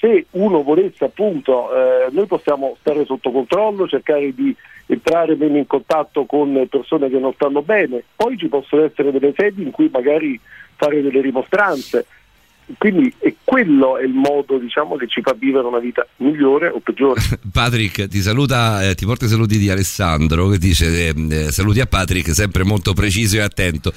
[SPEAKER 16] se uno volesse appunto, eh, noi possiamo stare sotto controllo, cercare di entrare meno in contatto con persone che non stanno bene, poi ci possono essere delle sedi in cui magari fare delle rimostranze. Quindi e quello è il modo diciamo, che ci fa vivere una vita migliore o peggiore.
[SPEAKER 3] Patrick ti saluta, eh, ti porta i saluti di Alessandro che dice eh, eh, saluti a Patrick, sempre molto preciso e attento.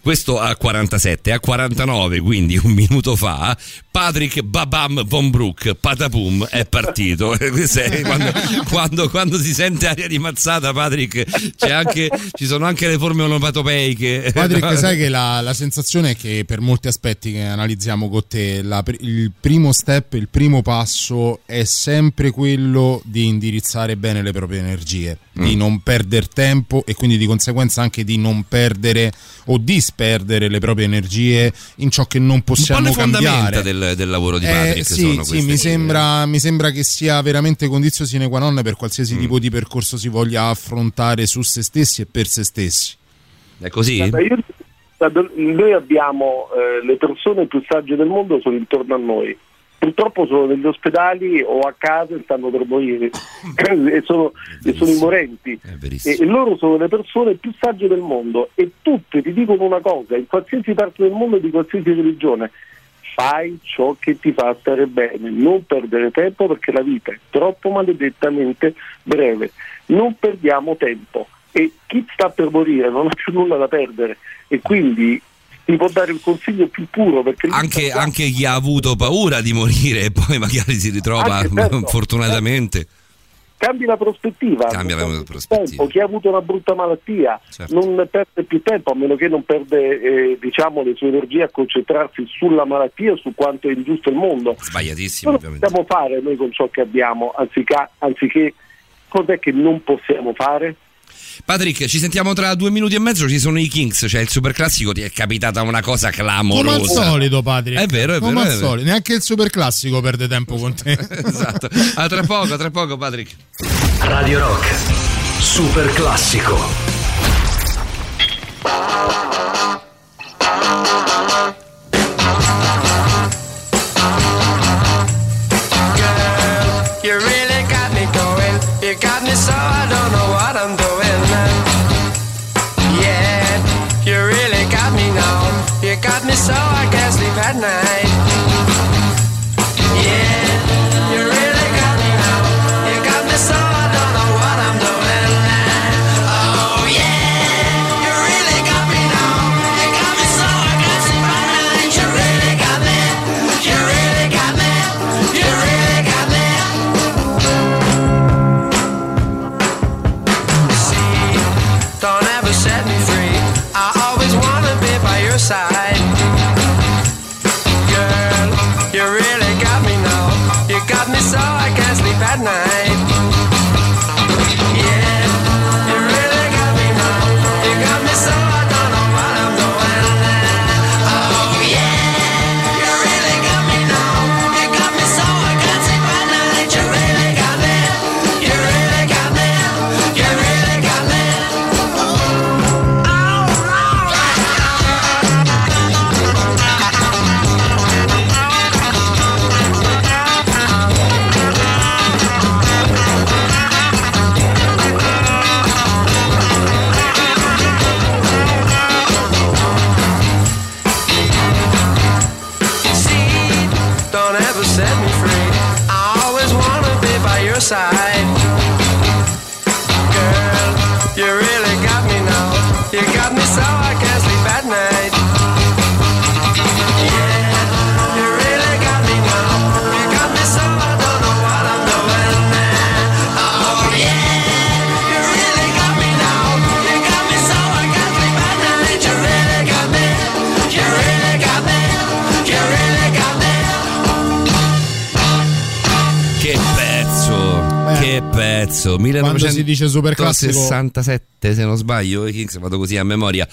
[SPEAKER 3] Questo a 47, a 49, quindi un minuto fa, Patrick Babam Von Brook, patapum, è partito. Quando, quando- quando si sente aria di mazzata, Patrick, c'è anche, ci sono anche le forme onomatopeiche.
[SPEAKER 4] Patrick, sai che la, la sensazione è che per molti aspetti che analizziamo con te, la il primo step, il primo passo è sempre quello di indirizzare bene le proprie energie, di
[SPEAKER 3] Mm.
[SPEAKER 4] non perdere tempo e quindi di conseguenza anche di non perdere o disperdere le proprie energie in ciò che non possiamo cambiare.
[SPEAKER 3] del, del lavoro di
[SPEAKER 4] Eh,
[SPEAKER 3] Patrick
[SPEAKER 4] sì,
[SPEAKER 3] sono
[SPEAKER 4] sì,
[SPEAKER 3] queste.
[SPEAKER 4] mi sembra, mi sembra che sia veramente condizio sine qua non per
[SPEAKER 3] Mm.
[SPEAKER 4] qualsiasi tipo di percorso si voglia affrontare su se stessi e per se stessi.
[SPEAKER 3] È così?
[SPEAKER 16] Guarda, io noi abbiamo eh, le persone più sagge del mondo sono intorno a noi. Purtroppo sono negli ospedali o a casa e stanno per morire e sono, e sono i morenti. E, e loro sono le persone più sagge del mondo e tutte ti dicono una cosa, in qualsiasi parte del mondo di qualsiasi religione, fai ciò che ti fa stare bene, non perdere tempo perché la vita è troppo maledettamente breve. Non perdiamo tempo e chi sta per morire non ha più nulla da perdere e quindi ti può dare il consiglio più puro perché
[SPEAKER 3] Anche, anche chi ha avuto paura di morire e poi magari si ritrova
[SPEAKER 16] Anche certo.
[SPEAKER 3] fortunatamente.
[SPEAKER 16] Cambi la prospettiva,
[SPEAKER 3] Cambia la prospettiva.
[SPEAKER 16] tempo. chi ha avuto una brutta malattia
[SPEAKER 3] Certo.
[SPEAKER 16] non perde più tempo a meno che non perde eh, diciamo, le sue energie a concentrarsi sulla malattia o su quanto è ingiusto il mondo.
[SPEAKER 3] Sbagliatissimo,
[SPEAKER 16] Cosa possiamo fare noi con ciò che abbiamo anziché, anziché cos'è che non possiamo fare?
[SPEAKER 3] Patrick, ci sentiamo tra due minuti e mezzo. Ci sono i Kings, cioè il super classico. Ti è capitata una cosa
[SPEAKER 4] Come
[SPEAKER 3] clamorosa.
[SPEAKER 4] al solito, Patrick.
[SPEAKER 3] È vero, è
[SPEAKER 4] Come
[SPEAKER 3] vero.
[SPEAKER 4] al
[SPEAKER 3] è vero.
[SPEAKER 4] solito. Neanche il super classico perde tempo con te.
[SPEAKER 3] esatto. A tra poco, tra poco, Patrick.
[SPEAKER 1] Radio Rock, super classico.
[SPEAKER 12] You really got me going. You got me so I don't know
[SPEAKER 3] 1967
[SPEAKER 4] si dice super classico-
[SPEAKER 3] 67 se non sbaglio, i Kings vado così a memoria.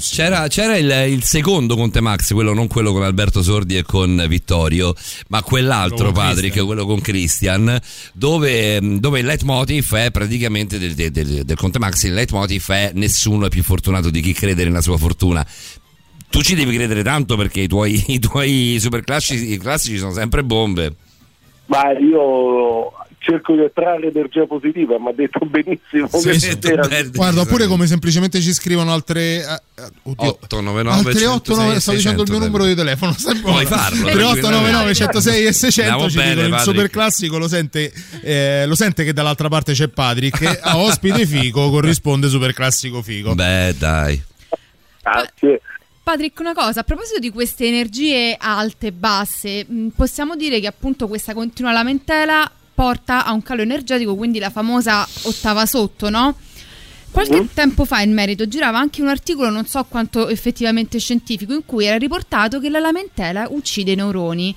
[SPEAKER 3] C'era, c'era il, il secondo Conte Max, quello non quello con Alberto Sordi e con Vittorio, ma quell'altro Patrick,
[SPEAKER 4] Christian.
[SPEAKER 3] quello con Christian, dove, dove il leitmotiv è praticamente del, del- del- del Conte Max, il leitmotiv è nessuno è più fortunato di chi crede nella sua fortuna. Tu ci devi credere tanto perché i tuoi, i tuoi super classici, classici sono sempre bombe.
[SPEAKER 16] Ma io cerco di attrarre energia positiva, mi ha detto benissimo.
[SPEAKER 4] Sì,
[SPEAKER 16] che
[SPEAKER 4] sì,
[SPEAKER 16] era-
[SPEAKER 4] Guarda, oppure come semplicemente ci scrivono altre. eh, oddio,
[SPEAKER 3] 899
[SPEAKER 4] altre 8,
[SPEAKER 3] 106
[SPEAKER 4] stavo dicendo il mio
[SPEAKER 3] 600,
[SPEAKER 4] numero di telefono. Sai
[SPEAKER 3] Puoi farlo,
[SPEAKER 4] 3899 106 e 600
[SPEAKER 3] Andiamo
[SPEAKER 4] ci
[SPEAKER 3] bene,
[SPEAKER 4] dicono il super classico lo sente, eh, lo sente che dall'altra parte c'è Patrick a ospite figo corrisponde super classico figo.
[SPEAKER 3] Beh, dai.
[SPEAKER 16] Grazie.
[SPEAKER 5] Patrick, una cosa, a proposito di queste energie alte e basse, mh, possiamo dire che appunto questa continua lamentela porta a un calo energetico, quindi la famosa ottava sotto, no? Qualche tempo fa in merito girava anche un articolo, non so quanto effettivamente scientifico, in cui era riportato che la lamentela uccide i neuroni.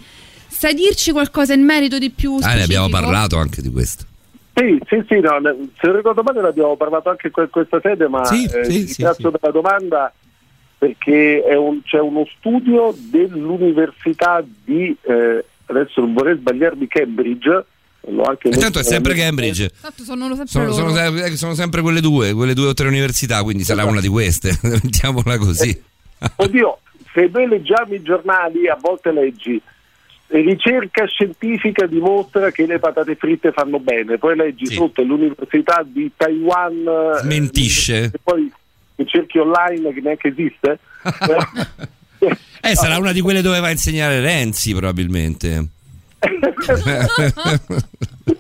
[SPEAKER 5] Sai dirci qualcosa in merito di più
[SPEAKER 3] Ah,
[SPEAKER 5] specifico?
[SPEAKER 3] ne abbiamo parlato anche di questo.
[SPEAKER 16] Sì, sì, sì, no, se ricordo male ne abbiamo parlato anche in questa sede, ma
[SPEAKER 3] Sì,
[SPEAKER 16] eh,
[SPEAKER 3] sì,
[SPEAKER 16] ringrazio
[SPEAKER 3] sì,
[SPEAKER 16] della domanda perché è un- c'è uno studio dell'università di, eh, adesso non vorrei sbagliarmi, Cambridge. Anche
[SPEAKER 3] E tanto è sempre Cambridge.
[SPEAKER 5] Sono sempre
[SPEAKER 3] Sono, sono sempre, sono sempre quelle due, quelle due o tre università, quindi sarà una di queste. Mettiamola così.
[SPEAKER 16] Oddio, se noi leggiamo i giornali, a volte leggi ricerca scientifica dimostra che le patate fritte fanno bene, poi leggi sotto l'università di Taiwan eh,
[SPEAKER 3] Smentisce.
[SPEAKER 16] e poi cerchi online che neanche esiste.
[SPEAKER 3] Eh, sarà una di quelle dove va a insegnare Renzi, probabilmente.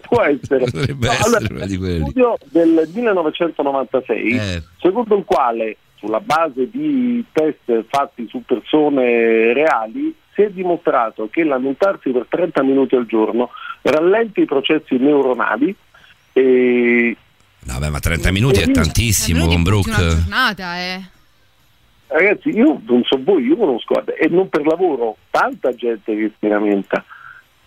[SPEAKER 16] Può essere.
[SPEAKER 3] Potrebbe
[SPEAKER 16] No,
[SPEAKER 3] essere
[SPEAKER 16] allora,
[SPEAKER 3] una di quelle lì.
[SPEAKER 16] studio del 1996,
[SPEAKER 3] Eh.
[SPEAKER 16] secondo il quale, sulla base di test fatti su persone reali, si è dimostrato che lamentarsi per 30 minuti al giorno rallenta i processi neuronali e
[SPEAKER 3] Vabbè, ma 30 minuti è tantissimo con
[SPEAKER 5] Una
[SPEAKER 3] Brooke.
[SPEAKER 5] giornata, eh.
[SPEAKER 16] Ragazzi, io non so voi, io conosco e non per lavoro tanta gente che si lamenta.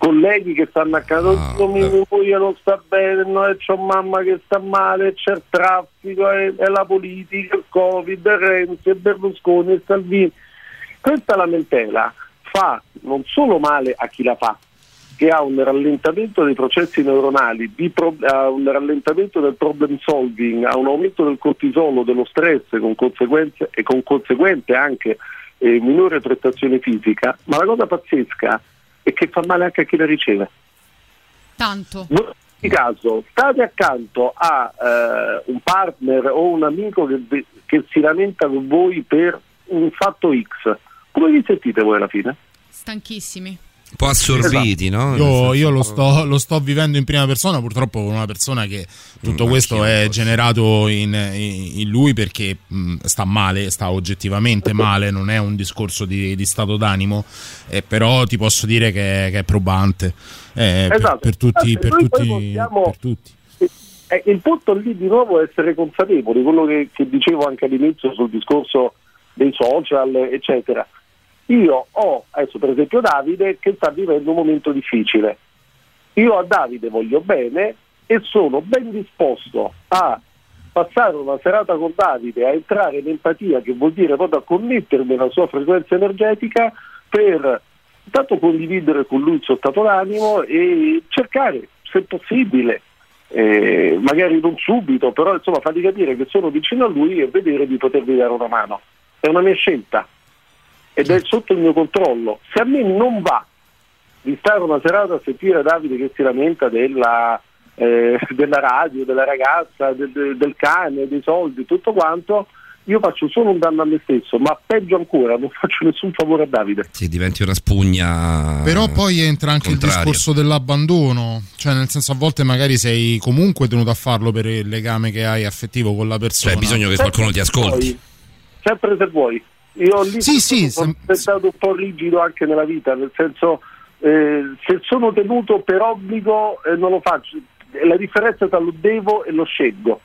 [SPEAKER 16] Colleghi che stanno a casa, "Oh, mia moglie non sta bene, no, e c'ho mamma che sta male, c'è il traffico, e, e la politica, il Covid, e Renzi, e Berlusconi, e Salvini. Questa lamentela fa non solo male a chi la fa, che ha un rallentamento dei processi neuronali, di pro- ha un rallentamento del problem solving, ha un aumento del cortisolo, dello stress con conseguenze e con conseguente anche eh, minore prestazione fisica, ma la cosa pazzesca è che fa male anche a chi la riceve.
[SPEAKER 5] Tanto.
[SPEAKER 16] In ogni caso, state accanto a eh, un partner o un amico che, che si lamenta con voi per un fatto X. Come vi sentite voi alla fine?
[SPEAKER 5] Stanchissimi.
[SPEAKER 3] Un po' assorbiti, no?
[SPEAKER 4] Io, io lo, sto, lo sto vivendo in prima persona, purtroppo con una persona che tutto questo è generato in, in- lui perché mh, sta male, sta oggettivamente male, non è un discorso di, di stato d'animo, eh, però ti posso dire che, che è probante eh, per-
[SPEAKER 16] Esatto.
[SPEAKER 4] per, tutti. Per
[SPEAKER 16] Noi poi
[SPEAKER 4] tutti,
[SPEAKER 16] possiamo-
[SPEAKER 4] per tutti.
[SPEAKER 16] Eh, il punto lì di nuovo è essere consapevoli, quello che, che dicevo anche all'inizio sul discorso dei social, eccetera. Io ho adesso per esempio Davide che sta vivendo un momento difficile. Io a Davide voglio bene e sono ben disposto a passare una serata con Davide, a entrare in empatia, che vuol dire proprio a connettermi alla sua frequenza energetica per intanto condividere con lui il suo stato d'animo e cercare, se possibile, eh, magari non subito, però insomma fargli capire che sono vicino a lui e vedere di potergli dare una mano. È una mia scelta ed è sotto il mio controllo. Se a me non va di stare una serata a sentire Davide che si lamenta della, eh, della radio, della ragazza, del, del- del cane, dei soldi, tutto quanto, io faccio solo un danno a me stesso, ma peggio ancora, non faccio nessun favore a Davide.
[SPEAKER 3] Sì, diventi una spugna.
[SPEAKER 4] Però poi entra anche
[SPEAKER 3] contraria.
[SPEAKER 4] il discorso dell'abbandono, cioè nel senso a volte magari sei comunque tenuto a farlo per il legame che hai affettivo con la persona.
[SPEAKER 3] Cioè, bisogno che qualcuno ti ascolti.
[SPEAKER 16] Sempre se vuoi. Io lì
[SPEAKER 4] Sì, sì,
[SPEAKER 16] sono diventato un po' rigido anche nella vita, nel senso eh, se sono tenuto per obbligo eh, non lo faccio. La differenza tra lo devo e lo scelgo.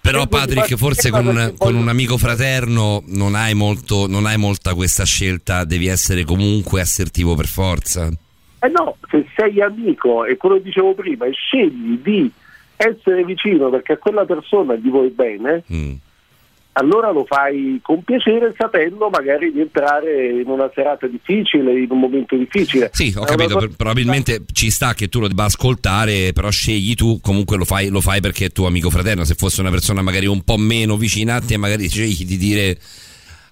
[SPEAKER 3] Però
[SPEAKER 16] Io
[SPEAKER 3] Patrick, forse con,
[SPEAKER 16] una
[SPEAKER 3] un- con un amico fraterno non hai, molto, non hai molta questa scelta, devi essere comunque assertivo per forza.
[SPEAKER 16] Eh no, se sei amico, e quello che dicevo prima, e scegli di essere vicino perché a quella persona gli vuoi bene,
[SPEAKER 3] Mm.
[SPEAKER 16] Allora lo fai con piacere sapendo magari di entrare in una serata difficile, in un momento difficile.
[SPEAKER 3] Sì, ho capito,
[SPEAKER 16] cosa-
[SPEAKER 3] probabilmente ci sta che tu lo debba ascoltare, però scegli tu, comunque lo fai, lo fai perché è tuo amico fraterno, se fosse una persona magari un po' meno vicina a te, magari scegli di dire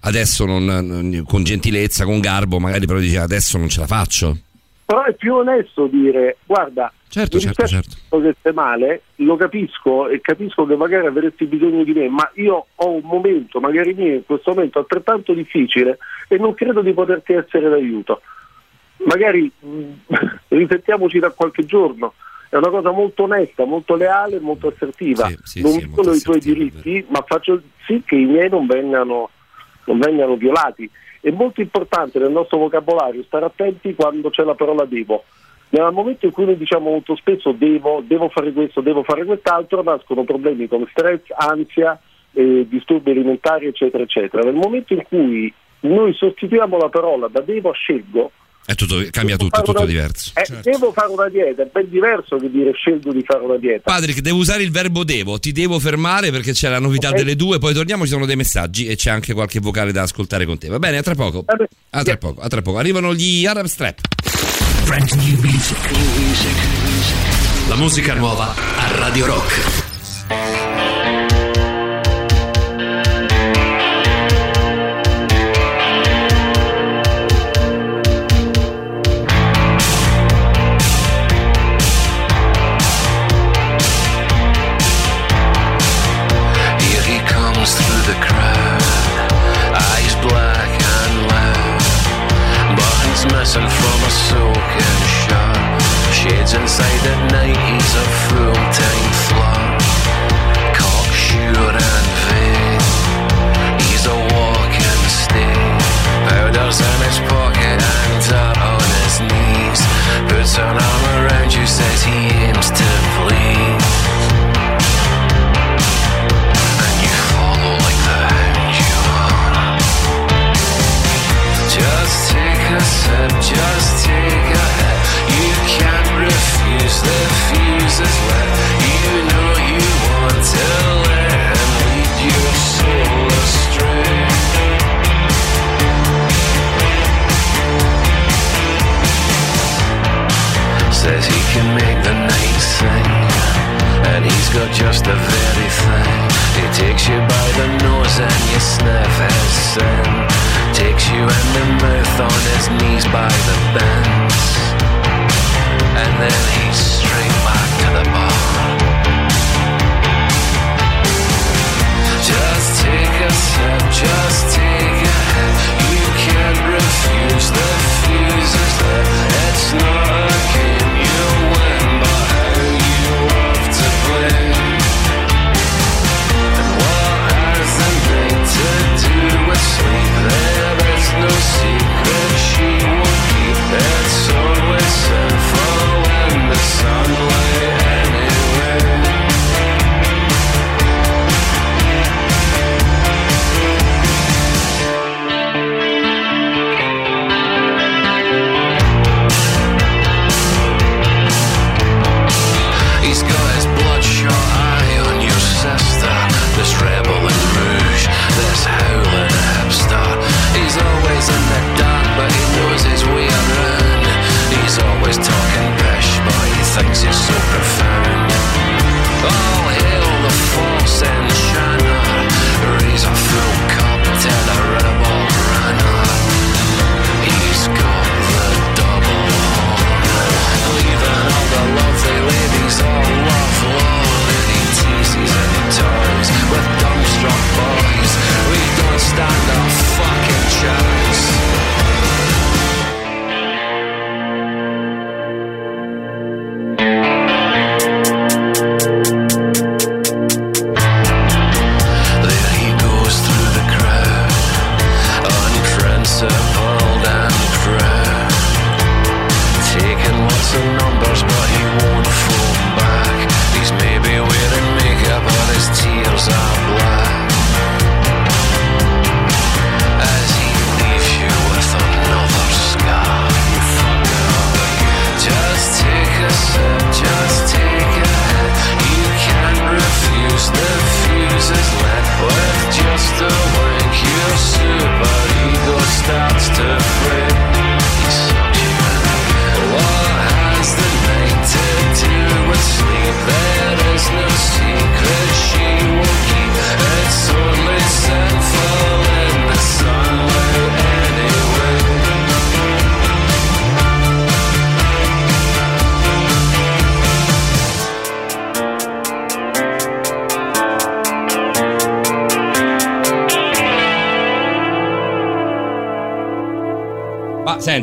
[SPEAKER 3] adesso non- non- con gentilezza, con garbo, magari però dici adesso non ce la faccio.
[SPEAKER 16] Però è più onesto dire, guarda,
[SPEAKER 3] Certo, certo,
[SPEAKER 16] dispiace che stai male, lo capisco e capisco che magari avresti bisogno di me, ma io ho un momento, magari mio, in questo momento altrettanto difficile e non credo di poterti essere d'aiuto. Magari mh, riflettiamoci da qualche giorno. È una cosa molto onesta, molto leale, molto assertiva.
[SPEAKER 3] sì,
[SPEAKER 16] non
[SPEAKER 3] sì,
[SPEAKER 16] solo i tuoi diritti, ma faccio sì che i miei non vengano, non vengano violati. È molto importante nel nostro vocabolario stare attenti quando c'è la parola devo. Nel momento in cui noi diciamo molto spesso devo, devo fare questo, devo fare quest'altro, nascono problemi come stress, ansia, eh, disturbi alimentari, eccetera, eccetera. Nel momento in cui noi sostituiamo la parola da devo a scelgo,
[SPEAKER 3] È tutto, cambia tutto, è tutto
[SPEAKER 16] una-
[SPEAKER 3] diverso.
[SPEAKER 16] eh, devo fare una dieta, è ben diverso che dire scelgo di fare una dieta.
[SPEAKER 3] Patrick, devo usare il verbo devo, ti devo fermare perché c'è la novità
[SPEAKER 16] Ok.
[SPEAKER 3] delle due, poi torniamo, ci sono dei messaggi e c'è anche qualche vocale da ascoltare con te. Va bene, a tra poco. A tra poco, a tra poco. Arrivano gli Arab Strap.
[SPEAKER 1] Brand new music. La musica nuova a Radio Rock.
[SPEAKER 12] Got just the very thing. He takes you by the nose and you sniff his sin. Takes you in the mouth on his knees by the bends. And then he's straight back to the bar. Just take a sip, just take a hit. You can't refuse the fuses it's not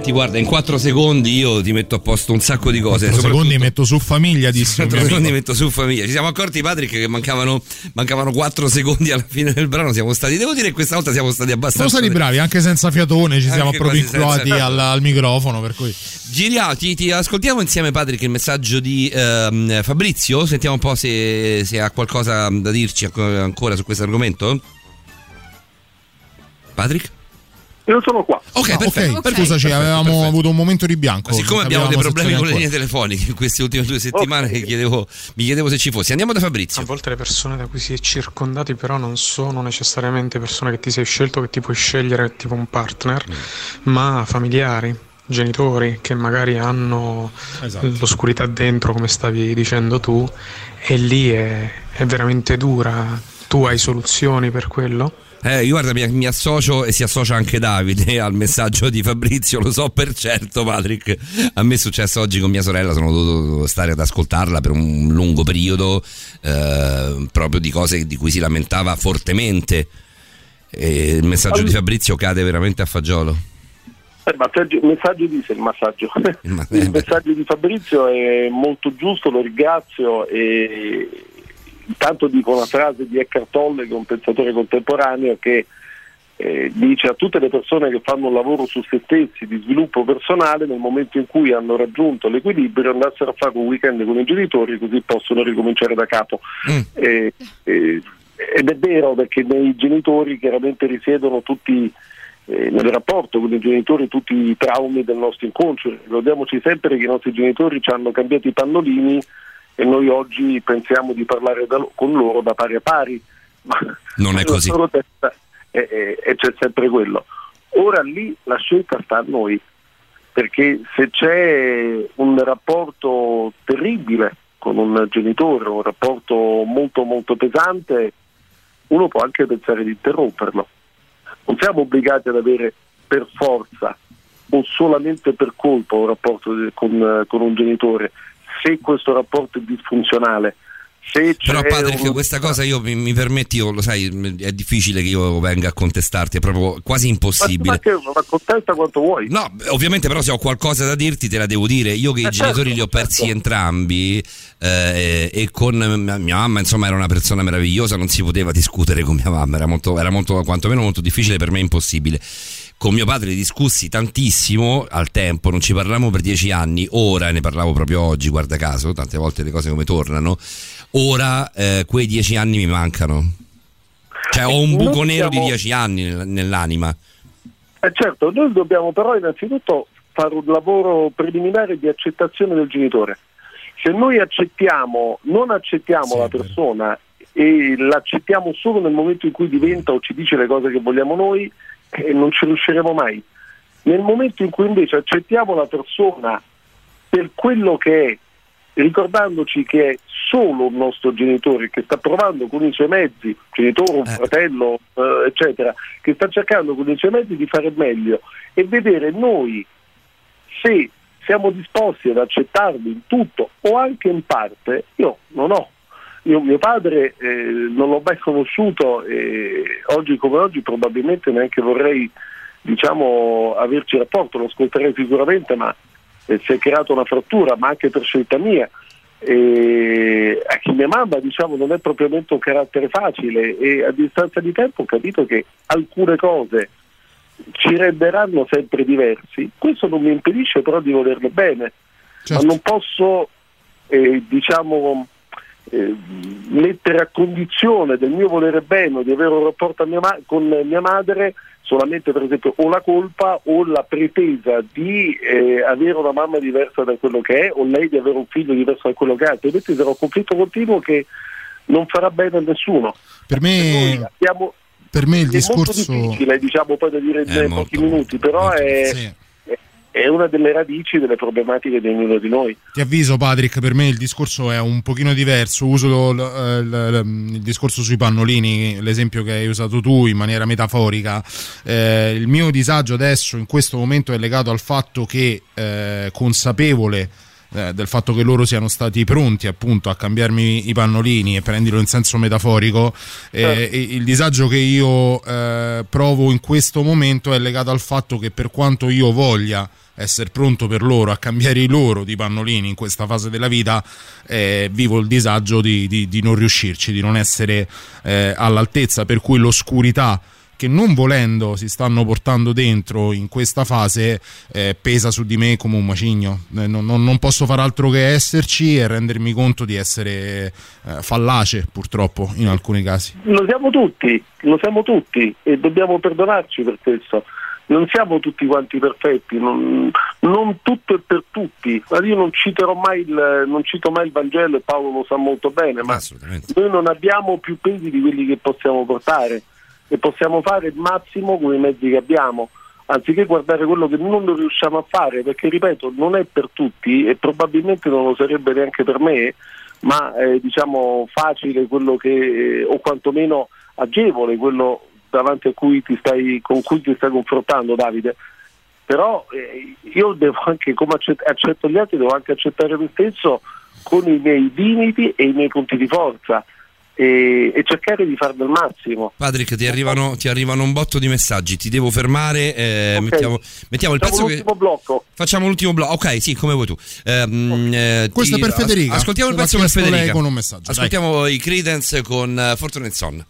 [SPEAKER 3] senti, guarda, in 4 secondi io ti metto a posto un sacco di cose.
[SPEAKER 4] Quattro
[SPEAKER 3] soprattutto-
[SPEAKER 4] secondi metto su famiglia, disse un
[SPEAKER 3] 4
[SPEAKER 4] mio
[SPEAKER 3] secondi metto su famiglia. Ci siamo accorti, Patrick, che mancavano, mancavano 4 secondi alla fine del brano. Siamo stati, devo dire, che questa volta siamo stati abbastanza.
[SPEAKER 4] Siamo stati bravi, anche senza fiatone ci siamo incroati
[SPEAKER 3] senza-
[SPEAKER 4] al, al microfono, per cui...
[SPEAKER 3] Giriamo, ti, ti ascoltiamo insieme, Patrick, il messaggio di ehm, Fabrizio. Sentiamo un po' se, se ha qualcosa da dirci anco- ancora su questo argomento. Patrick?
[SPEAKER 16] Io sono qua.
[SPEAKER 3] Ok,
[SPEAKER 4] Ah,
[SPEAKER 3] perfetto.
[SPEAKER 4] ok,
[SPEAKER 3] perfetto,
[SPEAKER 4] scusaci,
[SPEAKER 3] perfetto,
[SPEAKER 4] avevamo
[SPEAKER 3] perfetto.
[SPEAKER 4] avuto un momento di bianco.
[SPEAKER 3] Ma siccome
[SPEAKER 4] non
[SPEAKER 3] abbiamo dei problemi con le linee telefoniche in queste ultime due settimane, che chiedevo- mi chiedevo se ci fossi. Andiamo da Fabrizio.
[SPEAKER 15] A volte le persone da cui si è circondati però non sono necessariamente persone che ti sei scelto, che ti puoi scegliere tipo un partner, ma familiari, genitori che magari hanno
[SPEAKER 4] Esatto.
[SPEAKER 15] l'oscurità dentro, come stavi dicendo tu, e lì è, è veramente dura. Tu hai soluzioni per quello?
[SPEAKER 3] Eh, io guarda, mi, mi associo e si associa anche Davide al messaggio di Fabrizio, lo so per certo, Patrick. A me è successo oggi con mia sorella, sono dovuto stare ad ascoltarla per un lungo periodo, eh, proprio di cose di cui si lamentava fortemente. E il messaggio di Fabrizio cade veramente a fagiolo.
[SPEAKER 16] Eh, Il messaggio, il dice il massaggio. Il messaggio di Fabrizio è molto giusto, lo ringrazio e intanto dico una frase di Eckhart Tolle che è un pensatore contemporaneo che eh, dice a tutte le persone che fanno un lavoro su se stessi di sviluppo personale nel momento in cui hanno raggiunto l'equilibrio andassero a fare un weekend con i genitori così possono ricominciare da capo. Eh, eh, ed è vero perché nei genitori chiaramente risiedono tutti eh, nel rapporto con i genitori tutti i traumi del nostro inconscio. Ricordiamoci sempre che i nostri genitori ci hanno cambiato i pannolini e noi oggi pensiamo di parlare da con loro da pari a pari. Ma
[SPEAKER 3] Non è così.
[SPEAKER 16] testa e, e- e c'è sempre quello. Ora lì la scelta sta a noi, perché se c'è un rapporto terribile con un genitore, un rapporto molto molto pesante, uno può anche pensare di interromperlo. Non siamo obbligati ad avere per forza o solamente per colpa un rapporto con, con un genitore se questo rapporto è disfunzionale.
[SPEAKER 3] Però Patrick,
[SPEAKER 16] un-
[SPEAKER 3] questa cosa io mi, mi permetti, io, lo sai, è difficile che io venga a contestarti, è proprio quasi impossibile.
[SPEAKER 16] ma che ma contesta quanto vuoi.
[SPEAKER 3] No, ovviamente però se ho qualcosa da dirti te la devo dire. Io che i
[SPEAKER 16] Eh,
[SPEAKER 3] genitori
[SPEAKER 16] certo,
[SPEAKER 3] li ho persi entrambi eh, e con mia mia mamma insomma era una persona meravigliosa, non si poteva discutere con mia mamma, era molto, era molto quantomeno molto difficile, per me impossibile. Con mio padre discussi tantissimo al tempo, non ci parlavamo per dieci anni, ora ne parlavo proprio oggi, guarda caso, tante volte le cose come tornano. Ora eh, quei dieci anni mi mancano. Cioè ho un buco nero di
[SPEAKER 16] siamo-
[SPEAKER 3] dieci anni nel- nell'anima.
[SPEAKER 16] Eh, certo, noi dobbiamo però innanzitutto fare un lavoro preliminare di accettazione del genitore. Se noi accettiamo, non accettiamo la persona e l'accettiamo solo nel momento in cui diventa o ci dice le cose che vogliamo noi, eh, non ci riusciremo mai. Nel momento in cui invece accettiamo la persona per quello che è, ricordandoci che è solo un nostro genitore che sta provando con i suoi mezzi, genitore, un fratello, eh, eccetera, che sta cercando con i suoi mezzi di fare meglio e vedere noi se siamo disposti ad accettarlo in tutto o anche in parte, io non ho. Io mio padre eh, non l'ho mai conosciuto e oggi come oggi probabilmente neanche vorrei diciamo, averci rapporto, lo ascolterei sicuramente, ma eh, si è creata una frattura, ma anche per scelta mia. E anche mia mamma diciamo, non è propriamente un carattere facile e a distanza di tempo ho capito che alcune cose ci renderanno sempre diversi. Questo non mi impedisce però di volerle bene, ma non posso eh, diciamo, eh, mettere a condizione del mio volere bene o di avere un rapporto mia ma- con mia madre solamente per esempio o la colpa o la pretesa di eh, avere una mamma diversa da quello che è o lei di avere un figlio diverso da quello che ha, altrimenti sarà un conflitto continuo che non farà bene a nessuno.
[SPEAKER 4] Per me,
[SPEAKER 16] Abbiamo,
[SPEAKER 4] per me il
[SPEAKER 16] è
[SPEAKER 4] discorso...
[SPEAKER 16] molto difficile diciamo poi da dire
[SPEAKER 4] È
[SPEAKER 16] in
[SPEAKER 4] molto,
[SPEAKER 16] pochi minuti, però è, è- è una delle radici delle problematiche di ognuno di noi.
[SPEAKER 4] Ti avviso Patrick, per me il discorso è un pochino diverso, uso l- l- l- il discorso sui pannolini, l'esempio che hai usato tu in maniera metaforica. Eh, il mio disagio adesso in questo momento è legato al fatto che eh, consapevole eh, del fatto che loro siano stati pronti appunto a cambiarmi i pannolini e prendilo in senso metaforico eh, e il disagio che io eh, provo in questo momento è legato al fatto che per quanto io voglia essere pronto per loro a cambiare i loro di pannolini in questa fase della vita eh, vivo il disagio di, di- di non riuscirci di non essere eh, all'altezza per cui l'oscurità che non volendo si stanno portando dentro in questa fase eh, pesa su di me come un macigno. Eh, non, non- posso far altro che esserci e rendermi conto di essere eh, fallace purtroppo in alcuni casi.
[SPEAKER 16] Lo siamo tutti, lo siamo tutti e dobbiamo perdonarci per questo. Non siamo tutti quanti perfetti, non, non tutto è per tutti. Ma io non citerò mai il, non cito mai il Vangelo e Paolo lo sa molto bene, ma noi non abbiamo più pesi di quelli che possiamo portare e possiamo fare il massimo con i mezzi che abbiamo, anziché guardare quello che non lo riusciamo a fare, perché ripeto, non è per tutti e probabilmente non lo sarebbe neanche per me, ma è diciamo facile quello che, o quantomeno agevole quello davanti a cui ti stai, con cui ti stai confrontando Davide. Però eh, io devo anche, come accett- accetto gli altri, devo anche accettare me stesso con i miei limiti e i miei punti di forza e, e cercare di farne il massimo.
[SPEAKER 3] Patrick, ti arrivano, ti arrivano un botto di messaggi, ti devo fermare. eh, mettiamo, mettiamo il pezzo
[SPEAKER 16] Facciamo
[SPEAKER 3] che.
[SPEAKER 16] l'ultimo blocco.
[SPEAKER 3] Facciamo l'ultimo blocco. Ok, sì, come vuoi tu. Ehm, eh,
[SPEAKER 4] Questo
[SPEAKER 3] ti-
[SPEAKER 4] è per Federica.
[SPEAKER 3] as- ascoltiamo il pezzo per Federica.
[SPEAKER 4] con un messaggio, dai.
[SPEAKER 3] Ascoltiamo i Credence con uh, Fortune Son.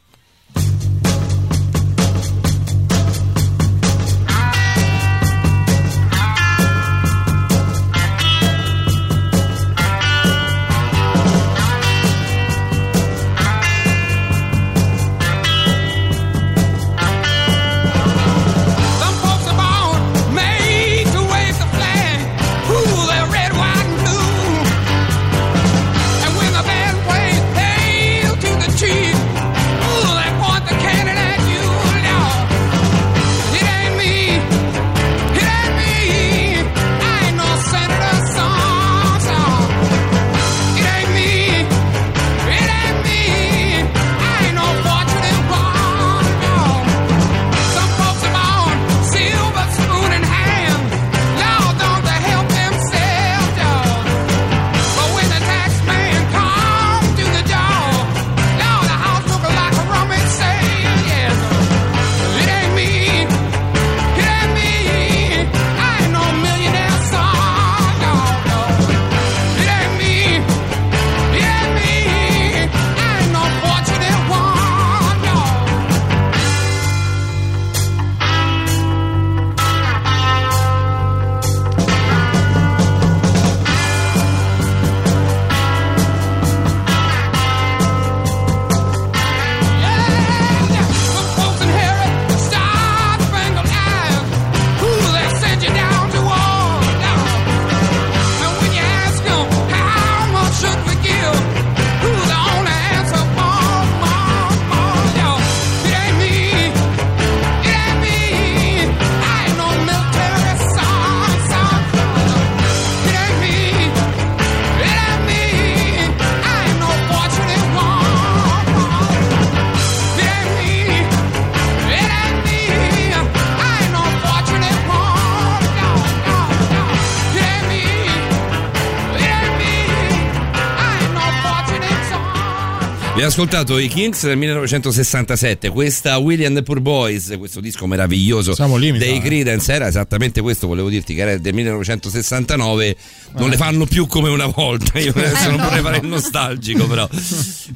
[SPEAKER 3] Ascoltato i Kings del 1967, questa William the Poor Boys, questo disco meraviglioso
[SPEAKER 4] Siamo lì,
[SPEAKER 3] dei
[SPEAKER 4] eh.
[SPEAKER 3] Creedence, era esattamente questo, volevo dirti che era del 1969, non le fanno più come una volta, io adesso non vorrei fare il nostalgico però.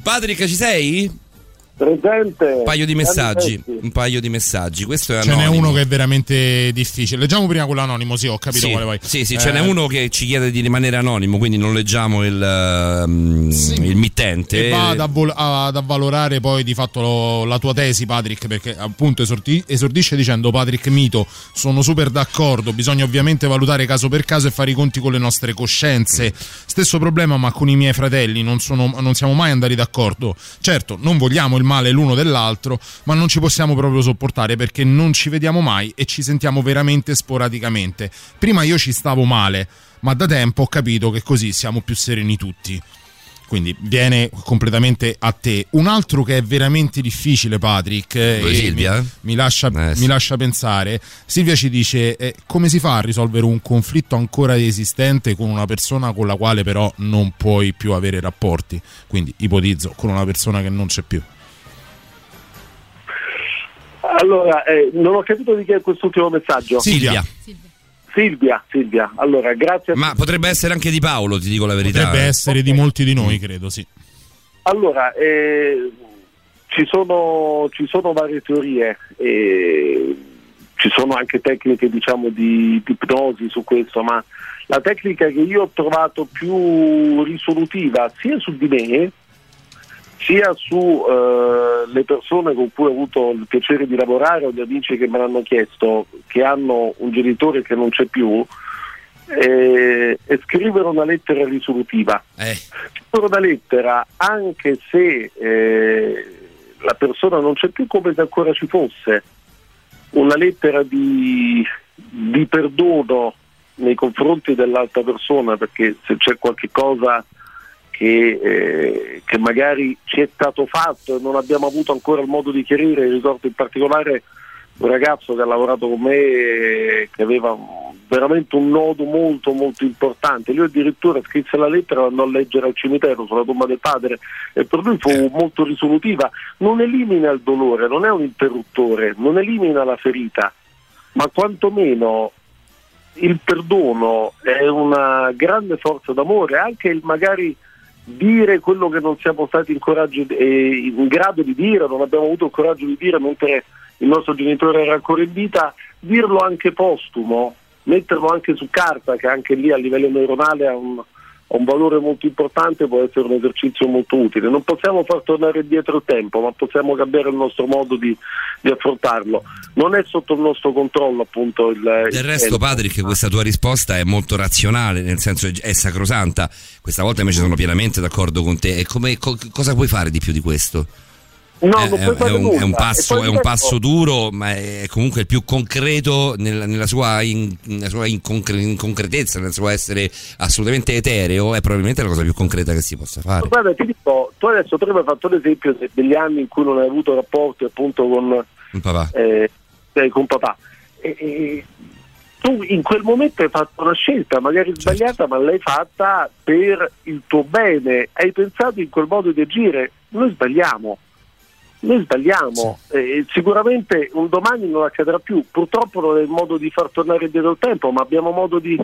[SPEAKER 3] Patrick ci sei?
[SPEAKER 16] Presente.
[SPEAKER 3] Un paio di messaggi, un paio di messaggi, questo è
[SPEAKER 4] Ce n'è uno che è veramente difficile. Leggiamo prima quello anonimo, sì, ho capito
[SPEAKER 3] Sì,
[SPEAKER 4] quale vai.
[SPEAKER 3] sì, sì,
[SPEAKER 4] Eh,
[SPEAKER 3] ce n'è uno che ci chiede di rimanere anonimo, quindi non leggiamo il, ehm, il mittente.
[SPEAKER 4] E va ad, avvol- ad avvalorare poi di fatto lo- la tua tesi, Patrick, perché appunto esorti- esordisce dicendo Patrick Mito, sono super d'accordo, bisogna ovviamente valutare caso per caso e fare i conti con le nostre coscienze. Stesso problema ma con i miei fratelli, non, sono- non siamo mai andati d'accordo. Certo, non vogliamo il male l'uno dell'altro, ma non ci possiamo proprio sopportare perché non ci vediamo mai e ci sentiamo veramente sporadicamente. Prima io ci stavo male, ma da tempo ho capito che così siamo più sereni tutti. Quindi viene completamente a te. Un altro che è veramente difficile, Patrick, eh,
[SPEAKER 3] Silvia?
[SPEAKER 4] mi, mi lascia,
[SPEAKER 3] Eh, sì.
[SPEAKER 4] mi lascia pensare. Silvia ci dice: eh, come si fa a risolvere un conflitto ancora esistente con una persona con la quale però non puoi più avere rapporti? Quindi ipotizzo con una persona che non c'è più.
[SPEAKER 16] Allora, eh, non ho capito di chi è quest'ultimo messaggio.
[SPEAKER 3] Silvia.
[SPEAKER 16] Silvia, Silvia. Allora, grazie a
[SPEAKER 3] Ma potrebbe essere anche di Paolo, ti dico la verità.
[SPEAKER 4] Potrebbe essere di molti di noi, credo, sì.
[SPEAKER 16] Allora, eh, ci, sono, ci sono varie teorie, e ci sono anche tecniche diciamo, di, di ipnosi su questo, ma la tecnica che io ho trovato più risolutiva sia su di me, sia sulle persone con cui ho avuto il piacere di lavorare o gli amici che me l'hanno chiesto, che hanno un genitore che non c'è più, eh, è scrivere una lettera risolutiva. Scrivere una lettera anche se eh, la persona non c'è più come se ancora ci fosse, una lettera di, di perdono nei confronti dell'altra persona perché se c'è qualche cosa che, eh, che magari ci è stato fatto e non abbiamo avuto ancora il modo di chiarire, ricordo in particolare un ragazzo che ha lavorato con me eh, che aveva veramente un nodo molto molto importante, lui addirittura scrisse la lettera e andò a leggere al cimitero sulla tomba del padre e per lui fu molto risolutiva, non elimina il dolore, non è un interruttore, non elimina la ferita, ma quantomeno il perdono è una grande forza d'amore, anche il magari dire quello che non siamo stati in, coraggio, eh, in grado di dire, non abbiamo avuto il coraggio di dire mentre il nostro genitore era ancora in vita, dirlo anche postumo, metterlo anche su carta, che anche lì a livello neuronale ha un, ha un valore molto importante, può essere un esercizio molto utile. Non possiamo far tornare indietro il tempo, ma possiamo cambiare il nostro modo di, di affrontarlo. Non è sotto il nostro controllo appunto il...
[SPEAKER 3] Del resto, Patrick, questa tua risposta è molto razionale, nel senso è- è sacrosanta. Questa volta invece sono pienamente d'accordo con te. E come, co- cosa puoi fare di più di questo?
[SPEAKER 16] No,
[SPEAKER 3] è,
[SPEAKER 16] non
[SPEAKER 3] è- è un, è un passo, è un passo duro, ma è comunque il più concreto nella, nella sua, in- nella sua inconcre- inconcretezza, nel suo essere assolutamente etereo. È probabilmente la cosa più concreta che si possa fare.
[SPEAKER 16] Guarda, ti dico, tu adesso prima hai fatto l'esempio de- degli anni in cui non hai avuto rapporti appunto con,
[SPEAKER 3] papà.
[SPEAKER 16] eh, eh, con papà. E- e tu in quel momento hai fatto una scelta, magari sbagliata, ma l'hai fatta per il tuo bene. Hai pensato in quel modo di agire. Noi sbagliamo. Noi sbagliamo, Eh, sicuramente un domani non accadrà più, purtroppo non è il modo di far tornare indietro il tempo, ma abbiamo modo di,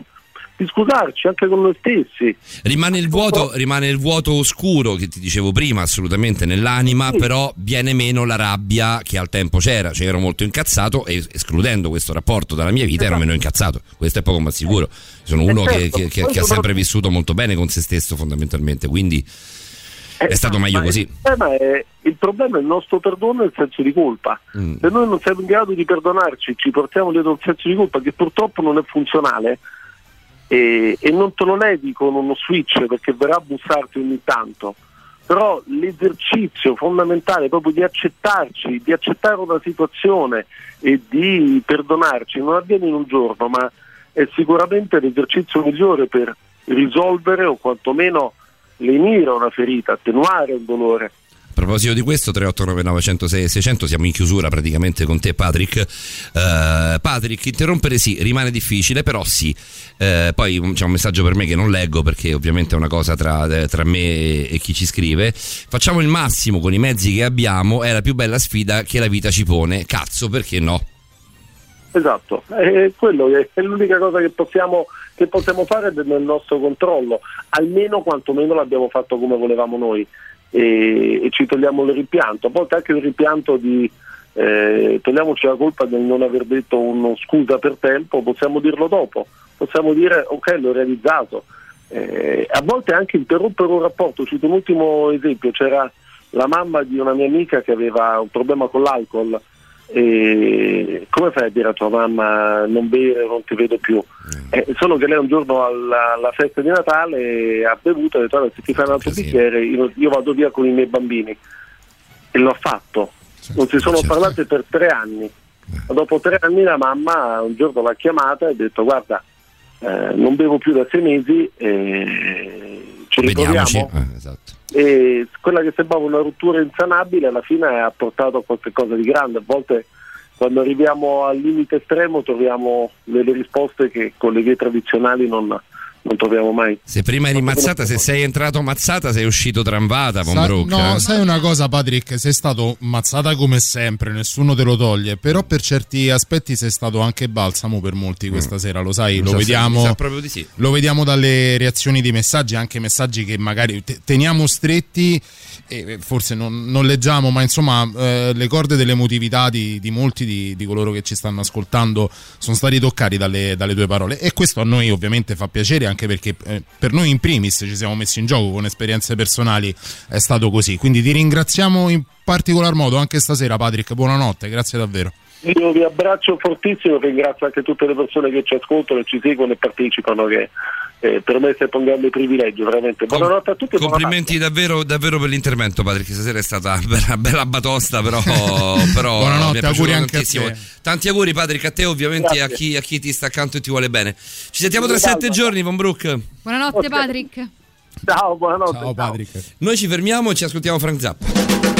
[SPEAKER 16] di scusarci anche con noi stessi.
[SPEAKER 3] Rimane il vuoto, rimane il vuoto oscuro che ti dicevo prima, assolutamente nell'anima, però viene meno la rabbia che al tempo c'era. Cioè ero molto incazzato e escludendo questo rapporto dalla mia vita ero meno incazzato. Questo è poco ma sicuro. Sono uno che, che- che- che ha sempre vissuto molto bene con se stesso fondamentalmente, quindi è stato meglio così.
[SPEAKER 16] Il problema, è, il problema è il nostro perdono e il senso di colpa.
[SPEAKER 3] Mm.
[SPEAKER 16] Se noi non siamo in grado di perdonarci, ci portiamo dietro un senso di colpa che purtroppo non è funzionale e, e non te lo levi con uno switch perché verrà a bussarti ogni tanto. Però l'esercizio fondamentale proprio di accettarci, di accettare una situazione e di perdonarci non avviene in un giorno, ma è sicuramente l'esercizio migliore per risolvere o quantomeno lenire una ferita, attenuare un dolore.
[SPEAKER 3] A proposito di questo, 3899 106 600, siamo in chiusura praticamente con te Patrick. Eh, Patrick, interrompere sì, rimane difficile, però sì. Eh, poi c'è un messaggio per me che non leggo perché ovviamente è una cosa tra, tra me e chi ci scrive. Facciamo il massimo con i mezzi che abbiamo, è la più bella sfida che la vita ci pone. Cazzo, perché no?
[SPEAKER 16] Esatto, è quello che è l'unica cosa che possiamo, che possiamo fare nel nostro controllo, almeno quantomeno l'abbiamo fatto come volevamo noi e, e ci togliamo il rimpianto, a volte anche il rimpianto di eh, togliamoci la colpa del non aver detto uno scusa per tempo, possiamo dirlo dopo, possiamo dire ok l'ho realizzato, Eh, a volte anche interrompere un rapporto, cito un ultimo esempio, c'era la mamma di una mia amica che aveva un problema con l'alcol e come fai a dire a tua mamma non bere, non ti vedo più? Eh, solo che lei un giorno alla, alla festa di Natale ha bevuto e ha detto "Allora, se ti fai un altro bicchiere io, io vado via con i miei bambini e l'ho fatto. Non si sono parlate per tre anni. Ma dopo tre anni la mamma un giorno l'ha chiamata e ha detto guarda eh, non bevo più da sei mesi e ci ritroviamo.
[SPEAKER 3] Eh, esatto.
[SPEAKER 16] E quella che sembrava una rottura insanabile alla fine ha portato a qualcosa di grande. A volte quando arriviamo al limite estremo troviamo delle risposte che con le vie tradizionali non, non troviamo mai.
[SPEAKER 3] Se prima eri mazzata, se sei entrato mazzata, sei uscito tramvata,
[SPEAKER 4] Sa- no,
[SPEAKER 3] eh?
[SPEAKER 4] sai una cosa, Patrick? Sei stato mazzata come sempre, nessuno te lo toglie. Però per certi aspetti sei stato anche balsamo per molti questa sera, lo sai, lo
[SPEAKER 3] sa-
[SPEAKER 4] vediamo.
[SPEAKER 3] di sì.
[SPEAKER 4] Lo vediamo dalle reazioni di messaggi, anche messaggi che magari te- teniamo stretti e forse non, non leggiamo, ma insomma eh, le corde dell'emotività di, di molti di, di coloro che ci stanno ascoltando sono stati toccati dalle, dalle tue parole e questo a noi ovviamente fa piacere anche perché eh, per noi in primis ci siamo messi in gioco con esperienze personali, è stato così. Quindi ti ringraziamo in particolar modo anche stasera Patrick, buonanotte, grazie davvero.
[SPEAKER 16] Io vi abbraccio fortissimo, ringrazio anche tutte le persone che ci ascoltano ci seguono e partecipano, che eh, per me è stato un grande privilegio, veramente. Buonanotte a tutti e.
[SPEAKER 3] Complimenti davvero, davvero per l'intervento, Patrick. Stasera è stata bella, bella batosta, però, però
[SPEAKER 4] Buonanotte,
[SPEAKER 3] mi è piaciuto
[SPEAKER 4] auguri anche a
[SPEAKER 3] tantissimo.
[SPEAKER 4] te.
[SPEAKER 3] Tanti auguri, Patrick, a te, ovviamente, e a chi, a chi ti sta accanto e ti vuole bene. Ci sentiamo tra sette giorni, Von Brook.
[SPEAKER 5] Buonanotte Patrick.
[SPEAKER 16] Ciao, buonanotte.
[SPEAKER 4] Ciao Patrick.
[SPEAKER 3] Noi ci fermiamo e ci ascoltiamo Frank Zappa.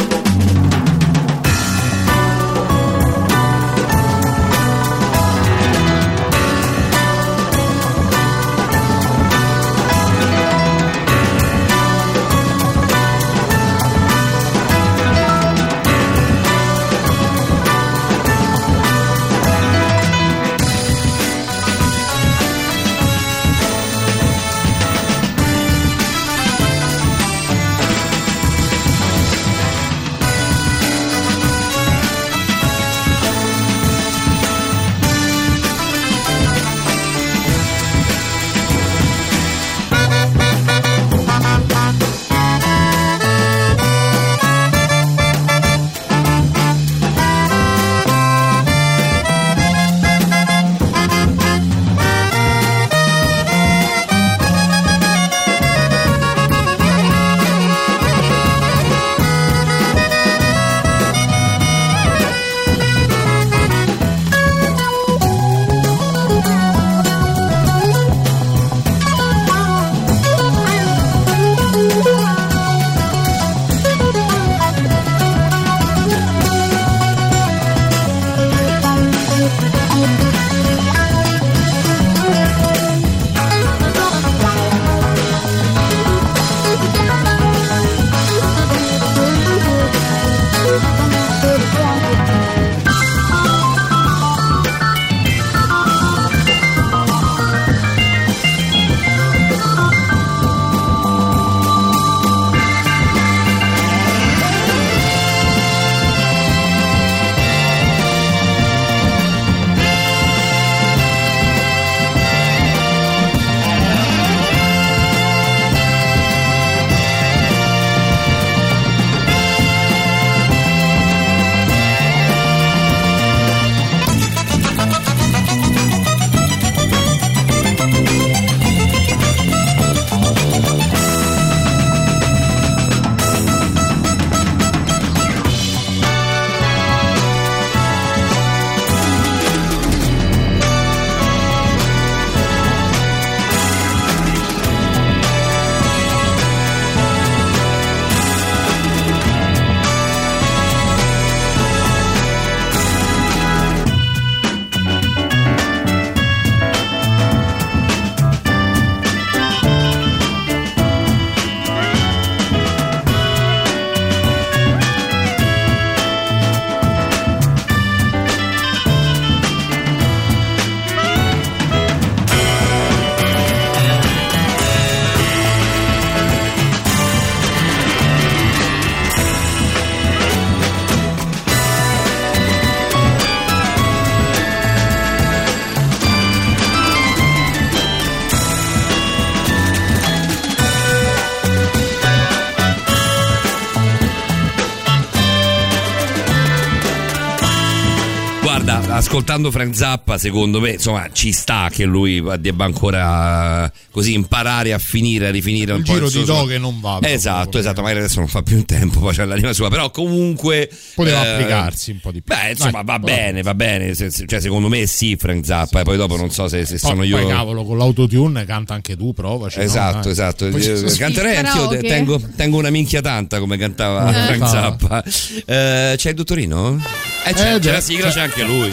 [SPEAKER 3] Ascoltando Frank Zappa, secondo me, insomma, ci sta che lui debba ancora eh, così imparare a finire, a rifinire un
[SPEAKER 4] Il
[SPEAKER 3] po'
[SPEAKER 4] giro
[SPEAKER 3] il suo
[SPEAKER 4] di do che non va. proprio.
[SPEAKER 3] Esatto, esatto, magari adesso non fa più in tempo, poi c'è l'anima sua, però comunque
[SPEAKER 4] Poteva
[SPEAKER 3] eh,
[SPEAKER 4] applicarsi un po' di più.
[SPEAKER 3] Beh, insomma,
[SPEAKER 4] Dai,
[SPEAKER 3] va bene, va bene, se- se- cioè secondo me sì Frank Zappa, e poi dopo non so se, se sono
[SPEAKER 4] Poi,
[SPEAKER 3] io
[SPEAKER 4] poi, cavolo, con l'autotune canta anche tu, provaci. no?
[SPEAKER 3] Esatto, esatto.
[SPEAKER 4] Poi
[SPEAKER 3] Canterei anch'io,
[SPEAKER 5] karaoke.
[SPEAKER 3] tengo, tengo una minchia tanta come cantava
[SPEAKER 4] Eh.
[SPEAKER 3] Frank. Zappa. Eh, c'è il dottorino? Eh, c'è,
[SPEAKER 4] Eh,
[SPEAKER 3] c'è la sigla, c'è anche lui.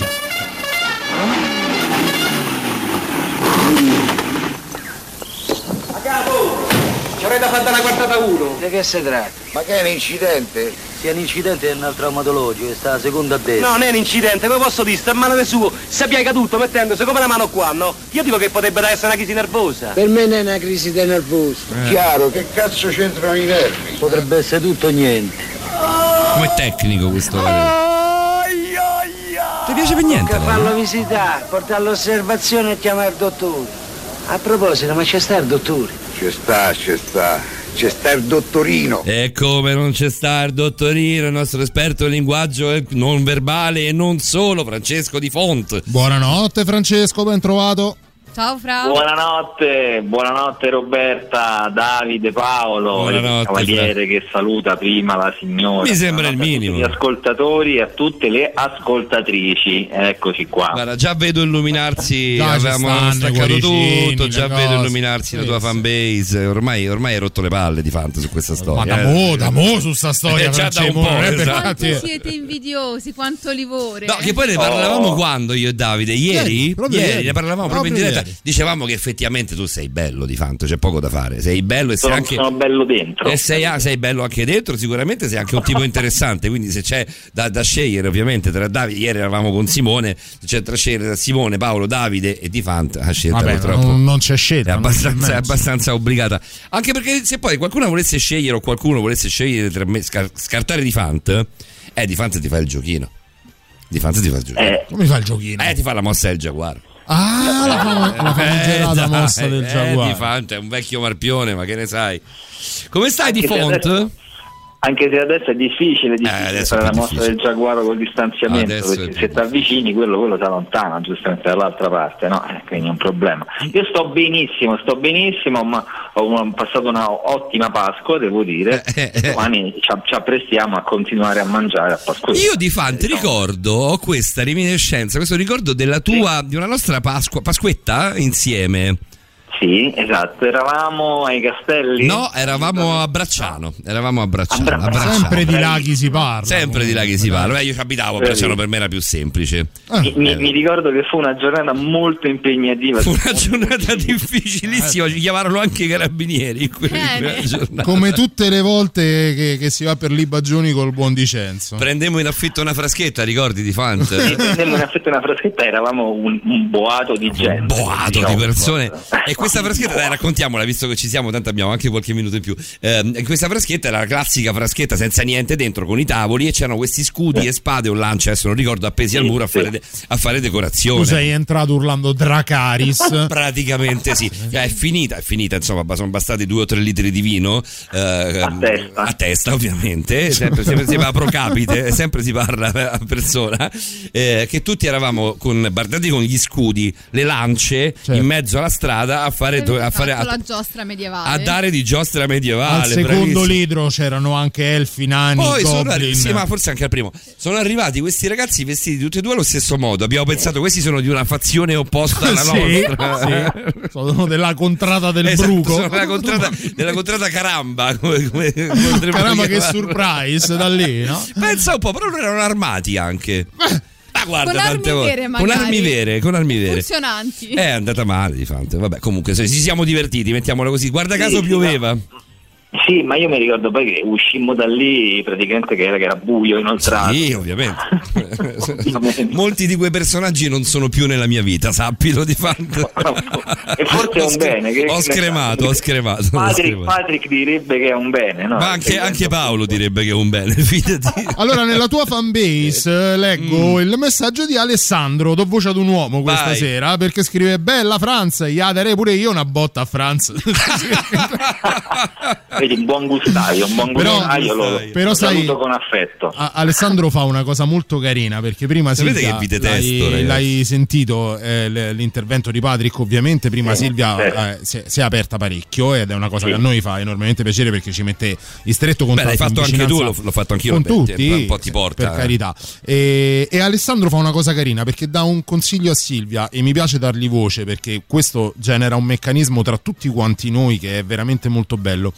[SPEAKER 1] Fare una quartata uno.
[SPEAKER 18] Di che si tratta? Ma che è un incidente? Sì, è un incidente è un traumatologico, sta a seconda a destra.
[SPEAKER 1] No, non è un incidente, come posso dire, sta a mano del suo, si piega tutto mettendosi come la mano qua, no? Io dico che potrebbe essere una crisi nervosa.
[SPEAKER 18] Per me non è una crisi di nervoso.
[SPEAKER 1] Chiaro,
[SPEAKER 18] che cazzo c'entrano i nervi? Potrebbe essere tutto o niente.
[SPEAKER 3] Come tecnico questo. Ti piace per niente?
[SPEAKER 18] Che farlo visitare, portarlo all'osservazione e chiamare il dottore. A proposito, ma c'è sta il dottore?
[SPEAKER 19] Ci sta, ci sta. C'è sta il dottorino.
[SPEAKER 3] E come non c'è sta il dottorino, il nostro esperto in linguaggio non verbale e non solo, Francesco Di Font.
[SPEAKER 4] Buonanotte Francesco, ben trovato.
[SPEAKER 5] Ciao Fra.
[SPEAKER 20] Buonanotte, buonanotte Roberta, Davide, Paolo,
[SPEAKER 3] Buonanotte,
[SPEAKER 20] il cavaliere che saluta prima la signora.
[SPEAKER 3] Mi sembra il minimo.
[SPEAKER 20] Gli ascoltatori e a tutte le ascoltatrici, eccoci qua.
[SPEAKER 3] Guarda, già vedo illuminarsi,
[SPEAKER 4] ci
[SPEAKER 3] avevamo
[SPEAKER 4] stanno
[SPEAKER 3] staccato tutto, già
[SPEAKER 4] cose.
[SPEAKER 3] vedo illuminarsi la tua fanbase. Ormai, ormai hai rotto le palle di Fanta su questa
[SPEAKER 4] Ma
[SPEAKER 3] storia.
[SPEAKER 4] da
[SPEAKER 3] eh.
[SPEAKER 4] mo, da mo su sta storia,
[SPEAKER 3] Eh, già da un po',
[SPEAKER 4] è per
[SPEAKER 3] esatto.
[SPEAKER 5] siete invidiosi, quanto livore.
[SPEAKER 3] No, che poi ne parlavamo
[SPEAKER 20] Oh.
[SPEAKER 3] quando io e Davide? Ieri?
[SPEAKER 4] Ieri, proprio ieri.
[SPEAKER 3] ne parlavamo proprio, in diretta.
[SPEAKER 4] Ieri.
[SPEAKER 3] Dicevamo che effettivamente tu sei bello di Fanto, c'è poco da fare. Sei bello e sei
[SPEAKER 20] Sono,
[SPEAKER 3] anche.
[SPEAKER 20] sono bello dentro.
[SPEAKER 3] E sei, ah, sei bello anche dentro, sicuramente sei anche un tipo interessante. Quindi, se c'è da, da scegliere, ovviamente, tra Davide, ieri eravamo con Simone, c'è tra scegliere tra Simone, Paolo, Davide e Di Fant, a scelta
[SPEAKER 4] Vabbè,
[SPEAKER 3] purtroppo.
[SPEAKER 4] non, non c'è scelta.
[SPEAKER 3] È abbastanza, è abbastanza obbligata. Anche perché se poi qualcuno volesse scegliere o qualcuno volesse scegliere tra me, scar- scartare di Fant, eh, di Fant ti fa il giochino. Di Fant ti fa il giochino.
[SPEAKER 20] Eh,
[SPEAKER 4] Come fa il giochino?
[SPEAKER 3] Eh, ti fa la mossa del giaguaro.
[SPEAKER 4] Ah, la, fam- la famigerata
[SPEAKER 3] dai,
[SPEAKER 4] mossa del
[SPEAKER 3] eh,
[SPEAKER 4] giaguaro.
[SPEAKER 3] di Fant è un vecchio marpione, ma che ne sai? Come stai di Font?
[SPEAKER 20] Anche se adesso è difficile, difficile
[SPEAKER 3] Eh,
[SPEAKER 20] fare la mossa
[SPEAKER 3] difficile.
[SPEAKER 20] del giaguaro col distanziamento,
[SPEAKER 3] Adesso
[SPEAKER 20] perché se ti avvicini quello, quello si allontana giustamente dall'altra parte, no? Eh, quindi è un problema. Io sto benissimo, sto benissimo, ma ho passato una ottima Pasqua, devo dire.
[SPEAKER 3] Eh,
[SPEAKER 20] Domani ci, ci apprestiamo a continuare a mangiare a Pasqua.
[SPEAKER 3] Io di Fant ricordo, ho questa reminiscenza, questo ricordo della tua, di una nostra Pasqua, Pasquetta insieme.
[SPEAKER 20] Sì, esatto, eravamo ai castelli.
[SPEAKER 3] No, eravamo a Bracciano. Eravamo a Bracciano.
[SPEAKER 20] A
[SPEAKER 3] a Bracciano.
[SPEAKER 4] Sempre di laghi si parla.
[SPEAKER 3] Sempre di là che si parla. Beh, io ci abitavo a Bracciano, per me era più semplice.
[SPEAKER 20] Mi, mi- mi ricordo che fu una giornata molto impegnativa.
[SPEAKER 3] Fu una giornata difficilissima, ci chiamarono anche i carabinieri giornata.
[SPEAKER 4] Come tutte le volte che, che si va per Libagioni col buon Dicenzo.
[SPEAKER 3] Prendemmo in affitto una fraschetta, ricordi di Fant?
[SPEAKER 20] Prendemmo in affitto una fraschetta, eravamo un, un boato di gente.
[SPEAKER 3] boato di
[SPEAKER 20] Diciamo.
[SPEAKER 3] persone e questa fraschetta dai raccontiamola visto che ci siamo tanto abbiamo anche qualche minuto in più. Ehm, questa fraschetta era la classica fraschetta senza niente dentro con i tavoli e c'erano questi scudi e spade o lance adesso non ricordo appesi al muro a fare, de- a fare decorazione.
[SPEAKER 4] Tu sei entrato urlando Dracaris.
[SPEAKER 3] Praticamente sì, Cioè, è finita, è finita, insomma, sono bastati due o tre litri di vino eh, a, testa. ovviamente, sempre, sempre si parla pro capite, sempre si parla a persona, eh, che tutti eravamo con, guardati con gli scudi, le lance in mezzo alla strada a fare, a, fare a,
[SPEAKER 5] la giostra medievale.
[SPEAKER 3] a dare di giostra medievale.
[SPEAKER 4] Al secondo
[SPEAKER 3] bravissimo.
[SPEAKER 4] litro c'erano anche elfi, nani,
[SPEAKER 3] Poi sono
[SPEAKER 4] goblin.
[SPEAKER 3] arri- sì, ma forse anche al primo. Sono arrivati questi ragazzi vestiti tutti e due allo stesso modo. Abbiamo pensato questi sono di una fazione opposta alla
[SPEAKER 4] Sì,
[SPEAKER 3] nostra.
[SPEAKER 4] sì. Sono della contrada del
[SPEAKER 3] Esatto,
[SPEAKER 4] bruco.
[SPEAKER 3] sono della contrada, della contrada caramba. Come, come- come
[SPEAKER 4] Caramba, che surprise da lì, no?
[SPEAKER 3] Pensa un po', però loro erano armati anche. Ma guarda,
[SPEAKER 5] Con
[SPEAKER 3] tante
[SPEAKER 5] armi
[SPEAKER 3] volte.
[SPEAKER 5] vere,
[SPEAKER 3] con armi vere, con armi vere.
[SPEAKER 5] Funzionanti.
[SPEAKER 3] È andata male di fatto. Vabbè, comunque se- ci siamo divertiti, mettiamola così. Guarda caso
[SPEAKER 20] Sì,
[SPEAKER 3] pioveva.
[SPEAKER 20] Sì, ma io mi ricordo poi che uscimmo da lì praticamente che era, che era buio, inoltrato.
[SPEAKER 3] Sì, ovviamente. Molti di quei personaggi non sono più nella mia vita, sappilo di fatto.
[SPEAKER 20] E forse è un bene. Che,
[SPEAKER 3] ho scremato, ho scremato. ho
[SPEAKER 20] Patrick,
[SPEAKER 3] scremato.
[SPEAKER 20] Patrick direbbe che è un bene, no?
[SPEAKER 3] Ma anche, anche Paolo direbbe che è un bene, fidati.
[SPEAKER 4] Allora, nella tua fanbase eh, leggo il messaggio di Alessandro, do voce ad un uomo questa
[SPEAKER 3] Mm. Vai.
[SPEAKER 4] sera, perché scrive Bella Franz, gli darei pure io una botta a Franz.
[SPEAKER 6] Vedi, un buon gustaio, un buon
[SPEAKER 4] Però-
[SPEAKER 6] gustaio lo,
[SPEAKER 4] però
[SPEAKER 6] lo
[SPEAKER 4] sai-
[SPEAKER 6] saluto con affetto.
[SPEAKER 4] A- Alessandro fa una cosa molto carina perché prima
[SPEAKER 3] Sapete
[SPEAKER 4] Silvia
[SPEAKER 3] che vi detesto,
[SPEAKER 4] l'hai, l'hai sentito eh, l'intervento di Patrick ovviamente prima
[SPEAKER 6] Sì,
[SPEAKER 4] Silvia eh, si, è, si è aperta parecchio ed è una cosa che a noi fa enormemente piacere perché ci mette in stretto
[SPEAKER 3] Beh,
[SPEAKER 4] contatto
[SPEAKER 3] l'hai fatto anche tu, l'ho, l'ho fatto anch'io.
[SPEAKER 4] con
[SPEAKER 3] beh,
[SPEAKER 4] tutti
[SPEAKER 3] un po' ti porta.
[SPEAKER 4] per carità e, e Alessandro fa una cosa carina perché dà un consiglio a Silvia e mi piace dargli voce perché questo genera un meccanismo tra tutti quanti noi che è veramente molto bello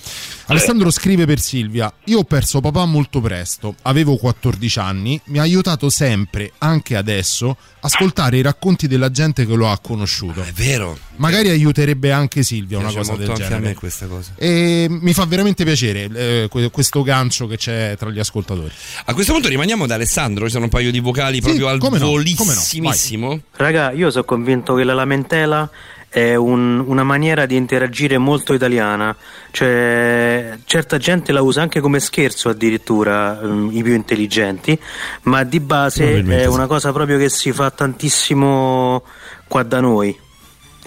[SPEAKER 4] Alessandro scrive per Silvia io ho perso papà molto presto avevo 14 anni mi ha aiutato sempre anche adesso ascoltare i racconti della gente che lo ha conosciuto
[SPEAKER 3] È vero.
[SPEAKER 4] magari aiuterebbe anche Silvia una cosa
[SPEAKER 3] molto
[SPEAKER 4] del
[SPEAKER 3] anche a
[SPEAKER 4] genere
[SPEAKER 3] me questa cosa.
[SPEAKER 4] e mi fa veramente piacere eh, que- questo gancio che c'è tra gli ascoltatori
[SPEAKER 3] A questo punto rimaniamo da Alessandro, ci sono un paio di vocali proprio al
[SPEAKER 4] come no, come no,
[SPEAKER 3] volissimissimo.
[SPEAKER 14] Raga, io sono convinto che la lamentela è un- una maniera di interagire molto italiana, cioè certa gente la usa anche come scherzo addirittura, ehm, i più intelligenti, ma di base è una cosa proprio che si fa tantissimo qua da noi,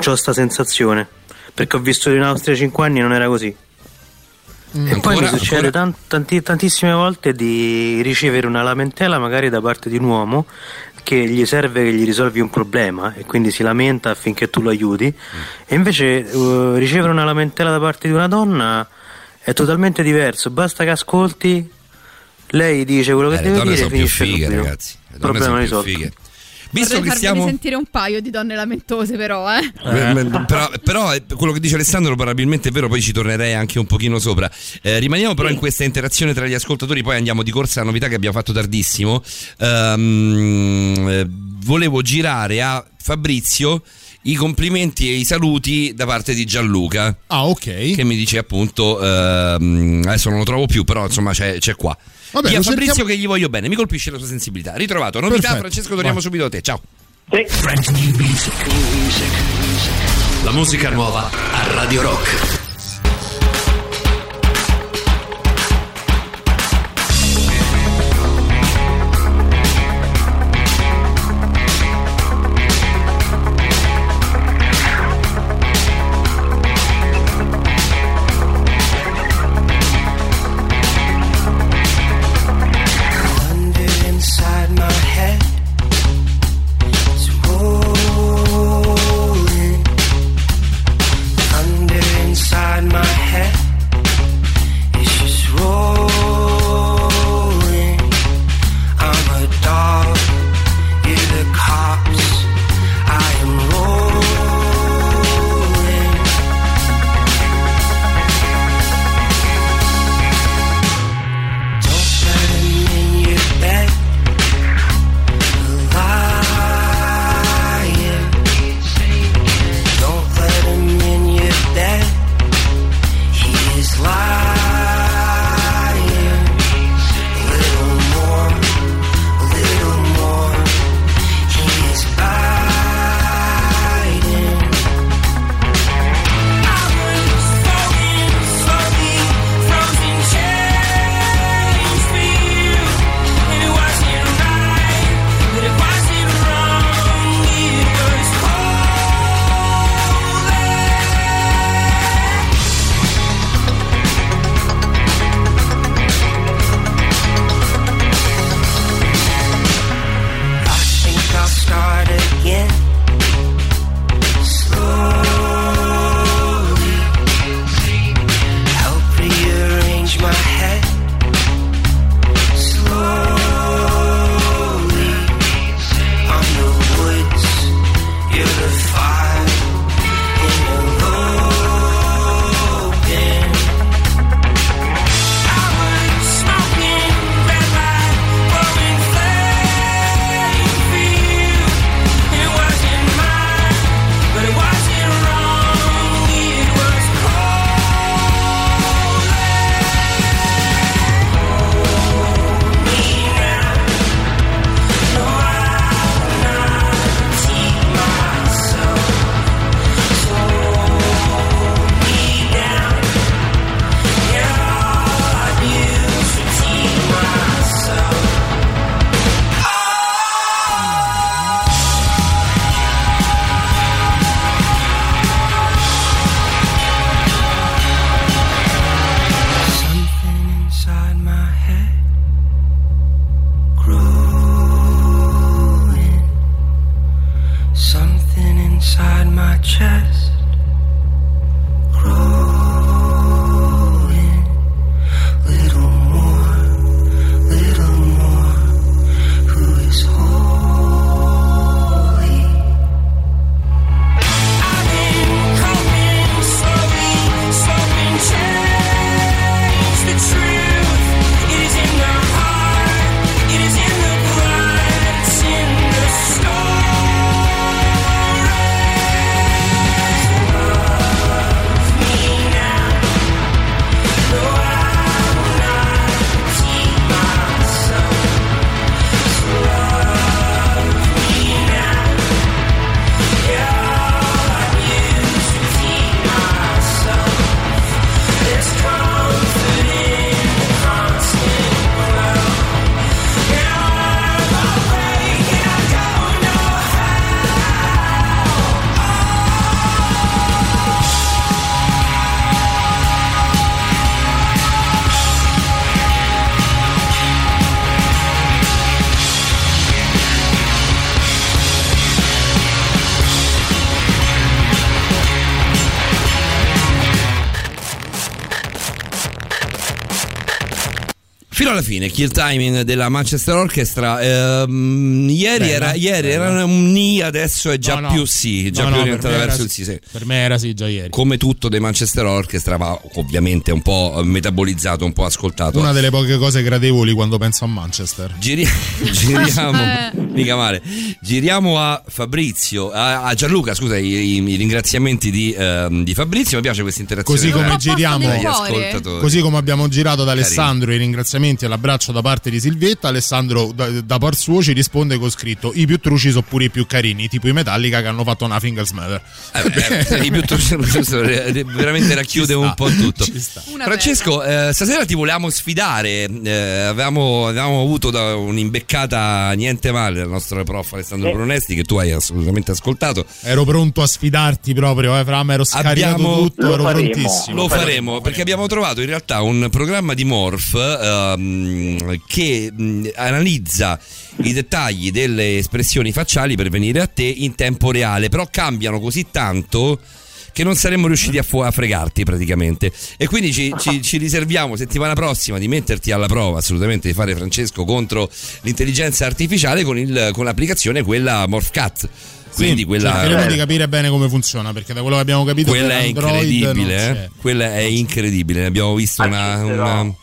[SPEAKER 14] ho sta sensazione, perché ho visto in Austria 5 anni e non era così. E poi mi succede tanti- tantissime volte di ricevere una lamentela magari da parte di un uomo che gli serve che gli risolvi un problema e quindi si lamenta affinché tu lo aiuti e invece eh, ricevere una lamentela da parte di una donna è totalmente diverso, basta che ascolti lei dice quello che
[SPEAKER 3] Eh, le
[SPEAKER 14] deve dire e finisce
[SPEAKER 3] fighe, ragazzi. Donne
[SPEAKER 14] Problema risolto.
[SPEAKER 3] Visto
[SPEAKER 5] Vorrei
[SPEAKER 3] che
[SPEAKER 5] farvi
[SPEAKER 3] stiamo.
[SPEAKER 5] sentire un paio di donne lamentose, però, eh.
[SPEAKER 3] Eh, Però, però, eh, quello che dice Alessandro probabilmente è vero, poi ci tornerei anche un pochino sopra. Eh, rimaniamo però in questa interazione tra gli ascoltatori, poi andiamo di corsa a novità che abbiamo fatto tardissimo. Eh, volevo girare a Fabrizio i complimenti e i saluti da parte di Gianluca.
[SPEAKER 4] Ah, ok.
[SPEAKER 3] Che mi dice appunto, ehm, adesso non lo trovo più, però insomma c'è, c'è qua.
[SPEAKER 4] Vabbè,
[SPEAKER 3] Di a
[SPEAKER 4] lo
[SPEAKER 3] Fabrizio
[SPEAKER 4] cerchiamo-
[SPEAKER 3] che gli voglio bene, mi colpisce la sua sensibilità. Ritrovato, novità,
[SPEAKER 4] Perfetto.
[SPEAKER 3] Francesco, torniamo
[SPEAKER 4] Vai.
[SPEAKER 3] subito a te. Ciao.
[SPEAKER 1] Music. La musica nuova a Radio Rock.
[SPEAKER 3] Fino alla fine, kill timing della Manchester Orchestra. ehm, ieri
[SPEAKER 4] Bella,
[SPEAKER 3] era, ieri era un ni, adesso è già
[SPEAKER 4] No, no.
[SPEAKER 3] più sì, già
[SPEAKER 4] No,
[SPEAKER 3] più
[SPEAKER 4] no,
[SPEAKER 3] orientata
[SPEAKER 4] per me
[SPEAKER 3] verso
[SPEAKER 4] era
[SPEAKER 3] il sì.
[SPEAKER 4] sì. Per me era sì già ieri.
[SPEAKER 3] Come tutto dei Manchester Orchestra, ma ovviamente un po' metabolizzato, un po' ascoltato.
[SPEAKER 4] Una delle poche cose gradevoli quando penso a Manchester.
[SPEAKER 3] Giri- giriamo, mica male. Giriamo a Fabrizio, a, a Gianluca, scusa, i, i- i ringraziamenti di, ehm, di Fabrizio. Mi piace questa interazione.
[SPEAKER 4] Così come giriamo,
[SPEAKER 3] tra gli ascoltatori.
[SPEAKER 4] così come abbiamo girato ad Alessandro i ringraziamenti e l'abbraccio da parte di Silvetta, Alessandro da, da par suo ci risponde con scritto: I più truci sono pure i più carini, tipo i Metallica che hanno fatto una Fingers Matter.
[SPEAKER 3] Eh, i più truci- eh, veramente racchiude un po' tutto. Francesco, eh, stasera ti volevamo sfidare. eh, avevamo, avevamo avuto da un'imbeccata niente male dal nostro prof Alessandro
[SPEAKER 4] Eh.
[SPEAKER 3] Brunesti, che tu hai assolutamente ascoltato.
[SPEAKER 4] Ero pronto a sfidarti proprio, eh, Fra, mi ero scaricato
[SPEAKER 3] Abbiamo-
[SPEAKER 4] tutto, ero prontissimo.
[SPEAKER 3] Lo faremo perché abbiamo trovato in realtà un programma di Morph ehm, che mh, analizza i dettagli delle espressioni facciali per venire a te in tempo reale, però cambiano così tanto che non saremmo riusciti a, fu- a fregarti praticamente e quindi ci, ci- ci riserviamo settimana prossima di metterti alla prova assolutamente di fare Francesco contro l'intelligenza artificiale con, il- con l'applicazione quella MorphCat quindi
[SPEAKER 4] Sì,
[SPEAKER 3] quella
[SPEAKER 4] cercheremo di capire bene come funziona perché da quello che abbiamo capito
[SPEAKER 3] quella è
[SPEAKER 4] Android
[SPEAKER 3] incredibile, eh? quella è incredibile. Ne abbiamo visto una. una...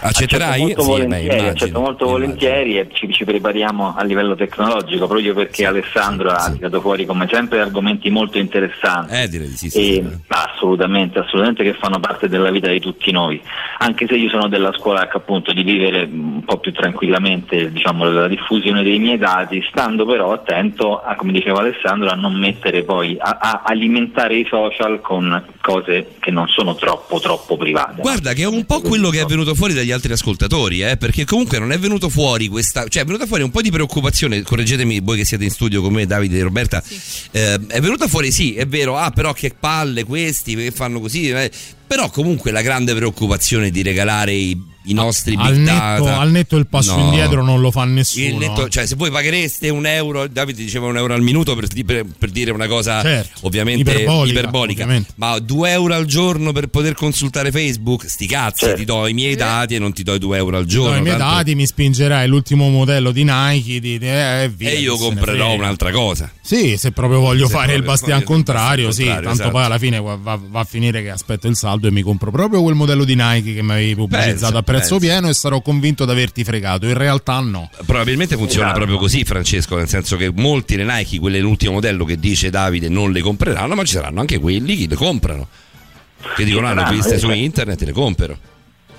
[SPEAKER 3] Accetterai?
[SPEAKER 20] Accetto molto
[SPEAKER 3] Sì, beh,
[SPEAKER 20] volentieri,
[SPEAKER 3] immagino.
[SPEAKER 20] accetto molto volentieri e ci, ci prepariamo a livello tecnologico proprio perché Alessandro ha tirato fuori come sempre argomenti molto interessanti.
[SPEAKER 3] Eh, direi di sì.
[SPEAKER 20] E, assolutamente, assolutamente che fanno parte della vita di tutti noi. Anche se io sono della scuola ecco, appunto di vivere un po' più tranquillamente diciamo, la diffusione dei miei dati, stando però attento a, come diceva Alessandro, a non mettere poi a, a alimentare i social con cose che non sono troppo troppo private.
[SPEAKER 3] Guarda che è un po' quello che è venuto fuori dagli altri ascoltatori, eh, perché comunque non è venuto fuori questa, cioè è venuta fuori un po' di preoccupazione, correggetemi voi che siete in studio con me, Davide e Roberta, eh, è venuta fuori sì, è vero, ah però che palle questi che fanno così, eh, però comunque la grande preoccupazione di regalare i, i nostri
[SPEAKER 4] Al
[SPEAKER 3] big
[SPEAKER 4] netto,
[SPEAKER 3] data.
[SPEAKER 4] al netto il passo
[SPEAKER 3] No.
[SPEAKER 4] indietro non lo fa nessuno.
[SPEAKER 3] Il netto- cioè, se voi paghereste un euro, Davide diceva un euro al minuto per, per- per dire una cosa
[SPEAKER 4] Certo,
[SPEAKER 3] ovviamente
[SPEAKER 4] iperbolica,
[SPEAKER 3] iperbolica,
[SPEAKER 4] ovviamente.
[SPEAKER 3] ma due euro al giorno per poter consultare Facebook, sti cazzi, ti do i miei dati e non ti do i due euro al giorno.
[SPEAKER 4] No, i miei
[SPEAKER 3] tanto-
[SPEAKER 4] dati mi spingerai l'ultimo modello di Nike di, eh, e via,
[SPEAKER 3] e io comprerò un'altra cosa.
[SPEAKER 4] Sì, se proprio voglio
[SPEAKER 3] Se
[SPEAKER 4] fare
[SPEAKER 3] proprio
[SPEAKER 4] il bastian contrario, sì,
[SPEAKER 3] contrario,
[SPEAKER 4] tanto
[SPEAKER 3] esatto.
[SPEAKER 4] poi alla fine va, va- va a finire che aspetto il saldo e mi compro proprio quel modello di Nike che mi avevi pubblicizzato
[SPEAKER 3] Pensa,
[SPEAKER 4] a prezzo
[SPEAKER 3] pensa.
[SPEAKER 4] pieno e sarò convinto di averti fregato. In realtà no.
[SPEAKER 3] Probabilmente funziona
[SPEAKER 4] Esatto.
[SPEAKER 3] proprio così, Francesco, nel senso che molti le Nike, quelle l'ultimo modello che dice Davide, non le compreranno, ma ci saranno anche quelli che le comprano. Che dicono hanno
[SPEAKER 20] saranno,
[SPEAKER 3] viste
[SPEAKER 20] eh,
[SPEAKER 3] su internet e le compro.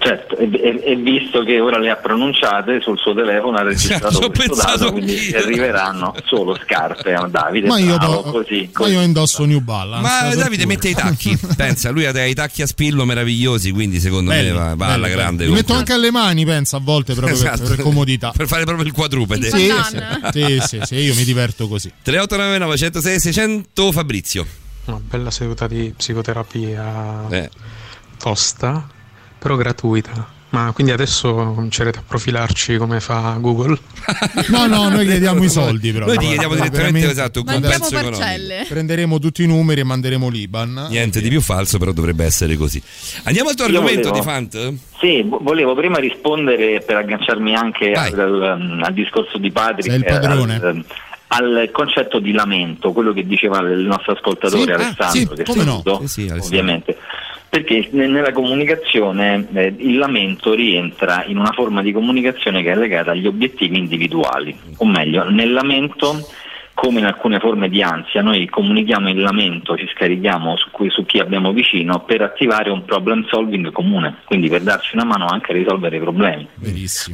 [SPEAKER 20] Certo, e, e- e visto che ora le ha pronunciate sul suo telefono ha registrato
[SPEAKER 3] ho
[SPEAKER 20] questo dato, quindi arriveranno solo scarpe a Davide.
[SPEAKER 4] Ma io,
[SPEAKER 20] bravo,
[SPEAKER 4] do-
[SPEAKER 20] così,
[SPEAKER 4] ma
[SPEAKER 20] così.
[SPEAKER 4] io indosso New Balance.
[SPEAKER 3] Ma
[SPEAKER 4] per
[SPEAKER 3] Davide mette i tacchi, pensa, lui ha i tacchi a spillo meravigliosi, quindi secondo
[SPEAKER 4] Belli,
[SPEAKER 3] me va, va
[SPEAKER 4] belli,
[SPEAKER 3] alla
[SPEAKER 4] belli.
[SPEAKER 3] grande.
[SPEAKER 4] Li metto anche alle mani, pensa a volte proprio per-
[SPEAKER 3] Esatto.
[SPEAKER 4] per, comodità.
[SPEAKER 3] Per fare proprio il quadrupede.
[SPEAKER 4] Sì, sì, sì, sì, sì, io mi diverto così.
[SPEAKER 3] 3899 106 600 Fabrizio.
[SPEAKER 15] Una bella seduta di psicoterapia
[SPEAKER 3] Eh.
[SPEAKER 15] tosta, però gratuita. Ma quindi adesso comincerete a profilarci come fa Google?
[SPEAKER 4] No, no, noi chiediamo i soldi però.
[SPEAKER 3] Noi ti chiediamo direttamente esatto, compenso economico.
[SPEAKER 5] parcelle.
[SPEAKER 4] Prenderemo tutti i numeri e manderemo l'Iban.
[SPEAKER 3] Niente di più falso, però dovrebbe essere così. Andiamo al tuo
[SPEAKER 20] Io
[SPEAKER 3] argomento
[SPEAKER 20] volevo-
[SPEAKER 3] di Fant?
[SPEAKER 20] Sì, vo- volevo prima rispondere per agganciarmi anche al, al- al discorso di Patrick.
[SPEAKER 4] Sei il padrone.
[SPEAKER 20] Al, al concetto di lamento, quello che diceva il nostro ascoltatore
[SPEAKER 4] Sì, ah,
[SPEAKER 20] Alessandro,
[SPEAKER 4] sì,
[SPEAKER 20] che
[SPEAKER 4] come no.
[SPEAKER 3] Eh sì, Alessandro.
[SPEAKER 20] ovviamente. Perché ne- nella comunicazione eh, il lamento rientra in una forma di comunicazione che è legata agli obiettivi individuali, o meglio, nel lamento come in alcune forme di ansia, noi comunichiamo il lamento, ci scarichiamo su, cui- su chi abbiamo vicino per attivare un problem solving comune, quindi per darci una mano anche a risolvere i problemi.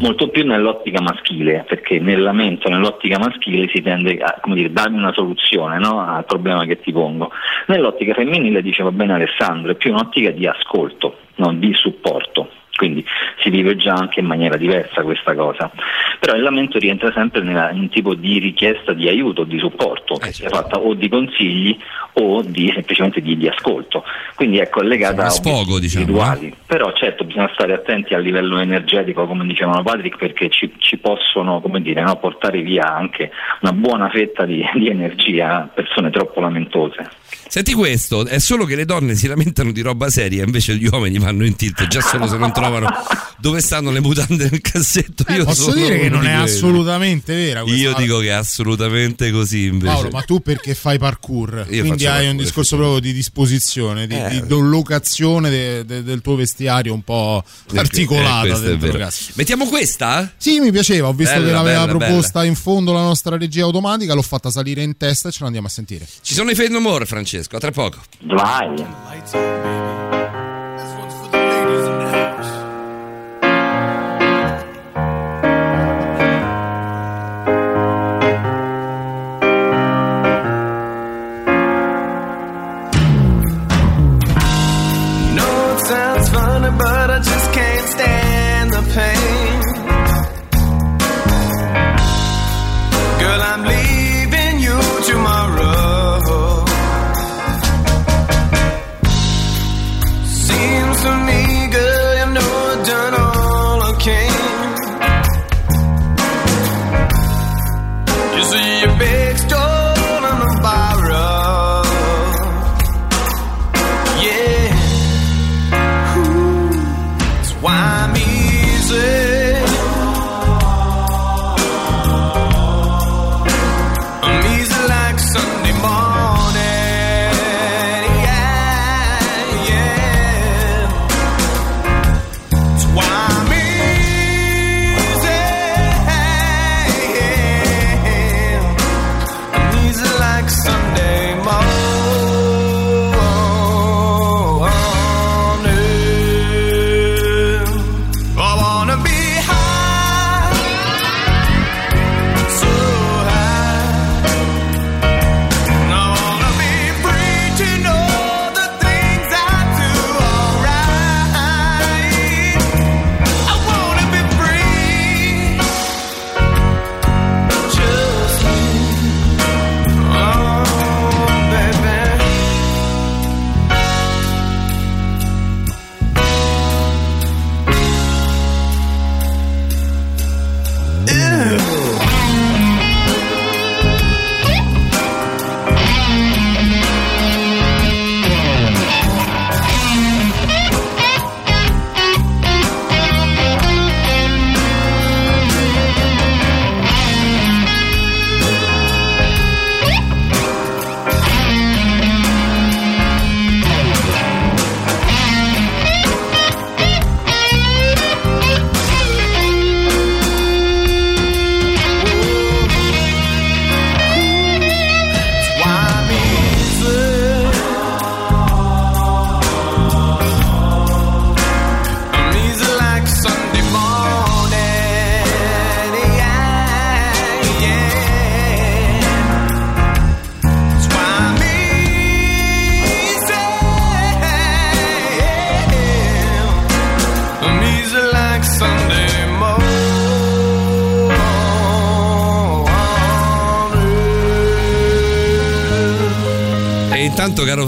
[SPEAKER 20] Molto più nell'ottica maschile, perché nel lamento, nell'ottica maschile si tende a come dire, darmi una soluzione no, al problema che ti pongo. Nell'ottica femminile, diceva bene Alessandro, è più un'ottica di ascolto, non di supporto. Quindi si vive già anche in maniera diversa questa cosa. Però il lamento rientra sempre nella- in un tipo di richiesta di aiuto, di supporto, che sia fatta o di consigli o di, semplicemente di, di ascolto. Quindi ecco, è legata
[SPEAKER 3] Uno
[SPEAKER 20] a
[SPEAKER 3] sfogo, diciamo,
[SPEAKER 20] individuali. Però certo bisogna stare attenti a livello energetico, come dicevano Patrick, perché ci, ci possono come dire, no, portare via anche una buona fetta di, di energia a persone troppo lamentose.
[SPEAKER 3] Senti questo, è solo che le donne si lamentano di roba seria, invece gli uomini vanno in tilt già solo se non trovano dove stanno le mutande nel cassetto. Io
[SPEAKER 4] Posso
[SPEAKER 3] sono
[SPEAKER 4] dire che non
[SPEAKER 3] di
[SPEAKER 4] è
[SPEAKER 3] quelli.
[SPEAKER 4] assolutamente vera questa
[SPEAKER 3] Io dico che è assolutamente così invece.
[SPEAKER 4] Paolo, ma tu perché fai parkour?
[SPEAKER 3] Io
[SPEAKER 4] Quindi hai un
[SPEAKER 3] parkour,
[SPEAKER 4] discorso proprio di disposizione, di,
[SPEAKER 3] Eh.
[SPEAKER 4] di locazione de- de- del tuo vestiario un po'
[SPEAKER 3] Eh, vero.
[SPEAKER 4] casa.
[SPEAKER 3] Mettiamo questa?
[SPEAKER 4] Sì, mi piaceva, ho visto
[SPEAKER 3] Bella,
[SPEAKER 4] che l'aveva
[SPEAKER 3] bella,
[SPEAKER 4] proposta in fondo la nostra regia automatica, l'ho fatta salire in testa e ce l'andiamo a sentire.
[SPEAKER 3] Ci sono i Fade No More, Francesco, a tra poco.
[SPEAKER 12] Vai.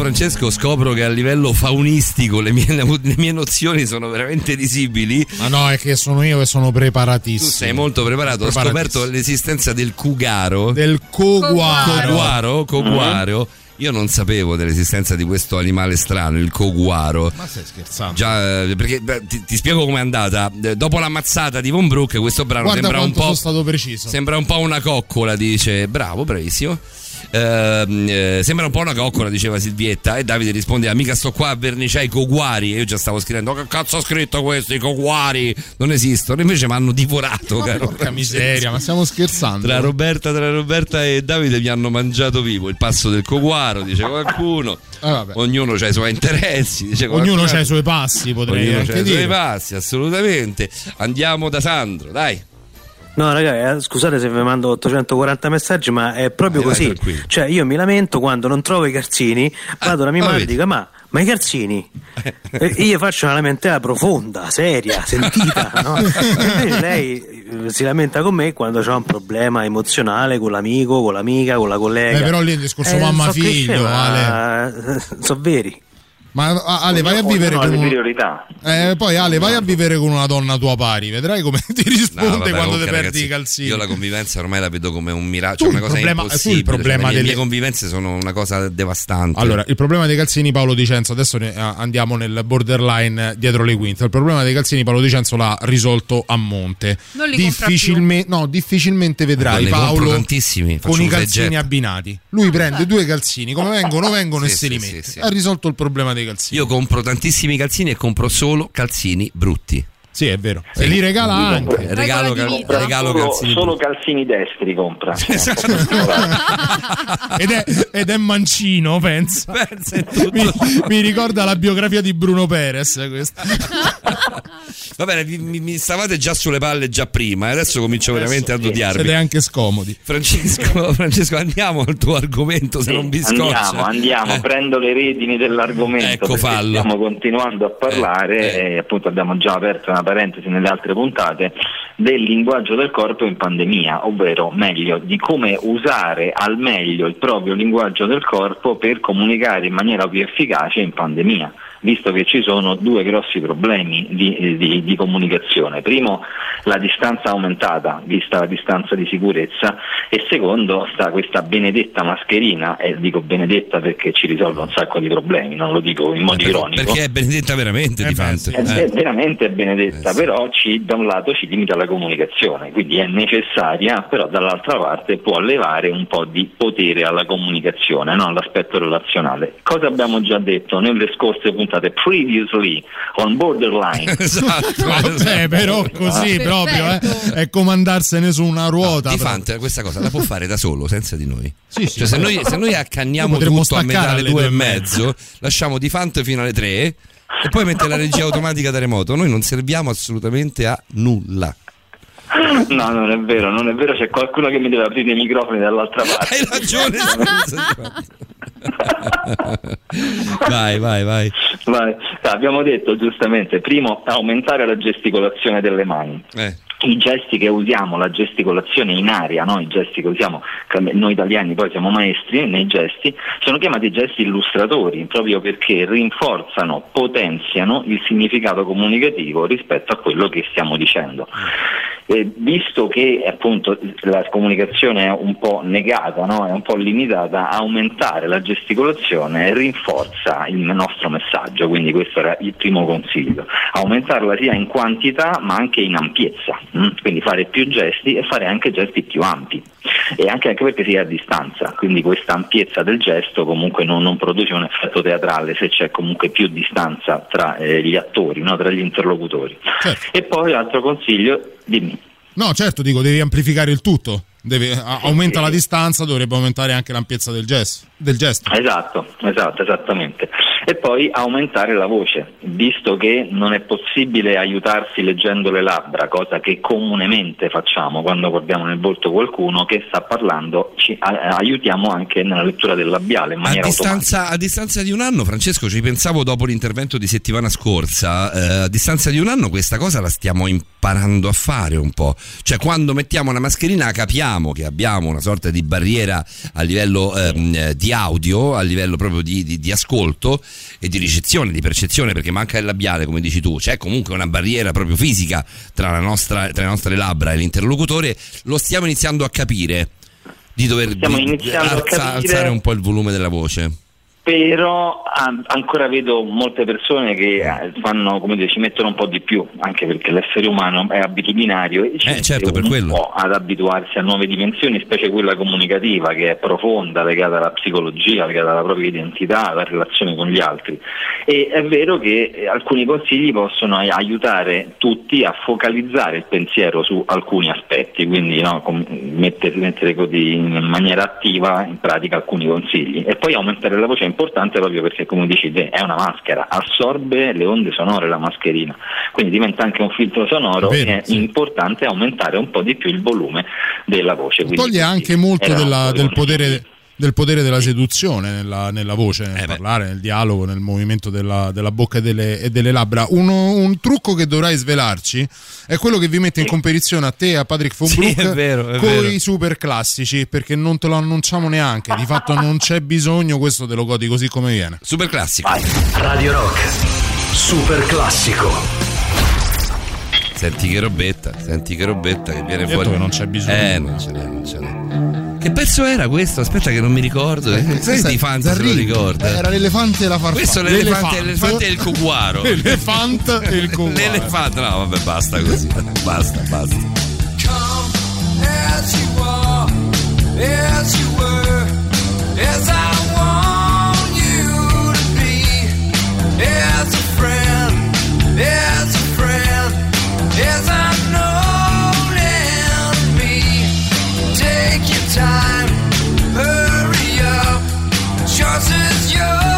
[SPEAKER 3] Francesco, scopro che a livello faunistico le mie, le mie nozioni sono veramente risibili.
[SPEAKER 4] Ma no, è che sono io che sono preparatissimo.
[SPEAKER 3] Tu sei molto preparato. Ho scoperto l'esistenza del cugaro.
[SPEAKER 4] Del coguaro.
[SPEAKER 3] Coguaro, coguaro. Io non sapevo dell'esistenza di questo animale strano, il coguaro.
[SPEAKER 4] Ma stai scherzando?
[SPEAKER 3] Già, eh, perché beh, ti, ti spiego com'è andata. Eh, Dopo l'ammazzata di Von Brook, questo brano
[SPEAKER 4] Guarda
[SPEAKER 3] sembra un
[SPEAKER 4] quanto
[SPEAKER 3] po'.
[SPEAKER 4] sono stato preciso.
[SPEAKER 3] Sembra un po' una coccola, dice. Bravo, bravissimo. Ehm, eh, sembra un po' una coccola, diceva Silvietta. E Davide rispondeva: Mica sto qua a verniciare i coguari. E io già stavo scrivendo: "Oh, Che cazzo ha scritto questo? I coguari non esistono. Invece mi hanno divorato, caro.
[SPEAKER 4] Porca miseria, ma stiamo scherzando.
[SPEAKER 3] Tra Roberta, tra Roberta e Davide mi hanno mangiato vivo il passo del coguaro, dice qualcuno.
[SPEAKER 4] Vabbè.
[SPEAKER 3] Ognuno ha i suoi interessi. Dice
[SPEAKER 4] Ognuno ha i suoi passi, potrei
[SPEAKER 3] Ognuno
[SPEAKER 4] anche
[SPEAKER 3] c'ha i suoi
[SPEAKER 4] dire.
[SPEAKER 3] passi, assolutamente. Andiamo da Sandro, dai.
[SPEAKER 14] No, ragazzi, eh, scusate se vi mando 840 messaggi, ma è proprio
[SPEAKER 3] vai,
[SPEAKER 14] così. Cioè, io mi lamento quando non trovo i calzini, vado da mia
[SPEAKER 3] ah,
[SPEAKER 14] madre e dico: Ma, ma i calzini? io faccio una lamentela profonda, seria, sentita, no? Invece lei eh, si lamenta con me quando c'è un problema emozionale con l'amico, con l'amica, con la collega.
[SPEAKER 4] Però lì è il discorso
[SPEAKER 14] Eh,
[SPEAKER 4] mamma
[SPEAKER 14] so
[SPEAKER 4] figlio,
[SPEAKER 14] eh, sono veri.
[SPEAKER 4] Ma Ale, vai a vivere con
[SPEAKER 20] le
[SPEAKER 4] un-
[SPEAKER 20] priorità.
[SPEAKER 4] eh, poi Ale, vai a vivere con una donna tua pari, vedrai come ti risponde
[SPEAKER 3] No, vabbè,
[SPEAKER 4] quando ti
[SPEAKER 3] comunque,
[SPEAKER 4] perdi
[SPEAKER 3] ragazzi,
[SPEAKER 4] i calzini.
[SPEAKER 3] Io la convivenza ormai la vedo come un
[SPEAKER 4] Tu
[SPEAKER 3] miracolo, cioè una cosa
[SPEAKER 4] problema- tu il
[SPEAKER 3] impossibile. cioè,
[SPEAKER 4] problema
[SPEAKER 3] le, mie-
[SPEAKER 4] delle-
[SPEAKER 3] le mie convivenze sono una cosa devastante.
[SPEAKER 4] Allora, il problema dei calzini Paolo Dicenzo, adesso ne- andiamo nel borderline dietro le quinte. Il problema dei calzini Paolo Dicenzo l'ha risolto a monte.
[SPEAKER 5] Non li compra
[SPEAKER 4] Difficilme- no, difficilmente vedrai
[SPEAKER 3] compro
[SPEAKER 4] Paolo
[SPEAKER 3] tantissimi,
[SPEAKER 4] con i calzini abbinati. Lui prende due calzini, come vengono, vengono
[SPEAKER 3] Sì,
[SPEAKER 4] e se li mette.
[SPEAKER 3] sì, sì.
[SPEAKER 4] Ha risolto il problema dei calzini.
[SPEAKER 3] Io compro tantissimi calzini e compro solo calzini brutti.
[SPEAKER 4] Sì, è vero. E li regala anche.
[SPEAKER 3] Regalo, cal-
[SPEAKER 20] Compra
[SPEAKER 3] regalo
[SPEAKER 20] solo,
[SPEAKER 3] calzini
[SPEAKER 20] solo calzini destri compra.
[SPEAKER 4] ed, è, ed è mancino, pensa. mi, mi ricorda la biografia di Bruno Perez. Questa.
[SPEAKER 3] Va bene, vi- mi, mi stavate già sulle palle già prima e adesso comincio veramente a odiarvi.
[SPEAKER 4] Siete anche scomodi.
[SPEAKER 3] Francesco, Francesco, andiamo al tuo argomento se non vi scoccia.
[SPEAKER 20] Andiamo, andiamo,
[SPEAKER 3] Eh.
[SPEAKER 20] prendo le redini dell'argomento
[SPEAKER 3] Ecco,
[SPEAKER 20] perché
[SPEAKER 3] fallo.
[SPEAKER 20] stiamo continuando a parlare
[SPEAKER 3] Eh,
[SPEAKER 20] e appunto abbiamo già aperto una parentesi nelle altre puntate del linguaggio del corpo in pandemia, ovvero meglio di come usare al meglio il proprio linguaggio del corpo per comunicare in maniera più efficace in pandemia. Visto che ci sono due grossi problemi di, di- di comunicazione. Primo, la distanza aumentata, vista la distanza di sicurezza, e secondo, sta questa benedetta mascherina, e dico benedetta perché ci risolve un sacco di problemi, non lo dico in modo ironico.
[SPEAKER 3] Perché è benedetta veramente di Fante.
[SPEAKER 20] È, è veramente benedetta, però ci- da un lato ci limita la comunicazione, quindi è necessaria, però dall'altra parte può levare un po' di potere alla comunicazione, no? all'aspetto relazionale. Cosa abbiamo già detto nelle scorse puntate? Previously on Borderline.
[SPEAKER 3] esatto.
[SPEAKER 4] Vabbè, però così
[SPEAKER 20] Perfetto.
[SPEAKER 4] proprio eh, è come andarsene su una ruota.
[SPEAKER 3] Di
[SPEAKER 4] proprio.
[SPEAKER 3] Fante questa cosa la può fare da solo, senza di noi.
[SPEAKER 4] Sì, sì,
[SPEAKER 3] Cioè, se, noi, se noi accanniamo tutto a metà alle e
[SPEAKER 4] due e
[SPEAKER 3] mezzo, lasciamo Di Fante fino alle tre e poi mette la regia automatica da remoto. Noi non serviamo assolutamente a nulla.
[SPEAKER 20] No, non è vero, non è vero, c'è qualcuno che mi deve aprire i microfoni dall'altra parte.
[SPEAKER 3] Hai ragione. vai, vai, vai.
[SPEAKER 20] Vai. Abbiamo detto giustamente, primo, aumentare la gesticolazione delle mani.
[SPEAKER 3] Eh.
[SPEAKER 20] I gesti che usiamo, la gesticolazione in aria, no? i gesti che usiamo, noi italiani poi siamo maestri nei gesti, sono chiamati gesti illustratori proprio perché rinforzano, potenziano il significato comunicativo rispetto a quello che stiamo dicendo. E visto che appunto la comunicazione è un po' negata, no? è un po' limitata, aumentare la gesticolazione rinforza il nostro messaggio, quindi questo era il primo consiglio, aumentarla sia in quantità ma anche in ampiezza, mm? quindi fare più gesti e fare anche gesti più ampi e anche, anche perché si è a distanza, quindi questa ampiezza del gesto comunque non, non produce un effetto teatrale se c'è comunque più distanza tra eh, gli attori, no? tra gli interlocutori. E poi l'altro consiglio, dimmi.
[SPEAKER 4] No, certo, dico, devi amplificare il tutto. A- aumenta la distanza, dovrebbe aumentare anche l'ampiezza del gesto. Del gesto.
[SPEAKER 20] Esatto, esatto, esattamente. E poi aumentare la voce, visto che non è possibile aiutarsi leggendo le labbra, cosa che comunemente facciamo quando guardiamo nel volto qualcuno che sta parlando, ci a- aiutiamo anche nella lettura del labiale in
[SPEAKER 3] A
[SPEAKER 20] maniera automatica.
[SPEAKER 3] distanza, a distanza di un anno, Francesco, ci pensavo dopo l'intervento di settimana scorsa, eh, a distanza di un anno questa cosa la stiamo imparando a fare un po'. Cioè quando mettiamo una mascherina capiamo che abbiamo una sorta di barriera a livello eh, di audio, a livello proprio di, di- di ascolto e di ricezione, di percezione, perché manca il labiale, come dici tu, c'è comunque una barriera proprio fisica tra, la nostra- tra le nostre labbra e l'interlocutore, lo stiamo iniziando a capire di dover di- alza-
[SPEAKER 20] capire-
[SPEAKER 3] alzare un po' il volume della voce.
[SPEAKER 20] Però an- ancora vedo molte persone che eh, fanno, come dire, ci mettono un po' di più, anche perché l'essere umano è abitudinario e ci
[SPEAKER 3] Eh, certo,
[SPEAKER 20] un
[SPEAKER 3] quello.
[SPEAKER 20] po' ad abituarsi a nuove dimensioni, specie quella comunicativa che è profonda, legata alla psicologia, legata alla propria identità, alla relazione con gli altri. E è vero che eh, alcuni consigli possono ai- aiutare tutti a focalizzare il pensiero su alcuni aspetti, quindi no, mettere, mettere così in maniera attiva in pratica alcuni consigli. E poi aumentare la voce è importante proprio perché, come dici te, è una maschera, assorbe le onde sonore la mascherina, quindi diventa anche un filtro sonoro
[SPEAKER 4] Vero,
[SPEAKER 20] è importante aumentare un po' di più il volume della voce.
[SPEAKER 4] Toglie anche molto della- del potere del potere della seduzione nella, nella voce,
[SPEAKER 3] Eh
[SPEAKER 4] nel parlare, nel dialogo, nel movimento della, della bocca e delle, e delle labbra. Uno- un trucco che dovrai svelarci è quello che vi mette in competizione a te e a Patrick von
[SPEAKER 3] Sì,
[SPEAKER 4] Broek
[SPEAKER 3] è vero, è
[SPEAKER 4] con
[SPEAKER 3] vero.
[SPEAKER 4] i super classici, perché non te lo annunciamo neanche. Di fatto non c'è bisogno, questo te lo godi così come viene.
[SPEAKER 3] Super classico.
[SPEAKER 1] Radio Rock. Super classico.
[SPEAKER 3] Senti che robetta, senti che robetta che viene fuori.
[SPEAKER 4] che non c'è bisogno.
[SPEAKER 3] Eh, non ce n'è, non ce n'è. Che pezzo era questo? Aspetta che non mi ricordo. Eh, Sai di Fanta se lo ricorda.
[SPEAKER 4] Era l'elefante e la farfalla.
[SPEAKER 3] Questo è l'elefante, l'elefante e il cuguaro.
[SPEAKER 4] L'elefante e il cuguaro.
[SPEAKER 3] L'elefante, no, vabbè, basta così. Basta, basta.
[SPEAKER 12] as you are, as you were, as I want you to be, as a friend, as a time, hurry up, is yours,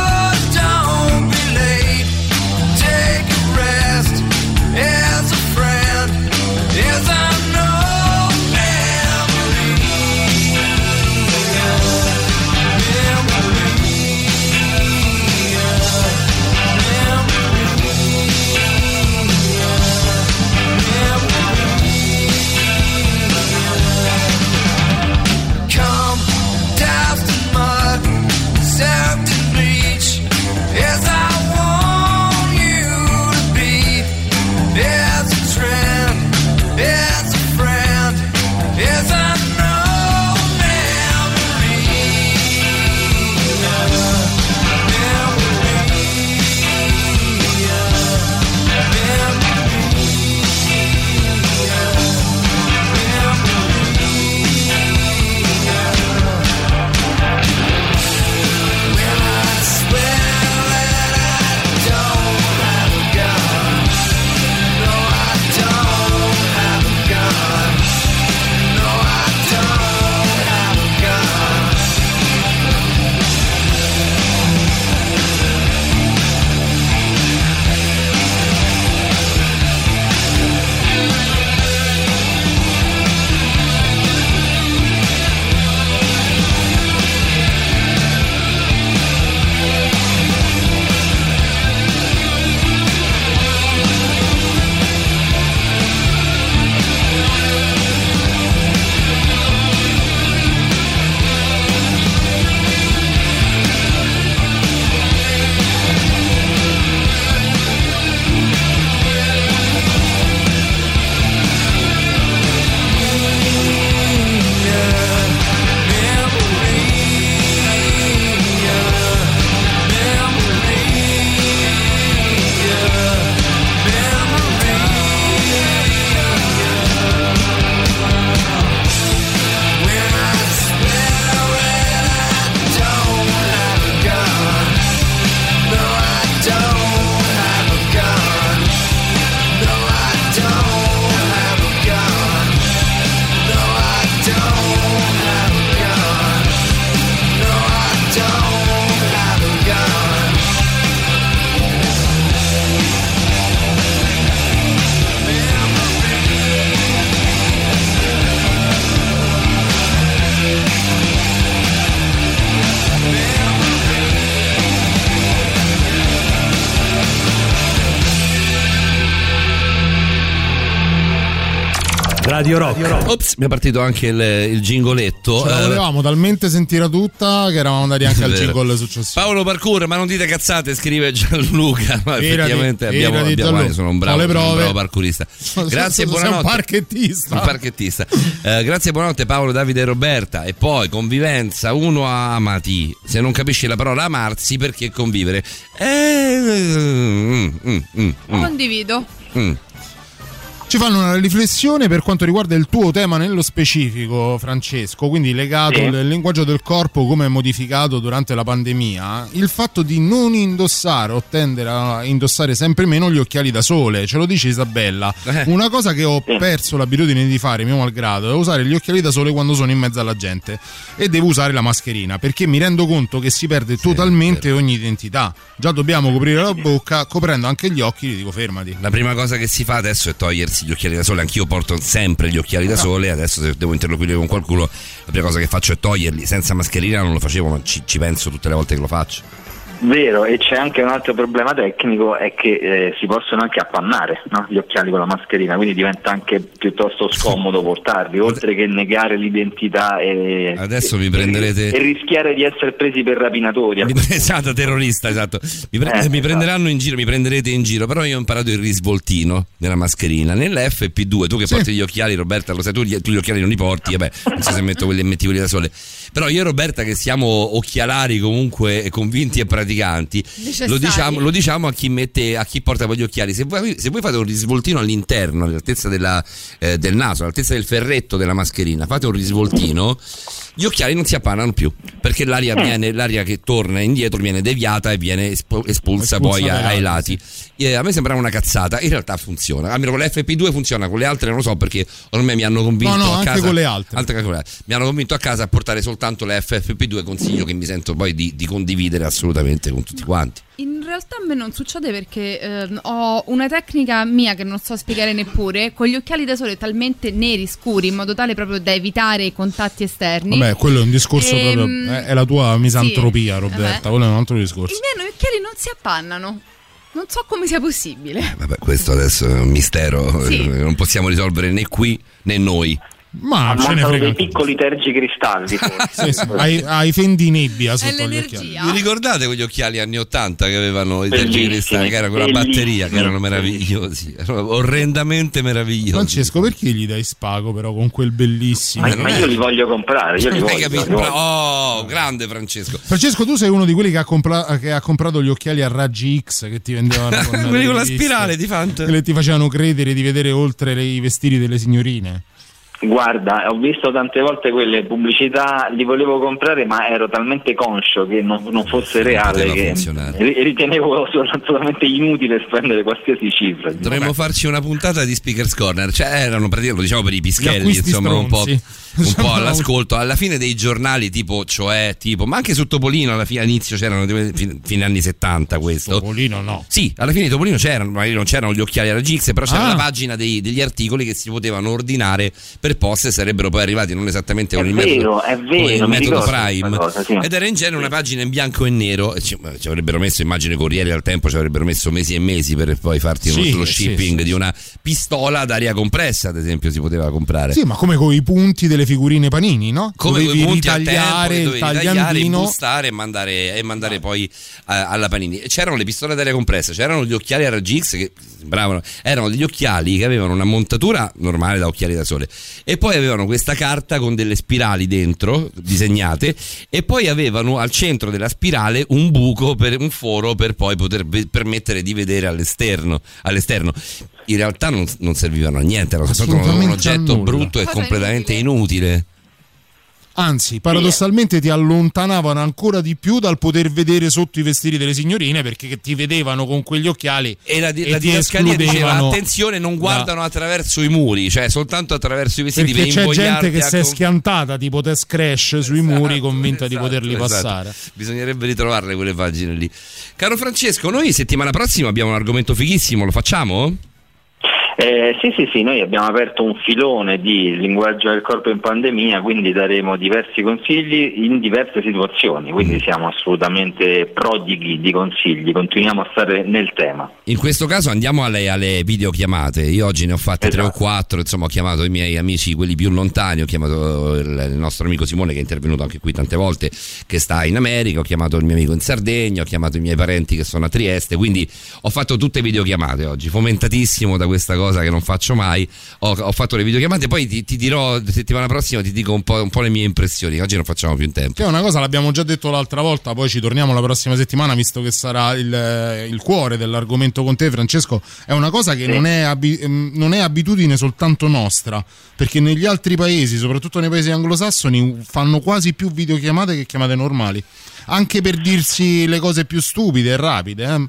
[SPEAKER 3] mi è partito anche il, il gingoletto.
[SPEAKER 4] Ce la
[SPEAKER 3] Eh,
[SPEAKER 4] volevamo talmente sentire tutta che eravamo andati anche al jingle successivo.
[SPEAKER 3] Paolo Parkour, ma non dite cazzate, scrive Gianluca. Ma
[SPEAKER 4] Firati,
[SPEAKER 3] effettivamente abbiamo,
[SPEAKER 4] firati,
[SPEAKER 3] abbiamo
[SPEAKER 4] Gianluca.
[SPEAKER 3] sono un bravo, sono un bravo parkourista. Grazie e
[SPEAKER 4] Sei un
[SPEAKER 3] buonanotte.
[SPEAKER 4] parchettista.
[SPEAKER 3] Un parchettista. Eh, grazie e buonanotte Paolo, Davide e Roberta. E poi convivenza, uno amati. Se non capisci la parola amarsi, perché convivere? Eh, mm, mm, mm, mm,
[SPEAKER 5] Condivido.
[SPEAKER 4] Ci fanno una riflessione per quanto riguarda il tuo tema nello specifico, Francesco, quindi legato
[SPEAKER 6] Sì.
[SPEAKER 4] al linguaggio del corpo come è modificato durante la pandemia, il fatto di non indossare o tendere a indossare sempre meno gli occhiali da sole, ce lo dice Isabella.
[SPEAKER 3] Eh.
[SPEAKER 4] Una cosa che ho perso l'abitudine di fare, mio malgrado, è usare gli occhiali da sole quando sono in mezzo alla gente e devo usare la mascherina perché mi rendo conto che si perde totalmente ogni identità. Già dobbiamo coprire la bocca, coprendo anche gli occhi, gli dico fermati.
[SPEAKER 3] La prima cosa che si fa adesso è togliersi utilizzi gli occhiali da sole, anch'io porto sempre gli occhiali da sole, adesso se devo interloquire con qualcuno la prima cosa che faccio è toglierli, senza mascherina non lo facevo, ma ci, ci penso tutte le volte che lo faccio.
[SPEAKER 20] Vero, e c'è anche un altro problema tecnico, è che eh, si possono anche appannare no? gli occhiali con la mascherina, quindi diventa anche piuttosto scomodo portarli, oltre che negare l'identità e,
[SPEAKER 3] Adesso mi prenderete...
[SPEAKER 20] e rischiare di essere presi per rapinatori.
[SPEAKER 3] Mi pre- esatto, terrorista, esatto. Mi, pre-
[SPEAKER 20] Eh,
[SPEAKER 3] mi prenderanno in giro, mi prenderete in giro, però io ho imparato il risvoltino della mascherina. Nell'FP2, tu che porti gli occhiali, Roberta, lo sai, tu gli, tu gli occhiali non li porti, vabbè, non so se metto quelli e metti quelli da sole. Però io e Roberta che siamo occhialari comunque convinti e praticanti, lo diciamo, lo diciamo a chi mette, a chi porta poi gli occhiali. Se voi, se voi fate un risvoltino all'interno, all'altezza della, eh, del naso, all'altezza del ferretto della mascherina, fate un risvoltino, gli occhiali non si appannano più perché l'aria,
[SPEAKER 20] Eh.
[SPEAKER 3] viene, l'aria che torna indietro viene deviata e viene espo- espulsa,
[SPEAKER 4] Espulsa
[SPEAKER 3] poi ai,
[SPEAKER 4] lati,
[SPEAKER 3] lati. Eh, a me sembrava una cazzata, in realtà funziona. Almeno con l'FP2 funziona, con le altre non lo so perché ormai mi hanno convinto
[SPEAKER 4] No, no,
[SPEAKER 3] a
[SPEAKER 4] anche
[SPEAKER 3] casa.
[SPEAKER 4] con le altre.
[SPEAKER 3] altre con le. Mi hanno convinto a casa a portare soltanto le FFP2, consiglio che mi sento poi di, di condividere assolutamente con tutti quanti.
[SPEAKER 5] In realtà a me non succede perché ehm, ho una tecnica mia che non so spiegare neppure, con gli occhiali da sole talmente neri scuri in modo tale proprio da evitare i contatti esterni.
[SPEAKER 4] Vabbè, quello è un discorso
[SPEAKER 5] Ehm,
[SPEAKER 4] proprio. È, è la tua misantropia,
[SPEAKER 5] sì,
[SPEAKER 4] Roberta.
[SPEAKER 5] vabbè.
[SPEAKER 4] Quello è un altro discorso.
[SPEAKER 5] I miei occhiali non si appannano. Non so come sia possibile.
[SPEAKER 3] Vabbè, questo adesso è un mistero,
[SPEAKER 5] Sì.
[SPEAKER 3] eh, non possiamo risolvere né qui né noi.
[SPEAKER 4] Ma ce ne frega.
[SPEAKER 20] dei piccoli tergicristalli.
[SPEAKER 4] Sì, sì, Hai, hai fendi nebbia sotto gli occhiali.
[SPEAKER 3] Vi ricordate quegli occhiali anni 80 che avevano i tergicristalli, che era con la
[SPEAKER 20] bellissimi.
[SPEAKER 3] batteria, che erano meravigliosi, erano orrendamente meravigliosi.
[SPEAKER 4] Francesco, perché gli dai spago però con quel bellissimo?
[SPEAKER 20] Ma, ma io li voglio comprare, io li
[SPEAKER 3] Hai
[SPEAKER 20] voglio.
[SPEAKER 3] capito?
[SPEAKER 20] li voglio.
[SPEAKER 3] Oh, grande Francesco.
[SPEAKER 4] Francesco, tu sei uno di quelli che ha, compra- che ha comprato gli occhiali a raggi X che ti vendevano con
[SPEAKER 3] Quelli con la spirale di Fant.
[SPEAKER 4] Che ti facevano credere di vedere oltre i vestiti delle signorine.
[SPEAKER 20] Guarda, ho visto tante volte quelle pubblicità, li volevo comprare, ma ero talmente conscio che non, non fosse reale
[SPEAKER 3] poteva
[SPEAKER 20] che ritenevo assolutamente inutile spendere qualsiasi cifra.
[SPEAKER 3] Dovremmo farci una puntata di Speakers Corner, cioè erano praticamente, lo diciamo per i pischelli, insomma, un po', un po' all'ascolto. Alla fine dei giornali, tipo, cioè, tipo, ma anche su Topolino alla fine all'inizio c'erano fin- fine anni 70 questo.
[SPEAKER 4] Topolino no.
[SPEAKER 3] Sì, alla fine di Topolino c'erano, magari non c'erano gli occhiali alla Gix, però c'era
[SPEAKER 4] Ah.
[SPEAKER 3] la pagina dei- degli articoli che si potevano ordinare per post e sarebbero poi arrivati non esattamente con
[SPEAKER 20] È
[SPEAKER 3] il
[SPEAKER 20] vero,
[SPEAKER 3] metodo,
[SPEAKER 20] è
[SPEAKER 3] con
[SPEAKER 20] vero,
[SPEAKER 3] il metodo Prime.
[SPEAKER 20] cosa, sì.
[SPEAKER 3] Ed era in genere una pagina in bianco e nero. Ci, ci avrebbero messo, immagine, Corriere al tempo, ci avrebbero messo mesi e mesi per poi farti
[SPEAKER 4] Sì,
[SPEAKER 3] lo shipping
[SPEAKER 4] sì,
[SPEAKER 3] di una pistola ad aria compressa, ad esempio, si poteva comprare.
[SPEAKER 4] Sì, ma come con i punti delle figurine panini, no?
[SPEAKER 3] Come
[SPEAKER 4] Dovevi
[SPEAKER 3] quei punti tempo
[SPEAKER 4] ritagliare
[SPEAKER 3] che
[SPEAKER 4] il
[SPEAKER 3] dovevi tagliare,
[SPEAKER 4] tagliandino.
[SPEAKER 3] impostare e mandare, e mandare poi eh, alla Panini. E C'erano le pistole d'aria compressa, c'erano gli occhiali a raggi X che sembravano, erano degli occhiali che avevano una montatura normale da occhiali da sole e poi avevano questa carta con delle spirali dentro disegnate e poi avevano al centro della spirale un buco per un foro per poi poter permettere di vedere all'esterno, all'esterno. In realtà non, non servivano a niente, era soltanto un, oggetto brutto e completamente inutile.
[SPEAKER 4] Anzi, paradossalmente ti allontanavano ancora di più dal poter vedere sotto i vestiti delle signorine perché ti vedevano con quegli occhiali
[SPEAKER 3] E la, di-
[SPEAKER 4] e
[SPEAKER 3] la didascalia diceva attenzione non
[SPEAKER 4] da-
[SPEAKER 3] guardano attraverso i muri cioè soltanto attraverso i vestiti
[SPEAKER 4] Perché
[SPEAKER 3] per
[SPEAKER 4] c'è gente che si è
[SPEAKER 3] com-
[SPEAKER 4] schiantata tipo Tess Crash sui muri convinta di
[SPEAKER 3] esatto,
[SPEAKER 4] poterli
[SPEAKER 3] esatto.
[SPEAKER 4] passare.
[SPEAKER 3] bisognerebbe ritrovarle quelle pagine lì caro Francesco noi settimana prossima abbiamo un argomento fighissimo lo facciamo?
[SPEAKER 20] Eh, sì, sì, sì, noi abbiamo aperto un filone di linguaggio del corpo in pandemia, quindi daremo diversi consigli in diverse situazioni, quindi
[SPEAKER 3] Mm.
[SPEAKER 20] siamo assolutamente prodighi di consigli, continuiamo a stare nel tema.
[SPEAKER 3] In questo caso andiamo alle, alle videochiamate. Io oggi ne ho fatte tre o quattro. Insomma, ho chiamato i miei amici, quelli più lontani. Ho chiamato il, il nostro amico Simone, che è intervenuto anche qui tante volte, che sta in America. Ho chiamato il mio amico in Sardegna. Ho chiamato i miei parenti che sono a Trieste. Quindi ho fatto tutte videochiamate oggi. Fomentatissimo da questa cosa che non faccio mai. Ho, ho fatto le videochiamate. Poi ti, ti dirò settimana prossima, ti dico un po', un po' le mie impressioni. Oggi non facciamo più in tempo.
[SPEAKER 4] Che è una cosa l'abbiamo già detto l'altra volta, poi ci torniamo la prossima settimana visto che sarà il, il cuore dell'argomento con te Francesco. È una cosa che non, è abi- ehm, non è abitudine soltanto nostra, perché negli altri paesi, soprattutto nei paesi anglosassoni, fanno quasi più videochiamate che chiamate normali. Anche per dirsi le cose più stupide e rapide. Eh?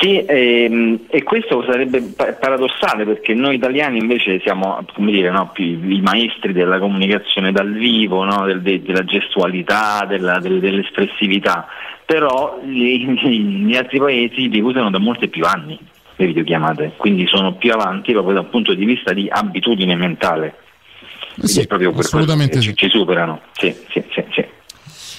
[SPEAKER 20] Sì, ehm, e questo sarebbe pa- paradossale perché noi italiani invece siamo come dire, no, i maestri della comunicazione dal vivo, no, del- de- della gestualità, della- del- dell'espressività, però gli, gli altri paesi li usano da molti più anni. le videochiamate, quindi sono più avanti proprio dal punto di vista di abitudine mentale. È proprio per
[SPEAKER 4] assolutamente sì.
[SPEAKER 20] ci, ci superano. Sì, sì, sì, sì.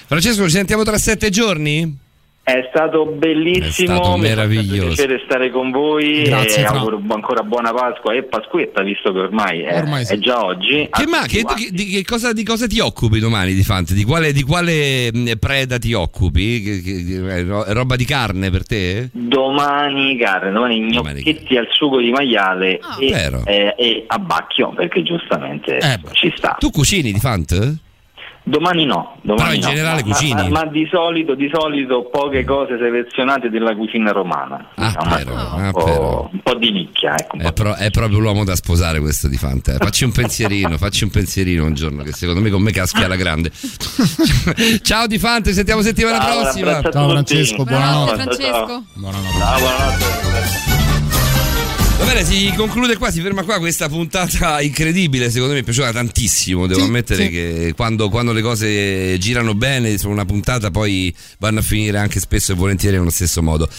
[SPEAKER 3] Francesco, ci sentiamo tra sette giorni?
[SPEAKER 20] È stato bellissimo,
[SPEAKER 3] È stato meraviglioso.
[SPEAKER 20] piacere stare con voi
[SPEAKER 3] Grazie,
[SPEAKER 20] e auguro ancora buona Pasqua e Pasquetta, visto che ormai è,
[SPEAKER 3] Ormai sì.
[SPEAKER 20] è già oggi.
[SPEAKER 3] Che ma, che, di, che cosa, di cosa ti occupi domani di Fante? Di quale, di quale mh, preda ti occupi? Che- che- è è roba di carne per te?
[SPEAKER 20] Domani carne, domani gnocchetti al sugo di maiale e,
[SPEAKER 3] Vero.
[SPEAKER 20] eh, e a bacchio, perché giustamente ci sta.
[SPEAKER 3] Tu cucini di Fante?
[SPEAKER 20] Domani no, domani
[SPEAKER 3] Però in
[SPEAKER 20] no.
[SPEAKER 3] generale
[SPEAKER 20] Ma-
[SPEAKER 3] cucini?
[SPEAKER 20] Ma, ma di solito, di solito poche cose selezionate della cucina romana. Diciamo, un, po', un po' di nicchia, ecco.
[SPEAKER 3] È, pro- è proprio l'uomo da sposare questo di Fante. eh. Facci un pensierino, facci un pensierino un giorno che secondo me con me caschi alla grande. Ciao di Fante, sentiamo settimana
[SPEAKER 20] Ciao,
[SPEAKER 3] prossima.
[SPEAKER 20] Ciao. Francesco,
[SPEAKER 5] buonanotte. Francesco.
[SPEAKER 20] Ciao, buonanotte.
[SPEAKER 3] Va bene, si conclude qua, si ferma qua questa puntata incredibile, secondo me è piaciuta tantissimo, devo ammettere che quando, quando le cose girano bene su una puntata poi vanno a finire anche spesso e volentieri nello stesso modo.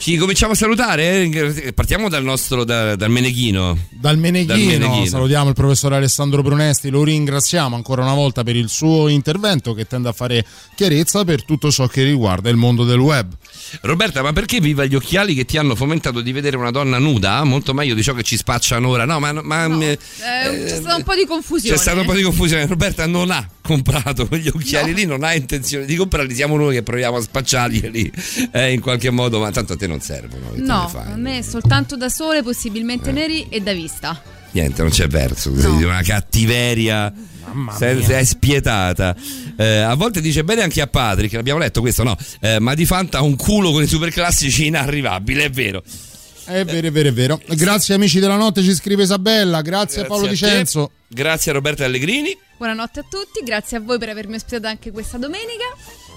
[SPEAKER 3] Ci cominciamo a salutare? Partiamo dal nostro, da- dal Meneghino.
[SPEAKER 4] Dal Meneghino,
[SPEAKER 3] Dal Meneghino.
[SPEAKER 4] salutiamo il professor Alessandro Brunesti, lo ringraziamo ancora una volta per il suo intervento che tende a fare chiarezza per tutto ciò che riguarda il mondo del web.
[SPEAKER 3] Roberta, ma perché viva gli occhiali che ti hanno fomentato di vedere una donna nuda? Molto meglio di ciò che ci spacciano ora. No, ma, ma- eh,
[SPEAKER 5] Eh, c'è stato un po' di confusione.
[SPEAKER 3] c'è stato un po' di confusione. Roberta non ha comprato quegli occhiali lì, non ha intenzione di comprarli. Siamo noi che proviamo a spacciarli eh, in qualche modo, ma tanto a te non servono.
[SPEAKER 5] No, a me soltanto da sole,
[SPEAKER 3] Eh.
[SPEAKER 5] possibilmente neri e da vista.
[SPEAKER 3] Niente, non c'è verso. Di una cattiveria senza, è spietata. Eh, a volte dice bene anche a Patrick, l'abbiamo letto questo, no? Eh, ma di Fanta ha un culo con i superclassici inarrivabile, è vero.
[SPEAKER 4] È vero, è vero, è vero. Grazie amici della notte, ci scrive Isabella, grazie, a Paolo
[SPEAKER 3] a te.
[SPEAKER 4] Dicenzo.
[SPEAKER 3] Grazie a Roberta Allegrini.
[SPEAKER 5] Buonanotte a tutti, grazie a voi per avermi ospitato anche questa domenica.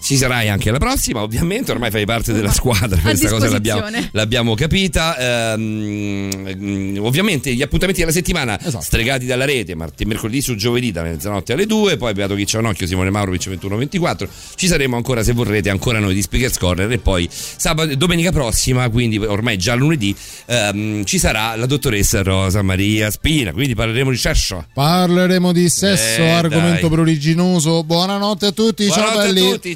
[SPEAKER 3] Ci sarai anche alla prossima, ovviamente, ormai fai parte della squadra, questa cosa l'abbiamo, l'abbiamo capita. Ehm, mm, ovviamente gli appuntamenti della settimana stregati dalla rete, martedì, mercoledì su giovedì da mezzanotte alle 2, poi Beato Chi c'è un occhio, Simone Maurovic 21-24. Ci saremo ancora, se vorrete, ancora noi di Speakers Corner e poi sabato, domenica prossima, quindi ormai già lunedì, ehm, ci sarà la dottoressa Rosa Maria Spina, quindi parleremo di sesso.
[SPEAKER 4] Parleremo di sesso,
[SPEAKER 3] Eh,
[SPEAKER 4] argomento
[SPEAKER 3] dai.
[SPEAKER 4] pruriginoso. Buonanotte a tutti, ciao
[SPEAKER 3] Buonanotte a
[SPEAKER 4] belli.
[SPEAKER 3] tutti.